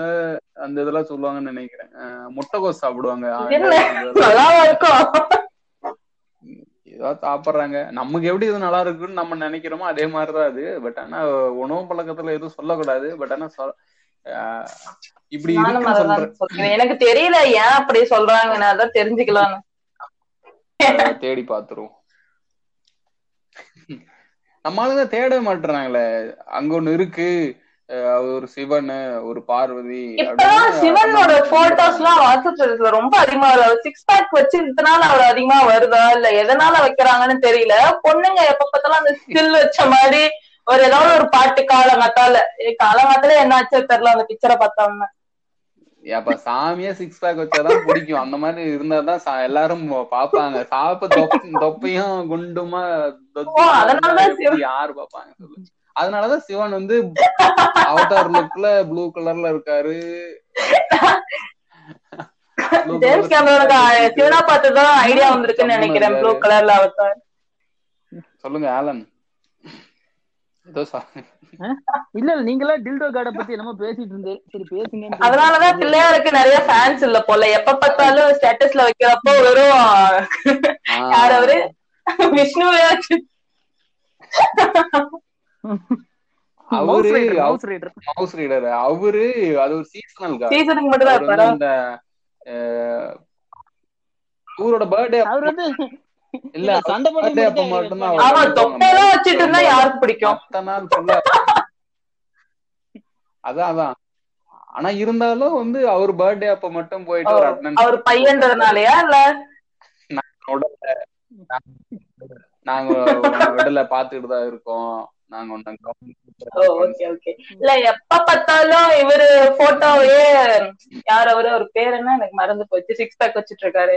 அந்த இதெல்லாம் சொல்லுவாங்கன்னு நினைக்கிறேன். முட்டைகோஸ் சாப்பிடுவாங்க. என்ன? நல்லாவா இருக்கும். ஏதோ சாப்பிடுறாங்க. நமக்கு எப்படி இது நல்லா இருக்குன்னு நம்ம நினைக்கிறோமோ அதே மாதிரிதான் அது. பட் ஆனா உணவு பழக்கத்துல எதுவும் சொல்லக்கூடாது. பட் ஆனா இப்படி எனக்கு தெரியல ஏன் அப்படி சொல்றாங்க நான் அதான் தெரிஞ்சுக்கலாம்னு. தேடி பாத்துருவோம் நம்ம ஆளுங்க தேட மாட்டுறாங்களே. அங்க ஒண்ணு இருக்கு. ஒரு சிவன் ஒரு பார்வதி சிவனோட போட்டோஸ் எல்லாம் வாட்ஸ்அப் ரொம்ப அதிகமா வருது. சிக்ஸ் பேக் வச்சு இதனால அவர் அதிகமா வருதா இல்ல எதனால வைக்கிறாங்கன்னு தெரியல. பொண்ணுங்க எப்ப பார்த்தாலும் அந்த ஸ்டில் வச்ச மாதிரி ஒரு ஏதாவது ஒரு பாட்டு காலங்காத்தால காலங்காத்தால என்ன ஆச்சோ தெரியல அந்த பிக்சரை பார்த்தோம்னா அப்ப சாமியே சிக்ஸ் பேக் வச்சாதான் பிடிக்கும். அந்த மாதிரி இருந்தாதான் எல்லாரும் பாப்பாங்க சாப்ப தொப்- தொப்பையும் குண்டுமா யாரு பாப்பாங்க அதனாலதான் சிவன் வந்து அவதார் லுக்ல ப்ளூ கலர்ல இருக்காரு. ஜேம்ஸ் கேமரோட சிவனா பார்த்துதான் ஐடியா வந்திருக்குன்னு நினைக்கிறேன் ப்ளூ கலர்ல அவத்தார் சொல்லுங்க ஆலன். இல்ல இல்ல நீங்களா டில்டோ கார்டை பத்தி என்னமோ பேசிட்டு இருந்தேன் சரி பேசுங்க அதனாலதான் பிள்ளையாருக்கு நிறைய ஃபேன்ஸ் இல்ல போல. எப்ப பார்த்தாலும் ஸ்டேட்டஸ்ல வைக்கிறப்போ வெறும் யார் அவரு? விஷ்ணுவே அவரு மவுஸ் ரைடர் மவுஸ் ரீடர் அவரு அது ஒரு சீசனல் கார் சீசனுக்கு மட்டும் தான் அவரோட பர்த்டே அவர் வந்து இல்ல சண்டை birthday அப்ப மட்டும் மட்டும்தான் ஆமா. தொப்பையெல்லாம் வச்சுட்டு இருந்தா யாருக்கு பிடிக்கும்? அதான் அதான். ஆனா இருந்தாலும் வந்து அவர் பர்த்டே அப்ப மட்டும் போயிட்டு ஒரு அவர் பையன்றதுனாலயா இல்ல? நாங்க விடல. பாத்துக்கிட்டு தான் இருக்கோம். நாங்க ஒண்ணு ஓகே ஓகே இல்ல எப்ப பார்த்தாலும் இவரு போட்டோவே யார் அவரு அவர் பேர் என்ன? எனக்கு மறந்து போச்சு. சிக்ஸ் பேக் வச்சிட்டு இருக்காரு.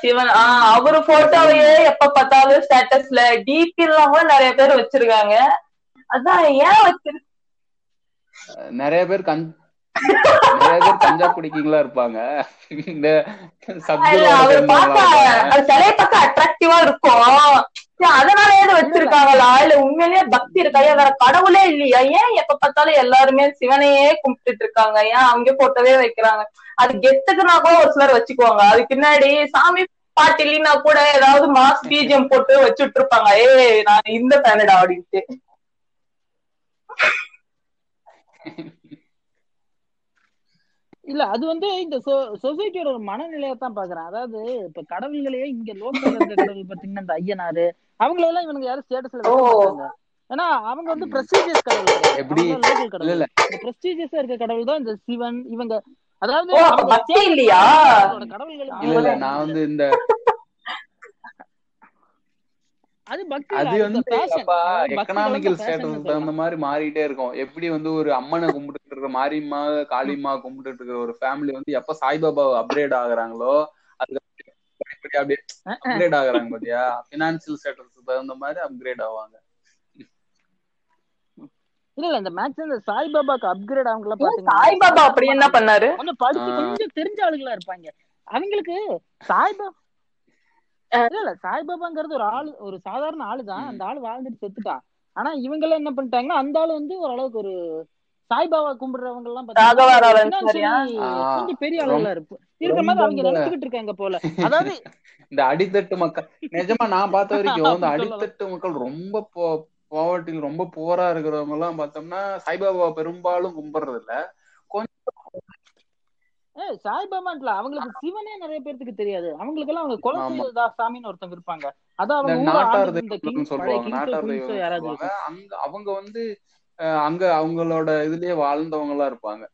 சிவன் ஆஹ் அவரு போட்டோவையே எப்ப பார்த்தாலும் ஸ்டேட்டஸ்ல டிபி எல்லாம் கூட நிறைய பேர் வச்சிருக்காங்க. அதான் ஏன் வச்சிரு நிறைய பேர் கஞ் நிறைய பேர் கஞ்சா குடிக்கீங்களா இருப்பாங்க. இந்த சிலையை பார்த்தா அட்ராக்டிவா இருக்கும். அதனால ஏதோ வச்சிருக்காங்களா? இல்ல உண்மையிலேயே பக்தி இருக்கா? ஏன் வேற கடவுளே இல்லையா? ஏன் எப்ப பார்த்தாலும் எல்லாருமே சிவனையே கும்பிட்டுட்டு இருக்காங்க? ஏன் அங்க போட்டோவே வைக்கிறாங்க? அது கெத்துக்குனா கூட ஒரு சிலர் வச்சுக்குவாங்க. அதுக்கு பின்னாடி சாமி பாட்டு இல்லைன்னா கூட ஏதாவது மாஸ் பீஜியம் போட்டு வச்சுட்டு இருப்பாங்க. ஏய் நான் இந்த பேனடா அப்படின்ட்டு. இல்ல அது வந்து இந்த சொசைட்டியோட ஒரு மனநிலையை தான் பாக்குறேன். அதாவது இப்ப கடவுள்களையே இங்க லோக்கல்ல இருக்க கடவுள் பாத்தீங்கன்னா இந்த ஐயனாரு அவங்களெல்லாம் இவனுங்க யாரும் ஸ்டேட்டஸ்ல வைக்க ஏன்னா அவங்க வந்து பிரஸ்டீஜியஸ் கடவுள். எப்படி? லோக்கல் கடவுள். இல்ல பிரஸ்டீஜியஸா இருக்க கடவுள் தான் இந்த சிவன் இவங்க. அதாவது இல்லையா? கடவுள்கள் நான் வந்து இந்த அது பக்தி அது வந்து அப்பா எக்கனாமிக்கல் ஸ்டேட்டஸ் தகுந்த மாதிரி மாறிட்டே இருக்கும். எப்படி வந்து ஒரு அம்மனை கும்பிட்டு இருக்கிற மாரியம்மா காளியம்மா கும்பிட்டு இருக்கிற ஒரு ஃபேமிலி வந்து எப்ப சாய்பாபா அப்கிரேட் ஆகுறாங்களோ இப்படி அப்படியே அப்கிரேட் ஆகுறாங்க பாத்தியா? பினான்சியல் ஸ்டேட்டஸ் தகுந்த மாதிரி அப்கிரேட் ஆவாங்க. இல்ல இல்ல இந்த மேக்ஸ் இந்த சாய்பாபாக்கு அப்கிரேட் ஏன் பாத்தீங்கன்னா சாய்பாபா அப்படி என்ன பண்ணாரு? கொஞ்சம் படிச்சு. கொஞ்சம் தெரிஞ்ச ஆளுகளா இருப்பாங்க. அவங்களுக்கு சாய்பாபா இல்ல இல்ல சாய்பாபாங்கிறது ஒரு ஆளு ஒரு சாதாரண ஆளு தான் ம். அந்த ஆளு வாழ்ந்துட்டு செத்துட்டான் ஆனா இவங்க எல்லாம் என்ன பண்ணிட்டாங்கன்னா அந்த ஆளு வந்து ஓரளவுக்கு ஒரு சாய்பாபா கும்பிடுறவங்க எல்லாம். கொஞ்சம் பெரிய ஆளுகளா இருப்பு இருக்கிற மாதிரி அவங்க நினைச்சுக்கிட்டு இருக்காங்க போல [laughs] அதாவது இந்த அடித்தட்டு மக்கள் நிஜமா நான் பார்த்த வரைக்கும் [laughs] இந்த. அடித்தட்டு மக்கள் ரொம்ப பாவர்ட்டியில் ரொம்ப போரா இருக்கிறவங்க எல்லாம் பார்த்தோம்னா சாய்பாபா பெரும்பாலும் கும்பிடுறது இல்ல ஏய் சாய்பாபான்ல அவங்களுக்கு சிவனே நிறைய பேருக்கு தெரியாது. அவங்களுக்கு எல்லாம் அவங்க கொலை ஆமா. செய்ததா சாமின்னு ஒருத்தங்க இருப்பாங்க. அதான் அவங்க வந்து அங்க அவங்களோட இதுலயே வாழ்ந்தவங்களா இருப்பாங்க.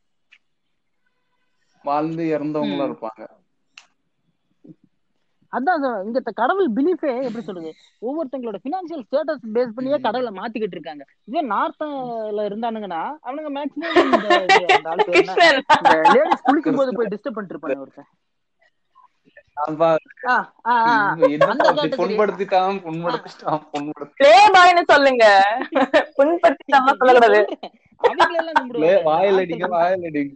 வாழ்ந்து இறந்தவங்களா. இருப்பாங்க. அதான். இங்க இந்த கடவுள் பிலீஃபே எப்படி சொல்றது? ஒவ்வொருத்தங்களோட பினான்சியல் ஸ்டேட்டஸ் பேஸ் பண்ணியே. கடவுளை மாத்திக்கிட்டு இருக்காங்க. இதே நார்த்ல இருந்தானுங்கன்னா அவனுங்க மேக்ஸிமம் லேடிஸ் குளிக்கும் போது போய் டிஸ்டர்ப் பண்ணிட்டு இருப்பாங்க ஒருத்தன். புண்படுத்திட்டான் புண்படுத்திட்டான் சொல்லுங்க. புண்படுத்தி நம்ம சொல்லக்கூடாது அவங்களெல்லாம் பிளே கும்பிடுவாங்க. வாயில் நார்த்ல அடிங்க வாயில் அடிங்க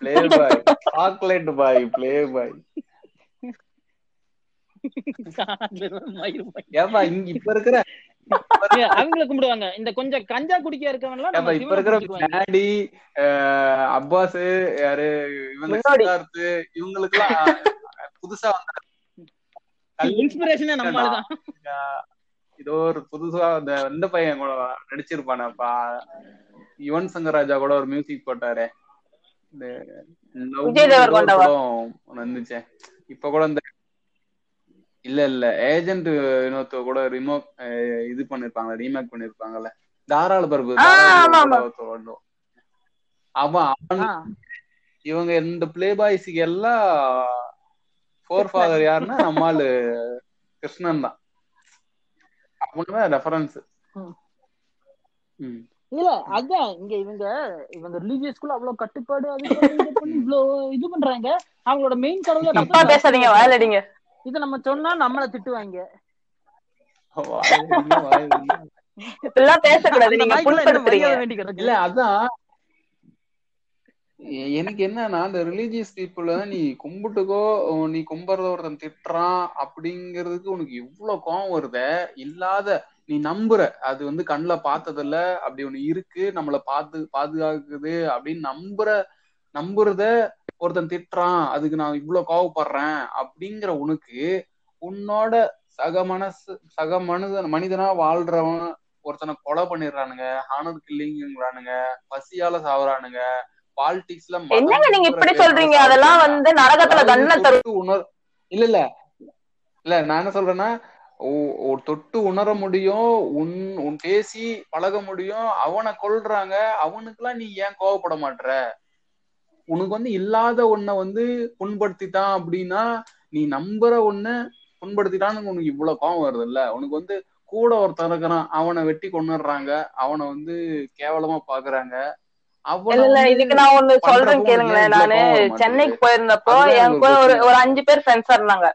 play boy. Chocolate boy play boy. ஏப்பா இங்க இப்ப இருக்கிற அவங்கள கும்பிடுவாங்க. இந்த கொஞ்சம் கஞ்சா குடிக்க நம்ம இப்ப இருக்கிற அஹ், அப்பாஸ் யாரு இவங்களுக்கு எல்லாம் புதுசா இன்ஸ்பிரேஷனே நம்மளுதான் இதோ ஒரு புதுசா இந்த இந்த பையன் கூட நடிச்சிருப்பானப்பா. யுவன் சங்கர் ராஜா கூட ஒரு மியூசிக் போட்டாரே. இந்த Love விஜய் ஏதோ ஒரு தேவர்கொண்டாவா? படம் ஒண்ணு வந்துச்சே. இப்ப கூட இந்த இல்ல இல்ல. ஏஜென்ட் வினோத் கூட ரிமோக் இது பண்ணிருப்பாங்க ரீமேக் பண்ணிருப்பாங்கல்ல. தாராள பிரபு ஆ, தாராள ஆமா, பிரபு ஆமா. கூட ஒருத்தன் அவன் இவங்க இந்த பிளே பாய்ஸுக்கு எல்லாம் ஃபோர் ஃபாதர் யாருன்னா நம்மாலு கிருஷ்ணன் தான். அவனுதான் ரெஃபரன்ஸ் இல்ல அதான் இங்க இவங்க இவங்க ரிலீஜியஸ்குள்ள அவ்வளவு கட்டுப்பாடு அது இவ்வளவு இது பண்றாங்க. அவங்களோட மெயின் கடவுளை தப்பா பேசாதீங்க வாயிலடிங்க இது நம்ம சொன்னா நம்மள திட்டுவாங்க அந்த இல்ல அதான். எனக்கு என்னன்னா இந்த ரிலீஜியஸ் பீப்புள நீ கும்பிட்டுக்கோ நீ கும்பிடுறத ஒருத்தன் திட்டுறான் அப்படிங்கிறதுக்கு உனக்கு இவ்வளவு கோவம் வருத. இல்லாத நீ நம்புற. அது வந்து கண்ணுல பார்த்ததில்ல அப்படி ஒண்ணு இருக்கு. நம்மள பாத்து பாதுகாக்குது அப்படின்னு நம்புற நம்புறத ஒருத்தன் திட்டுறான் அதுக்கு நான் இவ்வளவு கோவப்படுறேன் அப்படிங்கிற உனக்கு உன்னோட சக மனசு சக மனிதன் மனிதனா வாழ்றவன் ஒருத்தனை கொலை பண்ணிடுறானுங்க ஹானர் கில்லிங்கிறானுங்க பசியால சாவுறானுங்க பாலிடிக்ஸ்ல என்னங்க நீங்க இப்படி சொல்றீங்க? அதெல்லாம் வந்து நரகத்துல தண்டனை தரும். உணர் இல்ல இல்ல. இல்ல நான் என்ன சொல்றேன்னா தொட்டு உணர முடியும் உன் உன் பேசி பழக முடியும் அவனை கொல்றாங்க அவனுக்கெல்லாம் நீ ஏன் கோவப்பட மாட்ற? உனக்கு வந்து இல்லாத ஒன்ன வந்து புண்படுத்திட்டான் அப்படின்னா நீ நம்புற ஒண்ண புண்படுத்திட்டான்னு உனக்கு இவ்வளவு கோவம் வருது இல்ல உனக்கு வந்து கூட ஒருத்தன் இருக்கிறான் அவனை வெட்டி கொண்டுடுறாங்க அவனை வந்து கேவலமா பாக்குறாங்க இல்ல இதுக்கு நான் ஒண்ணு சொல்றேன் கேளுங்களேன் நானு சென்னைக்கு? போயிருந்தப்போ என் கூட ஒரு. ஒரு அஞ்சு பேர் ஃப்ரெண்ட்ஸா இருந்தாங்க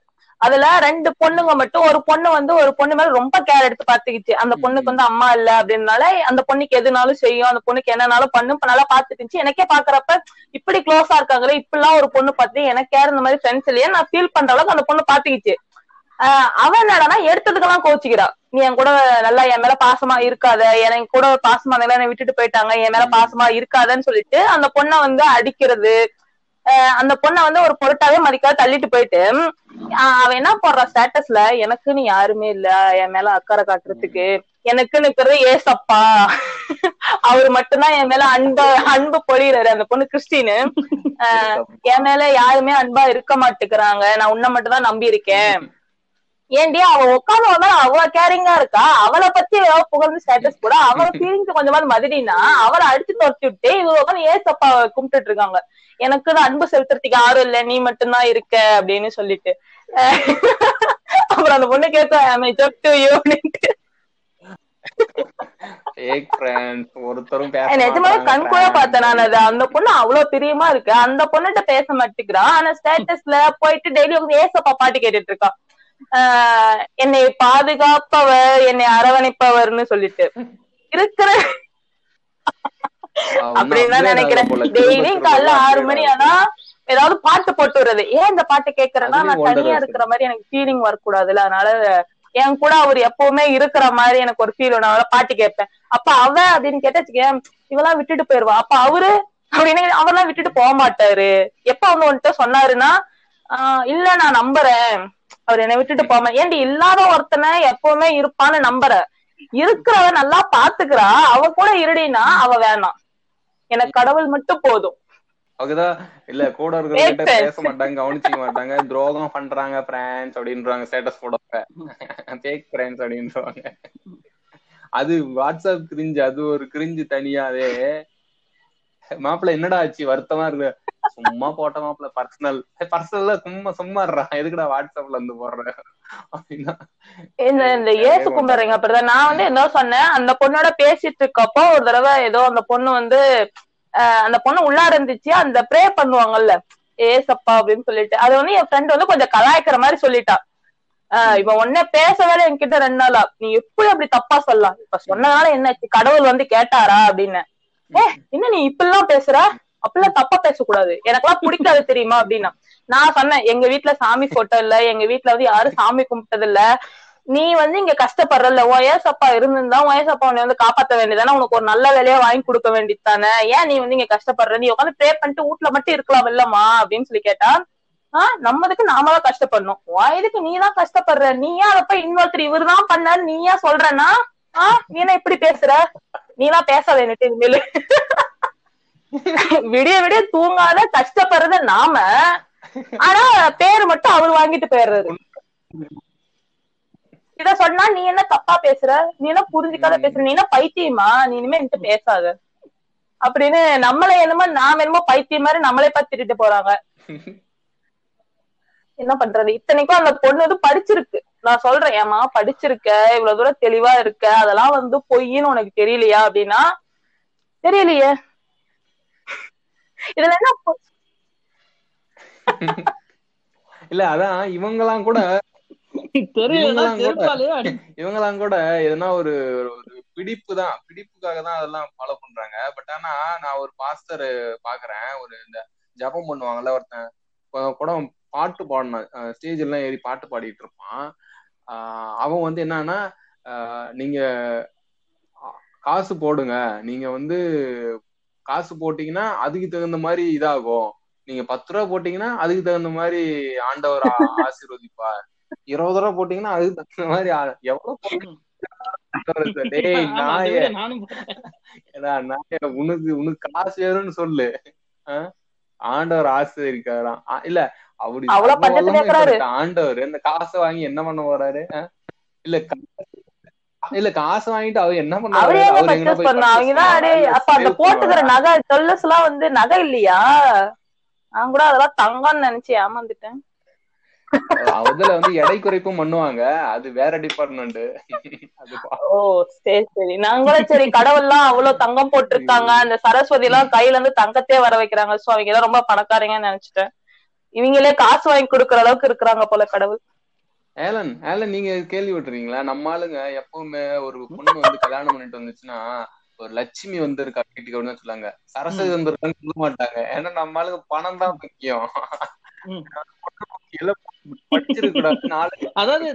அதுல ரெண்டு பொண்ணுங்க மட்டும் ஒரு பொண்ணு வந்து ஒரு பொண்ணு மேல ரொம்ப கேர் எடுத்து பாத்துக்கிச்சு அந்த பொண்ணுக்கு வந்து அம்மா இல்ல அப்படின்னால அந்த பொண்ணுக்கு எதுனாலும் செய்யும் அந்த பொண்ணுக்கு என்னனாலும் பண்ணும். நல்லா பாத்துக்கிச்சு எனக்கே பாக்குறப்ப இப்படி க்ளோஸா இருக்காங்களே இப்படிலாம் ஒரு பொண்ணு பார்த்து எனக்கு யார் இந்த மாதிரி ஃப்ரெண்ட்ஸ் இல்லையா நான் ஃபீல் பண்ற அளவுக்கு அந்த பொண்ணு பாத்துக்கிச்சு ஆஹ் அவ என்னடான்னா எடுத்ததுக்கெல்லாம் கோச்சிக்கிறா. நீ என் கூட நல்லா என் மேல பாசமா இருக்காத. என் கூட பாசமா இருந்தா என்னை விட்டுட்டு போயிட்டாங்க. என் மேல பாசமா இருக்காதன்னு சொல்லிட்டு அந்த பொண்ணை வந்து அடிக்கிறது. அந்த பொண்ணை வந்து ஒரு பொருட்டாவே மதிக்காத தள்ளிட்டு போயிட்டு அவன் என்ன போடுறான் ஸ்டேட்டஸ்ல எனக்குன்னு யாருமே இல்ல. என் மேல அக்கறை காட்டுறதுக்கு. எனக்குன்னு இருக்கிறது ஏசப்பா. அவர் மட்டும்தான் என் மேல அன்பு அன்பு பொழியிறாரு. அந்த பொண்ணு கிறிஸ்டின்னு. [laughs] என் மேல யாருமே அன்பா இருக்க மாட்டேங்கிறாங்க. நான் உன்னை மட்டும் தான் நம்பி இருக்கேன் ஏன்டி அவ உட்காந்து வந்தா அவ்வளவு கேரிங்கா இருக்கா? அவளை பத்தி ஏதாவது புகழ்ந்து ஸ்டேட்டஸ் கூட அவள ஃபீலிங்ஸ் கொஞ்சமாவது மதினா அவளை அடிச்சு துரத்தி விட்டு இவங்க உட்காந்து ஏசப்பா கும்பிட்டுட்டு இருக்காங்க. எனக்கு அன்பு செலுத்துறதுக்கு யாரும் இல்ல நீ மட்டும்தான் இருக்க அப்படின்னு சொல்லிட்டு. அப்புறம் அந்த பொண்ணு friends, ஒருத்தரும் பேச நிஜமாவே மாட்றாங்க கண் கூட friends. பார்த்தேன் நான் அது. அந்த பொண்ணு அவ்வளவு பிரியமா இருக்கு. அந்த பொண்ணுகிட்ட பேச மாட்டேங்கிறான் ஆனா ஸ்டேட்டஸ்ல போயிட்டு டெய்லி ஏசப்பா பாட்டு கேட்டுட்டு இருக்கான் ஆஹ் என்னை பாதுகாப்பவர் என்னை அரவணைப்பவர்னு சொல்லிட்டு. இருக்கிற அப்படின்னு தான் நினைக்கிறேன். டெய்லியும் காலைல ஆறு மணி. ஆனா ஏதாவது பாட்டு போட்டு விடுறது. ஏன் இந்த பாட்டு கேக்குறேன்னா நான் தனியா இருக்கிற மாதிரி எனக்கு ஃபீலிங் வரக்கூடாதுல்ல. அதனால என் கூட அவர் எப்பவுமே இருக்கிற மாதிரி எனக்கு ஒரு ஃபீல் அதனால பாட்டு கேட்பேன். அப்ப அவ அப்படின்னு கேட்டா வச்சுக்கேன் இவெல்லாம் விட்டுட்டு போயிருவா. அப்ப அவரு அப்படின்னு அவரெல்லாம் விட்டுட்டு போக மாட்டாரு. எப்ப வந்து வந்துட்டு சொன்னாருன்னா ஆஹ் இல்ல நான் நம்புறேன். அவர் என்னை விட்டுட்டு போக மா- ஏன்டி இல்லாத ஒருத்தனை எப்பவுமே இருப்பான்னு நம்புற? இருக்கிறவ நல்லா பாத்துக்கிறா அவ கூட இருடினா அவ வேணாம். எனக்கு கடவுள் மட்டும் போதும். அதுதான் இல்ல கூட இருக்கிறவங்க பேச மாட்டாங்க கவனிச்சிக்க மாட்டாங்க துரோகம் பண்றாங்க பிரான்ஸ் அப்படின்றாங்க ஸ்டேட்டஸ் போடுவாங்க ஃபேக் பிரான்ஸ் அப்படின்றாங்க. அது வாட்ஸ்அப் கிரிஞ்சு அது ஒரு கிரிஞ்சு தனியாவே. மாப்பிள்ள என்னடா ஆச்சு? வருத்தமா இருக்கு. சும்மா போட்ட மாப்பிள்ள பர்சனல் பர்சனல்ல சும்மா சும்மா இருறா எதுக்குடா வாட்ஸ்அப்ல இருந்து போடுற? அப்படின்னா இந்த இந்த ஏசு கும்பிடுறீங்க அப்படிதான். நான் வந்து என்ன சொன்னேன் அந்த பொண்ணோட பேசிட்டு இருக்கப்போ ஒரு தடவை ஏதோ அந்த பொண்ணு வந்து அந்த பொண்ணு உள்ளார இருந்துச்சு அந்த ப்ரே பண்ணுவாங்கல்ல ஏசப்பா அப்படின்னு சொல்லிட்டு. அது வந்து என் ஃப்ரெண்ட் வந்து கொஞ்சம் கலாய்க்கிற மாதிரி சொல்லிட்டா. ஆஹ் இவன் உடனே பேசவே இல்லை என்கிட்ட ரெண்டு நாளா. நீ எப்படி அப்படி தப்பா சொல்லலாம்? இப்ப சொன்னதுனால என்னாச்சு கடவுள் வந்து கேட்டாரா அப்படின்னு. ஏ என்ன நீ இப்படிலாம் பேசுற? அப்படிலாம் தப்பா பேசக்கூடாது. எனக்கெல்லாம் பிடிக்காது தெரியுமா அப்படின்னா. நான் சொன்னேன் எங்க வீட்டுல சாமி போட்டோ இல்ல எங்க வீட்டுல வந்து யாரும் சாமி கும்பிட்டது இல்ல நீ வந்து இங்க கஷ்டப்படுறல உன் ஏசப்பா இருந்திருந்தா உன் ஏசப்பா உன்னை வந்து காப்பாத்த வேண்டியதானே உனக்கு ஒரு நல்ல வேலையா வாங்கி கொடுக்க வேண்டியது தானே ஏன் நீ வந்து இங்க கஷ்டப்படுற? நீ உட்காந்து ப்ரே பண்ணிட்டு வீட்டுல மட்டும் இருக்கலாம் இல்லம்மா அப்படின்னு சொல்லி கேட்டா ஆஹ் நம்மதுக்கு நாம தான் கஷ்டப்படணும். உன் இதுக்கு நீ தான் கஷ்டப்படுற. நீ ஏன் அதை போய் இன்னொருத்தர் இவருதான் பண்ணாரு நீ ஏன் சொல்றனா ஆஹ் நீ என்ன இப்படி பேசுற? நீ எல்லாம் பேசாத எனக்கு இனிமேலு. விடிய விடிய தூங்காத கஷ்டப்படுறது நாம. ஆனா பேரு மட்டும் அவர் வாங்கிட்டு போயிடுறாரு. இத சொன்னா நீ என்ன தப்பா பேசுற? நீ என்ன புரிஞ்சுக்காத பேசுற? நீ என்ன பைத்தியமா? நீ இனிமே என்கிட்ட பேசாத. அப்படின்னு நம்மளை என்னமோ நாம என்னமோ பைத்தியம் மாதிரி நம்மளே பார்த்துட்டு போறாங்க. [laughs] என்ன பண்றது? இத்தனைக்கும் அந்த பொண்ணு வந்து படிச்சிருக்கு. நான் சொல்றேன் ஏமா படிச்சிருக்க இவ்வளவு தூரம் தெளிவா இருக்க அதெல்லாம் வந்து பொய்ன்னு உனக்கு தெரியலையா? அப்படின்னா தெரியலையே. இதுல என்ன இல்ல அதான் இவங்கெல்லாம் கூட இவங்கெல்லாம் கூட- எதுனா ஒரு ஒரு பிடிப்பு தான் பிடிப்புக்காக தான் அதெல்லாம் ஃபாலோ பண்றாங்க. பட் ஆனா நான் ஒரு பாஸ்டர் பாக்குறேன். ஒரு இந்த ஜபம் பண்ணுவாங்கல்ல ஒருத்தன் கூட பாட்டு பாடினான் ஸ்டேஜ் எல்லாம் ஏறி பாட்டு பாடிட்டு இருப்பான். அவன் வந்து என்னன்னா நீங்க காசு போடுங்க. நீங்க வந்து காசு போட்டீங்கன்னா அதுக்கு தகுந்த மாதிரி இதாகும். நீங்க பத்து ரூபா போட்டீங்கன்னா அதுக்கு தகுந்த மாதிரி ஆண்டவர் [laughs] ஆசீர்வதிப்பார். இருபது ரூபா போட்டீங்கன்னா அதுக்கு தகுந்த மாதிரி எவ்வளவு [laughs] உனக்கு உனக்கு காசு வேணும்னு சொல்லு? ஆண்டவர் ஆசீர்வதிக்காராம் ஆ, இல்ல அப்படி அவ்வளவு பஞ்சத்துல இருக்கிறாரு. ஆண்டவர். இந்த காசை வாங்கி என்ன பண்ண போறாரு? இல்ல இல்ல காசு வாங்கிட்டு அவர் என்ன பண்ண அவரே எங்க போய் அப்ப அந்த போட்டுக்கிற? நகை ஜுவல்லர்ஸ் எல்லாம் வந்து நகை இல்லையா? நான் கூட அதெல்லாம் தங்கம்னு நினைச்சு ஏமாந்துட்டேன். அதுல வந்து எடை குறைப்பும் பண்ணுவாங்க. அது வேற டிபார்ட்மெண்ட் ஓ சரி சரி. நாங்களும் சரி கடவுள்லாம் அவ்வளவு தங்கம் போட்டிருக்காங்க. அந்த சரஸ்வதி எல்லாம் கையில இருந்து தங்கத்தையே வர வைக்கிறாங்க. சோ அவங்க எல்லாம் ரொம்ப பணக்காரங்கன்னு நினைச்சிட்டேன். இவங்களே காசு வாங்கி கொடுக்கற அளவுக்கு இருக்கிறாங்க போல கடவுள். ஏலன் ஏலன் நீங்க கேள்விப்பட்டிருக்கீங்களா? நம்ம ஆளுங்க எப்பவுமே ஒரு பொண்ணு வந்து கல்யாணம் பண்ணிட்டு வந்துச்சுன்னா ஒரு லட்சுமி வந்திருக்கா வீட்டுக்கு அப்படின்னு சொல்லுவாங்க. சரஸ்வதி வந்திருக்கான்னு சொல்ல மாட்டாங்க. ஏன்னா நம்ம ஆளுங்க பணம் தான் முக்கியம். அதாவது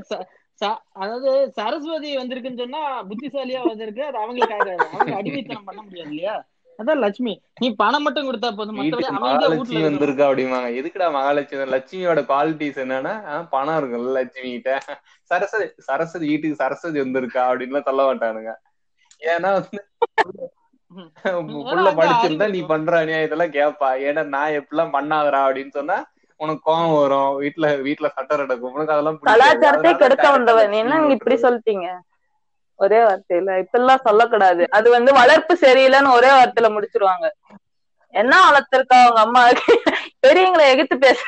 அதாவது சரஸ்வதி வந்திருக்குன்னு சொன்னா புத்திசாலியா வந்திருக்கு அது அவங்களுக்காக. அவங்க அடிமைத்தனம் பண்ண முடியாது இல்லையா? அதான் லட்சுமி. நீ பணம் மட்டும் கொடுத்தா போதும். மகாலட்சுமி வந்திருக்கா அப்படிம்பாங்க. எதுக்குடா மகாலட்சுமி? லட்சுமியோட குவாலிட்டிஸ் என்னன்னா பணம் இருக்குல்ல லட்சுமி கிட்ட சரஸ்வதி சரஸ்வதி வீட்டுக்கு சரஸ்வதி வந்திருக்கா அப்படின்லாம் சொல்ல மாட்டானுங்க. ஏன்னா வந்து அங்க படிச்சிருந்தா நீ பண்ற அநியாயத்தெல்லாம் கேப்பா. ஏன்னா நான் எப்படிலாம் பண்ணாதடா அப்படின்னு சொன்னா உனக்கு கோவம் வரும். வீட்டுல வீட்டுல சட்டம் நடக்கும் உனக்கு அதெல்லாம் கலாச்சாரத்தை கெடுக்க வந்தவன் என்ன இப்படி சொல்லிட்டீங்க? ஒரே வார்த்தையில. இப்பெல்லாம் சொல்லக்கூடாது. அது வந்து வளர்ப்பு சரியில்லைன்னு ஒரே வார்த்தையில முடிச்சிருவாங்க. என்ன வளர்த்திருக்கா அவங்க அம்மா? பெரியவங்களை எதிர்த்து பேச.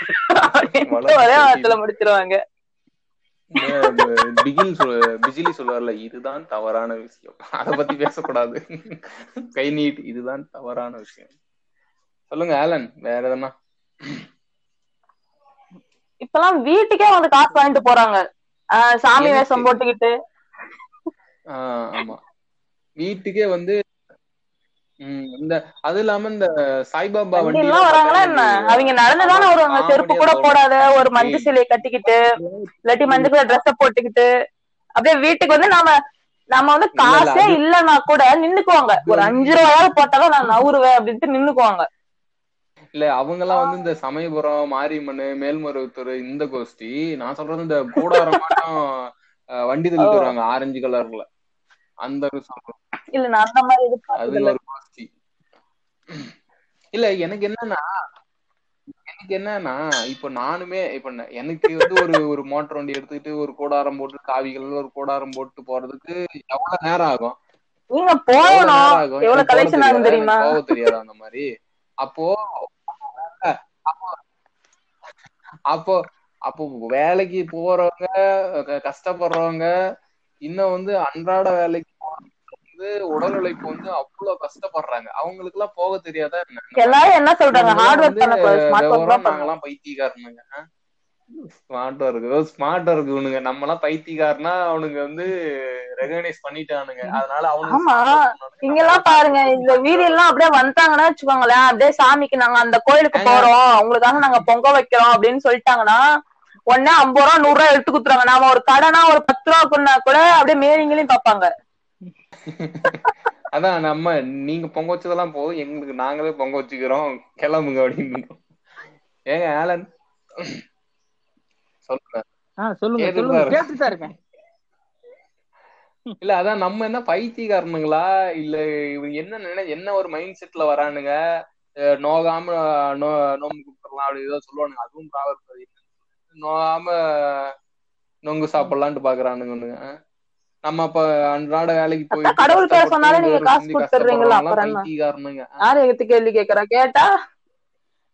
ஒரே வார்த்தையில முடிச்சிருவாங்க. பிகில் பிஜிலி சொல்லுவார்ல இதுதான் தவறான விஷயம். அத பத்தி பேசக்கூடாது. கை நீட் இதுதான் தவறான விஷயம். சொல்லுங்க ஆலன் வேற எதனா? இப்பெல்லாம் வீட்டுக்கே வந்து காசு வாங்கிட்டு போறாங்க. சாமி வேஷம் போட்டுக்கிட்டு. ஆமா. வீட்டுக்கே வந்து இந்த அது இல்லாம இந்த சாய்பாபா வண்டி எல்லாம் வராங்களா என்ன? அவங்க நடந்துதானே வருவாங்க. செருப்பு கூட போடாத ஒரு மஞ்சள் ஏய் சிலையை கட்டிக்கிட்டு இல்லாட்டி மஞ்சள் கலர் ட்ரெஸ் போட்டுக்கிட்டு அப்படியே வீட்டுக்கு வந்து நாம நம்ம வந்து காசே இல்லைன்னா கூட நின்னுக்குவாங்க. ஒரு அஞ்சு ரூபாயாவது போட்டாலும் நான் [laughs] நவுருவேன் அப்படின்ட்டு நின்னுக்குவாங்க. இல்ல அவங்க எல்லாம் வந்து இந்த சமயபுரம் மாரியம்மன் மேல்மருவத்தூர் இந்த கோஷ்டி நான் சொல்றது இந்த கூடாரம் [laughs] வண்டி தள்ளிட்டு வருவாங்க ஆரஞ்சு கலர்ல. அந்த இல்ல நான் அந்த மாதிரி அது ஒரு கோஷ்டி இல்ல எனக்கு என்னன்னா எனக்கு என்னன்னா இப்ப நானுமே இப்ப எனக்கு வந்து ஒரு ஒரு மோட்டர் வண்டி எடுத்துக்கிட்டு ஒரு கூடாரம் போட்டு காவிகள் ஒரு கூடாரம் போட்டு போறதுக்கு எவ்வளவு நேரம் ஆகும்? நீங்க போகணும். எவ்வளவு கலெக்ஷன் ஆகும் தெரியுமா? போக தெரியாதா அந்த மாதிரி. அப்போ அப்போ அப்போ வேலைக்கு போறவங்க கஷ்டப்படுறவங்க இன்னும் வந்து அன்றாட வேலைக்கு வந்து உடல் உழைப்பு வந்து அவ்வளவு கஷ்டப்படுறாங்க. அவங்களுக்கு எல்லாம் போக தெரியாதா எல்லாரும் என்ன சொல்றாங்க? ஹார்ட் ஒர்க் நாங்கெல்லாம் பைத்தியக்காரனுங்க. ஸ்மார்ட் ஒர்க் ஸ்மார்ட் ஒர்க் இவனுங்க. நம்ம எல்லாம் பைத்தியக்காரனா அவனுங்க வந்து ரெகனைஸ் பண்ணிட்டானுங்க. அதனால பண்ணானுங்க இங்க எல்லாம் பாருங்க. இந்த வீதி எல்லாம் அப்படியே வந்துட்டாங்கன்னா வச்சுக்கோங்களேன். அப்படியே சாமிக்கு நாங்க அந்த கோயிலுக்கு போறோம். உங்களுக்காக நாங்க பொங்க வைக்கிறோம் அப்படின்னு சொல்லிட்டாங்கன்னா உடனே ஐம்பது ரூபா நூறு ரூபா எடுத்து குத்துறாங்க நாம ஒரு கடனா ஒரு பத்து ரூபா கொண்டா கூட அப்படியே மேலிங்களையும் பார்ப்பாங்க. [laughs] அதான் நம்ம நீங்க பொங்க வச்சதெல்லாம் போதும். எங்களுக்கு நாங்களே பொங்க வச்சுக்கிறோம். கிளம்புங்க அப்படின்னு. ஏங்க ஆலன்? சொல்லுங்க. சொல்லுங்க இருக்கேன். இல்ல அதான் நம்ம என்ன பைத்தியக்காரனுங்களா? இல்ல இவங்க என்ன நினை என்ன ஒரு மைண்ட் செட்ல வரானுங்க? நோகாம நோ நோம்பு குடுத்துடலாம் அப்படி ஏதோ சொல்லுவானுங்க. அதுவும் ப்ராவர்ப் நோகாம நொங்கு சாப்பிடலான்ட்டு பாக்குறானுங்க நம்ம அப்ப அன்றாட வேலைக்கு போயிட்டு கடவுள் பேர் சொன்னாலே நீங்க காசு எல்லாம் அப்புறம் யாரு எகிட்ட கேள்வி கேக்குறா? கேட்டா?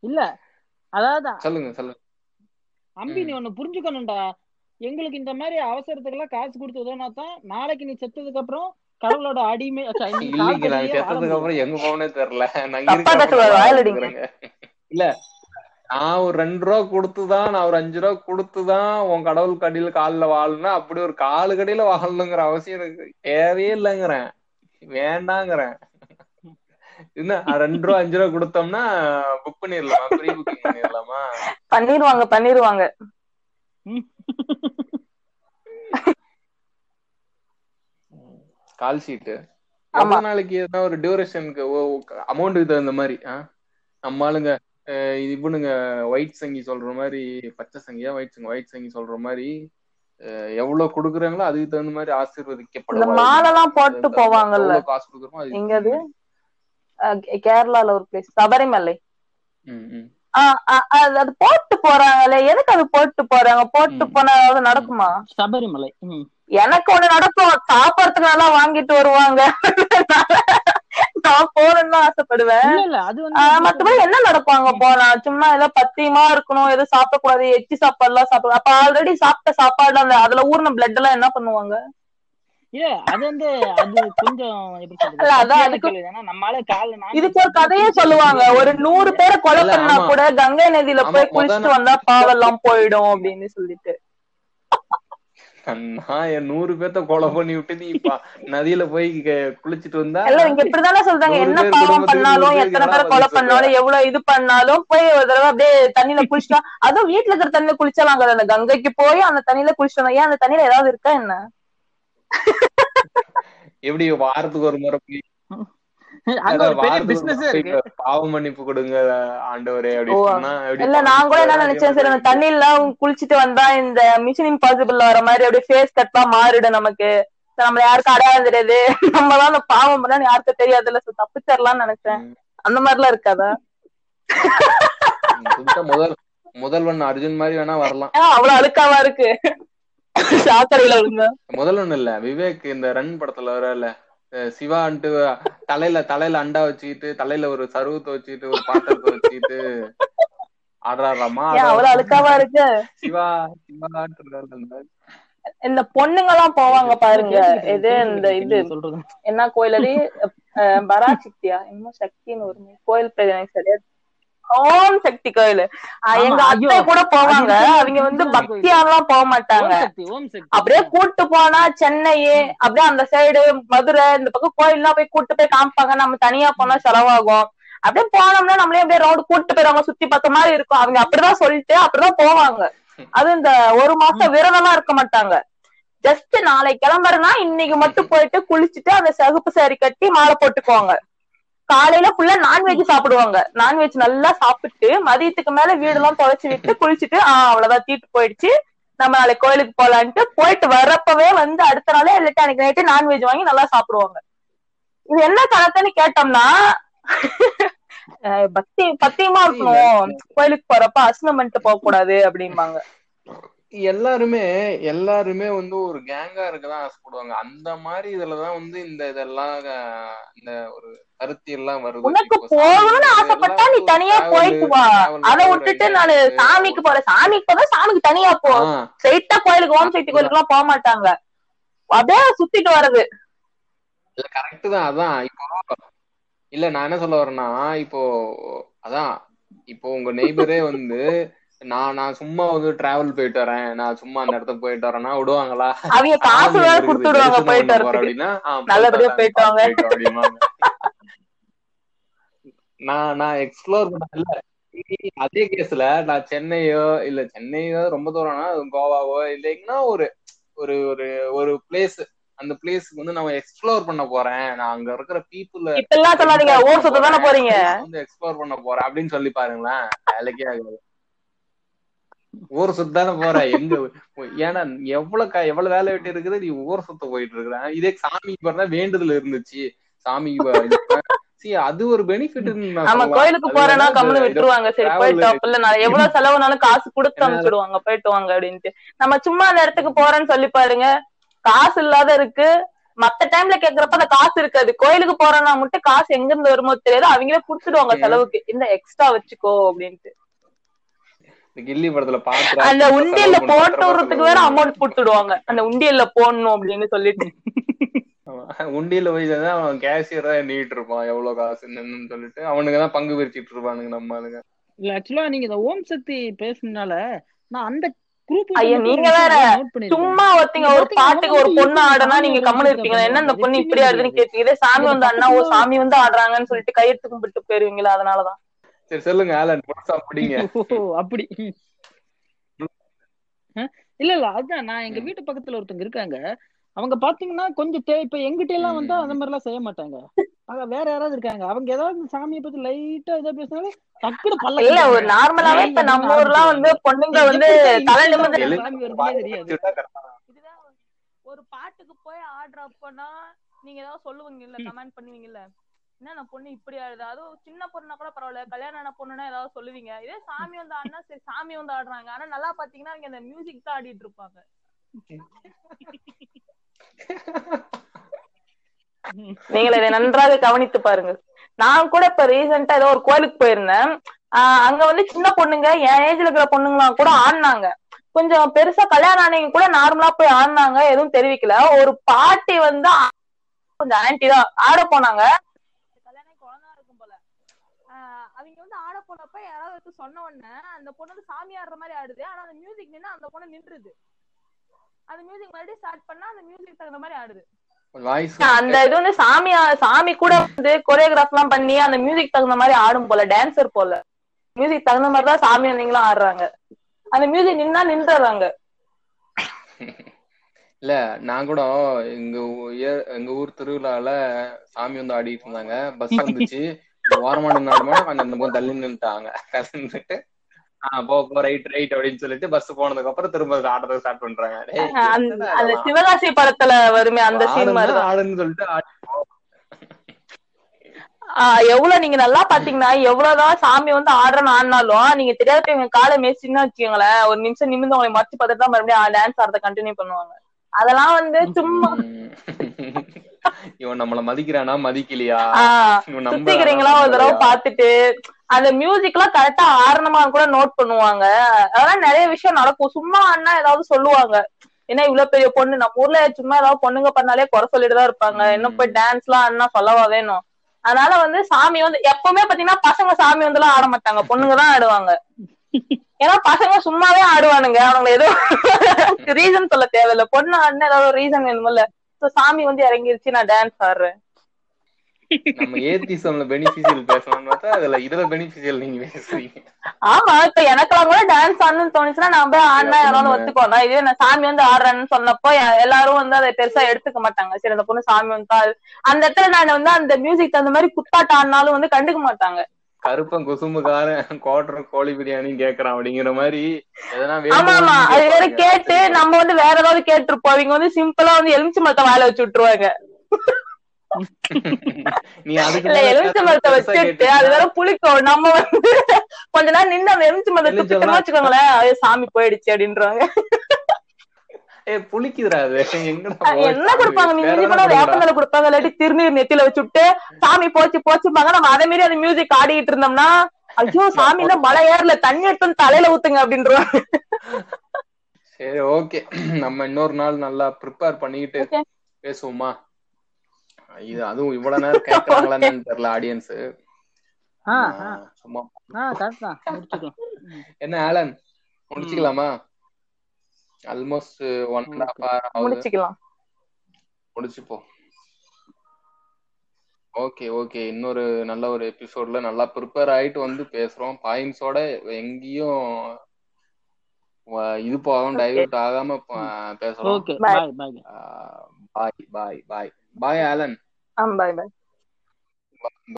இல்ல அதாவது. சொல்லுங்க சொல்லுங்க. அம்பி நீ ஒண்ணு புரிஞ்சுக்கணும்டா. எங்களுக்கு இந்த மாதிரி அவசரத்துக்கெல்லாம் காசு கொடுத்து உதவினா தான் நாளைக்கு நீ செத்ததுக்கு அப்புறம் கடவுளோட அடிமை இல்லைங்க நான் செத்ததுக்கு அப்புறம் எங்க போனே தெரியல. நான் இருந்துக்கிறேங்க இல்ல நான் ஒரு ரெண்டு ரூபா கொடுத்துதான் நான் ஒரு அஞ்சு ரூபா கொடுத்துதான் உன் கடவுள் கடியில கால்ல வாழணும்னா அப்படி ஒரு காலு கடியில வாழணுங்கிற அவசியம் எனக்கு தேவையே இல்லைங்கிறேன். வேண்டாங்கிறேன். என்ன ரெண்டு ரூபா அஞ்சு ரூபா கொடுத்தோம்னா புக் பண்ணிடலாமா? ப்ரீ புக்கிங் பண்ணிடலாமா? பண்ணிருவாங்க பண்ணிருவாங்க. கால் ஷீட்டு நாளைக்கு எதனா ஒரு டியூரேஷனுக்கு அமௌண்ட்டுக்கு தகுந்த மாதிரி நம்ம ஆளுங்க இவனுங்க ஒயிட் சங்கி சொல்ற மாதிரி பச்சை சங்கியா ஒயிட் சங்கி ஒயிட் சங்கி சொல்ற மாதிரி எவ்வளவு கொடுக்குறாங்களோ அதுக்கு தகுந்த மாதிரி மாலை எல்லாம் போட்டு போவாங்கல்ல. காசு கொடுக்குறோமோ எங்க அது கே- கேரளால ஒரு பிளேஸ் சபரிமலை. அது அது போட்டு போறாங்களே எதுக்கு அது போட்டு போறாங்க? போட்டு போனா ஏதாவது நடக்குமா? சபரிமலை எனக்கு ஒண்ணு நடக்கும் சாப்பிடறதுக்கு நல்லா வாங்கிட்டு வருவாங்க. [laughs] நான் தான் ஆசைப்படுவேன். இல்ல இல்ல அது வந்து ஆஹ் எப்படி மத்தபடி என்ன நடக்கும் அங்க போனா சும்மா ஏதோ பத்தியமா இருக்கணும் எதுவும் சாப்பிடக்கூடாது எச்சி சாப்பாடு எல்லாம் சாப்பிடணும் அப்ப ஆல்ரெடி சாப்பிட்ட சாப்பாடுல அந்த அதுல ஊர்ன பிளட் எல்லாம் என்ன பண்ணுவாங்க? இதுக்கு ஒரு கதையே சொல்லுவாங்க. ஒரு நூறு பேரை கொலை பண்ணா கூட கங்கை நதியில போய் குளிச்சுட்டு வந்தா பாவெல்லாம் போயிடும் அப்படின்னு சொல்லிட்டு. நான் என் நூறு பேர்த்த கொலை பண்ணி விட்டு நீ இப்ப நதியில போய் குளிச்சிட்டு வந்தா எல்லாம் இங்க இப்படிதானே சொல்றாங்க. என்ன பாவம் பண்ணாலும் எத்தனை பேரை கொலை பண்ணாலும் எவ்வளவு இது பண்ணாலும் போய் ஒரு தடவை அப்படியே தண்ணியில குளிச்சா அதுவும் வீட்டுல இருக்கிற தண்ணியில குளிச்சலாங்க அந்த கங்கைக்கு போய் அந்த தண்ணியில குளிச்சோம் ஏன் அந்த தண்ணியில ஏதாவது இருக்கா என்ன? எப்படி வாரத்துக்கு ஒரு முறை போய் அங்க அதான் ஒரு பெரிய வாரத்துக்கு ஒரு பிசினஸே முறை இருக்கு. போய் பாவ மன்னிப்பு கொடுங்க ஆண்டவரே இல்ல நான் கூட என்ன நினைச்சேன் சரி அந்த தண்ணியில குளிச்சிட்டு வந்தா இந்த மிஷன் இம்பாசிபிள்ல வர மாதிரி அப்படியே ஃபேஸ் கட்லாம் மாறிடும் நமக்கு. சரி, நம்மள யாருக்கும் அடையாளம் தெரியாது. [laughs] நம்ம தான் அந்த பாவம் பண்ணா யாருக்கும் தெரியாதுல்ல சோ தப்பிச்சிடலாம்னு நினைச்சேன். அந்த மாதிரிலாம் இருக்காதா புதுசா முதல் முதல்வன் அர்ஜுன் மாதிரி வேணா வரலாம். அவ்வளவு அழுக்காவா இருக்கு? [laughs] முதல்வன் இல்ல விவேக் இந்த ரன் படத்துல வரல சிவான்ட்டு தலையில தலையில அண்டா வச்சுக்கிட்டு தலையில ஒரு சருவத்தை வச்சுக்கிட்டு ஒரு பாத்திரத்தை வச்சுக்கிட்டு ஆடுறாராமா அழுக்காவா இருக்கு? சிவா சிவான்ட்டு. இந்த பொண்ணுங்க எல்லாம் போவாங்க பாருங்க. இது இந்த இது என்ன கோயில் அது அஹ், பராசக்தியா? என்னமோ சக்தின்னு ஒரு கோயில் பேர் எனக்கு சரியா ஓம் சக்தி கோயில். எங்க அத்தை. கூட போவாங்க. அவங்க வந்து. பக்தியாலாம் போக மாட்டாங்க. அப்படியே கூட்டு போனா சென்னை அப்படியே அந்த சைடு மதுரை இந்த பக்கம் கோயில்லாம் போய் கூட்டு போய் காமிப்பாங்க. நம்ம தனியா போனா செலவாகும். அப்படியே போனோம்னா நம்மளே அப்படியே ரோடு கூட்டு போயிருவாங்க. சுத்தி பார்த்த மாதிரி இருக்கும். அவங்க அப்படிதான் சொல்லிட்டு அப்படிதான் போவாங்க. அது இந்த ஒரு மாசம் விரதம்லாம் இருக்க மாட்டாங்க. ஜஸ்ட் நாளைக்கு கிளம்புறேன்னா இன்னைக்கு மட்டும் போயிட்டு குளிச்சுட்டு அந்த சகுப்பு சாரி கட்டி மாலை போட்டுக்குவாங்க. காலையில ஃபுல்லா நான்வெஜ் சாப்பிடுவாங்க. நான்வெஜ் நல்லா சாப்பிட்டு மதியத்துக்கு மேல வீடெல்லாம் தொலைச்சு விட்டு குளிச்சுட்டு ஆஹ் அவ்வளவுதான் தீட்டு போயிடுச்சு. நம்ம நாளைக்கு கோயிலுக்கு போலான்ட்டு போயிட்டு வர்றப்பவே வந்து அடுத்த நாளே இல்லாட்டி அன்னைக்கு நைட்டு நான்வெஜ் வாங்கி நல்லா சாப்பிடுவாங்க. இது என்ன கணக்குன்னு கேட்டோம்னா பக்தி பத்தியமா இருக்கணும். கோயிலுக்கு போறப்ப அசுனம் பண்ணிட்டு போக கூடாது அப்படிம்பாங்க. எல்லாருமே எல்லாருமே வந்து ஒரு கேங்கா இருக்கதான் ஆசைப்படுவாங்க அந்த மாதிரி இதுலதான் வந்து இந்த இதெல்லாம் இந்த ஒரு கருத்தியல் எல்லாம் வருது. உனக்கு போகணும்னு ஆசைப்பட்டா நீ தனியா போயிட்டு வா. அதை விட்டுட்டு நானு. சாமிக்கு போறேன். சாமிக்கு போறேன் சாமிக்கு தனியா போ. ஸ்ட்ரெயிட்டா கோயிலுக்கு ஓம் சக்தி கோயிலுக்கு எல்லாம் போக மாட்டாங்க. அப்படியே சுத்திட்டு வர்றது. இல்ல கரெக்ட் தான் அதான். இப்போ இல்ல நான் என்ன சொல்ல வரேன்னா இப்போ அதான். இப்போ உங்க நெய்பரே வந்து நான் நான் சும்மா வந்து டிராவல் போயிட்டு வரேன். நான் சும்மா அந்த இடத்துக்கு போயிட்டு வரேன்னா விடுவாங்களா? அவங்க காசு வேற கொடுத்துடுவாங்க போயிட்டு அப்படின்னா நல்லபடியா போயிட்டு வாங்க. [laughs] நான் நான் எக்ஸ்ப்ளோர் பண்ண இல்ல அதே கேஸ்ல நான் சென்னையோ இல்ல சென்னையோ ரொம்ப தூரம்னா கோவாவோ இல்லைங்கன்னா ஒரு ஒரு ஒரு ஒரு பிளேஸ் அந்த பிளேஸ்க்கு வந்து நம்ம எக்ஸ்ப்ளோர் பண்ண போறேன். நான் அங்க இருக்கிற பீப்புள் இப்ப எல்லாம் சொல்லாதீங்க ஊர் சுத்த தானே போறீங்க. வந்து எக்ஸ்ப்ளோர் பண்ண போறேன் அப்படின்னு சொல்லி பாருங்களேன். வேலைக்கே ஆகாது. ஊர் சுத்தானே போற. எங்க ஏன்னா எவ்வளவு எவ்வளவு வேலை வெட்டி இருக்குது நீ ஊர் சுத்த போயிட்டு இருக்கிற இதே சாமிக்கு பார்த்தா வேண்டுதல் இருந்துச்சு. சாமிக்கு சி அது ஒரு பெனிஃபிட் நம்ம கோயிலுக்கு போறேன்னா கம்முனு விட்டுருவாங்க. சரி போயிட்டு அப்பல நான் எவ்வளவு செலவுனாலும் காசு கொடுத்து அனுப்பிச்சிடுவாங்க. போயிட்டு வாங்க அப்படின்ட்டு. நம்ம சும்மா அந்த இடத்துக்கு போறேன்னு சொல்லி பாருங்க. காசு இல்லாத இருக்கு. மத்த டைம்ல கேக்குறப்ப அந்த காசு இருக்காது. கோயிலுக்கு போறேன்னா மட்டும் காசு எங்க இருந்து வருமோ தெரியாது. அவங்களே குடுத்துடுவாங்க செலவுக்கு. இந்த எக்ஸ்ட்ரா வச்சுக்கோ அப்படின்ட்டு. கில்லி படத்துல பாத்து அந்த உண்டியல்ல போட்டு விடுறதுக்கு வேற அமௌண்ட் கொடுத்துடுவாங்க அந்த உண்டியல்ல போடணும் அப்படின்னு சொல்லிட்டு. உண்டியல போய் தான் அவன் கேஷியரா எண்ணிட்டு இருப்பான். எவ்வளவு காசு என்னன்னு சொல்லிட்டு அவனுக்கு தான் பங்கு பிரிச்சிட்டு இருப்பானுங்க நம்ம ஆளுங்க. இல்ல ஆக்சுவலா நீங்க இந்த ஓம் சக்தி பேசுனதுனால நான் அந்த குரூப் ஐயா, நீங்க வேற சும்மா ஒருத்தங்க ஒரு பாட்டுக்கு ஒரு பொண்ணு ஆடுனா நீங்க கம்முனு இருப்பீங்க என்ன இந்த பொண்ணு இப்படி ஆடுதுன்னு கேட்பீங்க. சாமி வந்து அண்ணா ஓ சாமி வந்து ஆடுறாங்கன்னு சொல்லிட்டு கையெழுத்து கும்பிட்டு போயிருவீங்களா அதனாலதான். சரி சொல்லுங்க ஆலன் முழுசா [laughs] அப்படி. இல்ல இல்ல அதான் நான் எங்க வீட்டு பக்கத்துல ஒருத்தவங்க இருக்காங்க. அவங்க பாத்தீங்கன்னா கொஞ்சம் தே இப்ப எங்கிட்ட எல்லாம் வந்தா அந்த மாதிரி எல்லாம் செய்ய மாட்டாங்க. ஆக வேற யாராவது இருக்காங்க. அவங்க ஏதாவது சாமியை பத்தி லைட்டா ஏதோ பேசினாலும் டக்குனு பல்ல இல்ல ஒரு நார்மலாவே இப்ப நம்ம ஊர்லாம் வந்து பொண்ணுங்க வந்து தலை நிமிர்ந்து சாமி வருதுன்னே தெரியாது. இதுதான் ஒரு பாட்டுக்கு போய் ஆடுறப்பனா நீங்க ஏதாவது சொல்லுவீங்க இல்ல கமெண்ட் பண்ணுவீங்கல்ல? என்ன அந்த பொண்ணு இப்படி ஆடுது அதுவும் சின்ன பொண்ணுனா கூட பரவாயில்ல. கல்யாணம் ஆன பொண்ணுன்னா ஏதாவது சொல்லுவீங்க. இதே சாமி வந்து ஆடினா சரி சாமி வந்து ஆடுறாங்க. ஆனா நல்லா பாத்தீங்கன்னா அவங்க அந்த மியூசிக் தான் ஆடிட்டு இருப்பாங்க. நீங்கள இதை நன்றாக கவனித்து பாருங்க நான் கூட இப்ப ரீசெண்டா ஏதோ ஒரு கோயிலுக்கு போயிருந்தேன். ஆஹ் அங்க வந்து சின்ன பொண்ணுங்க என் ஏஜ்ல இருக்கிற பொண்ணுங்களாம் கூட ஆடினாங்க. கொஞ்சம் பெருசா கல்யாணம் ஆனவங்க கூட நார்மலா போய் ஆடினாங்க. எதுவும் தெரிவிக்கல. ஒரு பாட்டி வந்து கொஞ்சம் ஆன்டி தான் ஆட போனாங்க கல்யாணம் குழந்தை இருக்கும் போல ஆஹ் அவங்க வந்து ஆட போனப்ப யாராவது சொன்ன உடனே அந்த பொண்ணு வந்து சாமி ஆடுற மாதிரி ஆடுது. ஆனா அந்த மியூசிக் நின்னா அந்த பொண்ணு நின்றுது. அந்த மியூசிக் மறுபடியும் ஸ்டார்ட் பண்ணா அந்த மியூசிக் தகுந்த மாதிரி ஆடுது. வாய்ஸ் அந்த இது வந்து சாமி சாமி கூட வந்து கொரியோகிராஃப் எல்லாம் பண்ணி அந்த மியூசிக் தகுந்த மாதிரி ஆடும் போல டான்சர் போல. மியூசிக் தகுந்த மாதிரி தான் சாமி வந்தீங்களும் ஆடுறாங்க. அந்த மியூசிக் நின்னா நின்றுறாங்க இல்ல நான் கூட எங்க எங்க ஊர் திருவிழால சாமி வந்து ஆடிட்டு இருந்தாங்க. பஸ் வந்துச்சு. ஓரமா நின்னாடுமா கொஞ்சம் அந்த பக்கம் தள்ளி நின்னுட்டாங்க நின்னுட்டு ஆஹ் போ போ ரைட் ரைட் அப்படின்னு சொல்லிட்டு பஸ் போனதுக்கு அப்புறம் திரும்ப ஆடுறத ஸ்டார்ட் பண்றாங்க அந்த? சிவகாசி படத்துல வருமே அந்த சீன் மாதிரி ஆடுன்னு சொல்லிட்டு எவ்வளவு நீங்க நல்லா பாத்தீங்கன்னா எவ்வளவுதான் சாமி வந்து ஆடுறன்னு ஆடினாலும் நீங்க தெரியாத இவங்க காலை மேய்ச்சின்னு வச்சுக்கோங்களேன் ஒரு நிமிஷம் நிமிந்து உங்களை மறைச்சு பார்த்துட்டு தான் மறுபடியும் டான்ஸ் ஆடுறத கண்டினியூ பண்ணுவாங்க அதெல்லாம் வந்து சும்மா. [laughs] இவன் நம்மள மதிக்கிறானா? மதிக்கலையா? சுத்திக்கிறீங்களா? ஒரு தடவை? பாத்துட்டு அந்த மியூசிக் எல்லாம் கரெக்டா ஆரணமா கூட நோட் பண்ணுவாங்க. அதெல்லாம் நிறைய விஷயம் நடக்கும். சும்மா அண்ணா ஏதாவது சொல்லுவாங்க. ஏன்னா இவ்வளவு பெரிய பொண்ணு? நம்ம ஊர்ல சும்மா ஏதாவது பொண்ணுங்க பண்ணாலே குறை சொல்லிட்டு தான் இருப்பாங்க. இன்னும் போய் டான்ஸ் எல்லாம் அண்ணா சொல்லவா வேணும் அதனால வந்து சாமி வந்து எப்பவுமே பாத்தீங்கன்னா பசங்க சாமி வந்து எல்லாம் ஆட மாட்டாங்க. பொண்ணுங்க தான் ஆடுவாங்க. ஏன்னா பசங்க சும்மாவே ஆடுவானுங்க. அவங்க ஏதோ ரீசன் சொல்ல தேவையில்ல. பொண்ணு ஆடுனா ஏதாவது ரீசன் வேணும்ல So, சாமி வந்து இறங்கிருச்சு நான் டான்ஸ் ஆடுறேன். நம்ம ஏத்திசம்ல பெனிஃபிஷியல் பேசணும்னு பார்த்தா அதுல இதுல பெனிஃபிஷியல் நீங்க பேசுறீங்க. ஆமா இப்ப எனக்கெல்லாம் கூட டான்ஸ் ஆடணும்னு தோணுச்சுன்னா நான் போய் ஆடினா யாராவது ஒத்துக்கோனா இதே நான் சாமி வந்து ஆடுறேன்னு சொன்னப்போ எல்லாரும் வந்து அதை பெருசா எடுத்துக்க மாட்டாங்க. சரி அந்த பொண்ணு சாமி வந்து அந்த இடத்துல நான் வந்து அந்த மியூசிக் தகுந்த மாதிரி குத்தாட்டம் ஆடினாலும் வந்து கண்டுக்க மாட்டாங்க. கருப்பன் குசும்புக்காரன் கோட்டர் கோழி பிரியாணி கேக்குறான் அப்படிங்கிற மாதிரி எதனா ஆமா அது வேற. கேட்டு நம்ம வந்து வேற ஏதாவது கேட்டிருப்போம். அவங்க வந்து சிம்பிளா வந்து எலுமிச்சை மரத்தை வாயில வச்சு விட்டுருவாங்க. நீ அதுக்கு எலுமிச்சை மரத்தை வச்சுட்டு அது வேற புளிக்கும். நம்ம வந்து கொஞ்ச நேரம் நின்று அந்த எலுமிச்சை மரத்தை வச்சுக்கோங்களேன். சாமி போயிடுச்சு அப்படின்றாங்க ஏய் புளிக்குதுடா அது எங்கடா அது போய் என்ன? கொடுப்பாங்க? நீ வேற மிஞ்சி எதனா போனா கொடுங்கடா. வேப்பந்தலை கொடுப்பாங்க இல்லாட்டி திருநீர் நெத்தியில வச்சு விட்டு சாமி போச்சு போச்சுப்பாங்க நம்ம அதே மாதிரி அந்த மியூசிக் ஆடிட்டு இருந்தோம்னா ஐயோ [laughs] சாமி தான் மலை ஏறல தண்ணி எடுத்து வந்து தலையில ஊத்துங்க அப்படின்றாங்க சரி ஓகே. நம்ம இன்னொரு நாள் நல்லா ப்ரிப்பேர் பண்ணிக்கிட்டு. பேசுவோமா? இது அதுவும் இவ்வளவு நேரம் கேட்கறாங்களான்னு தெரியல ஆடியன்ஸ் சும்மா என்ன Alan? முடிச்சுக்கலாமா? Almost one and half hour ஆகுது. முடிச்சுக்கலாம். முடிச்சுப்போம் ஓகே ஓகே இன்னொரு நல்ல ஒரு எபிசோட்ல நல்லா ப்ரிப்பேர் ஆயிட்டு வந்து பேசுறோம். பாயிண்ட்ஸோட எங்கேயும் இது போகாம டைவர்ட் ஆகாம பேசுறோம். Okay Bye. Bye bye bye bye bye bye Alan ah bye bye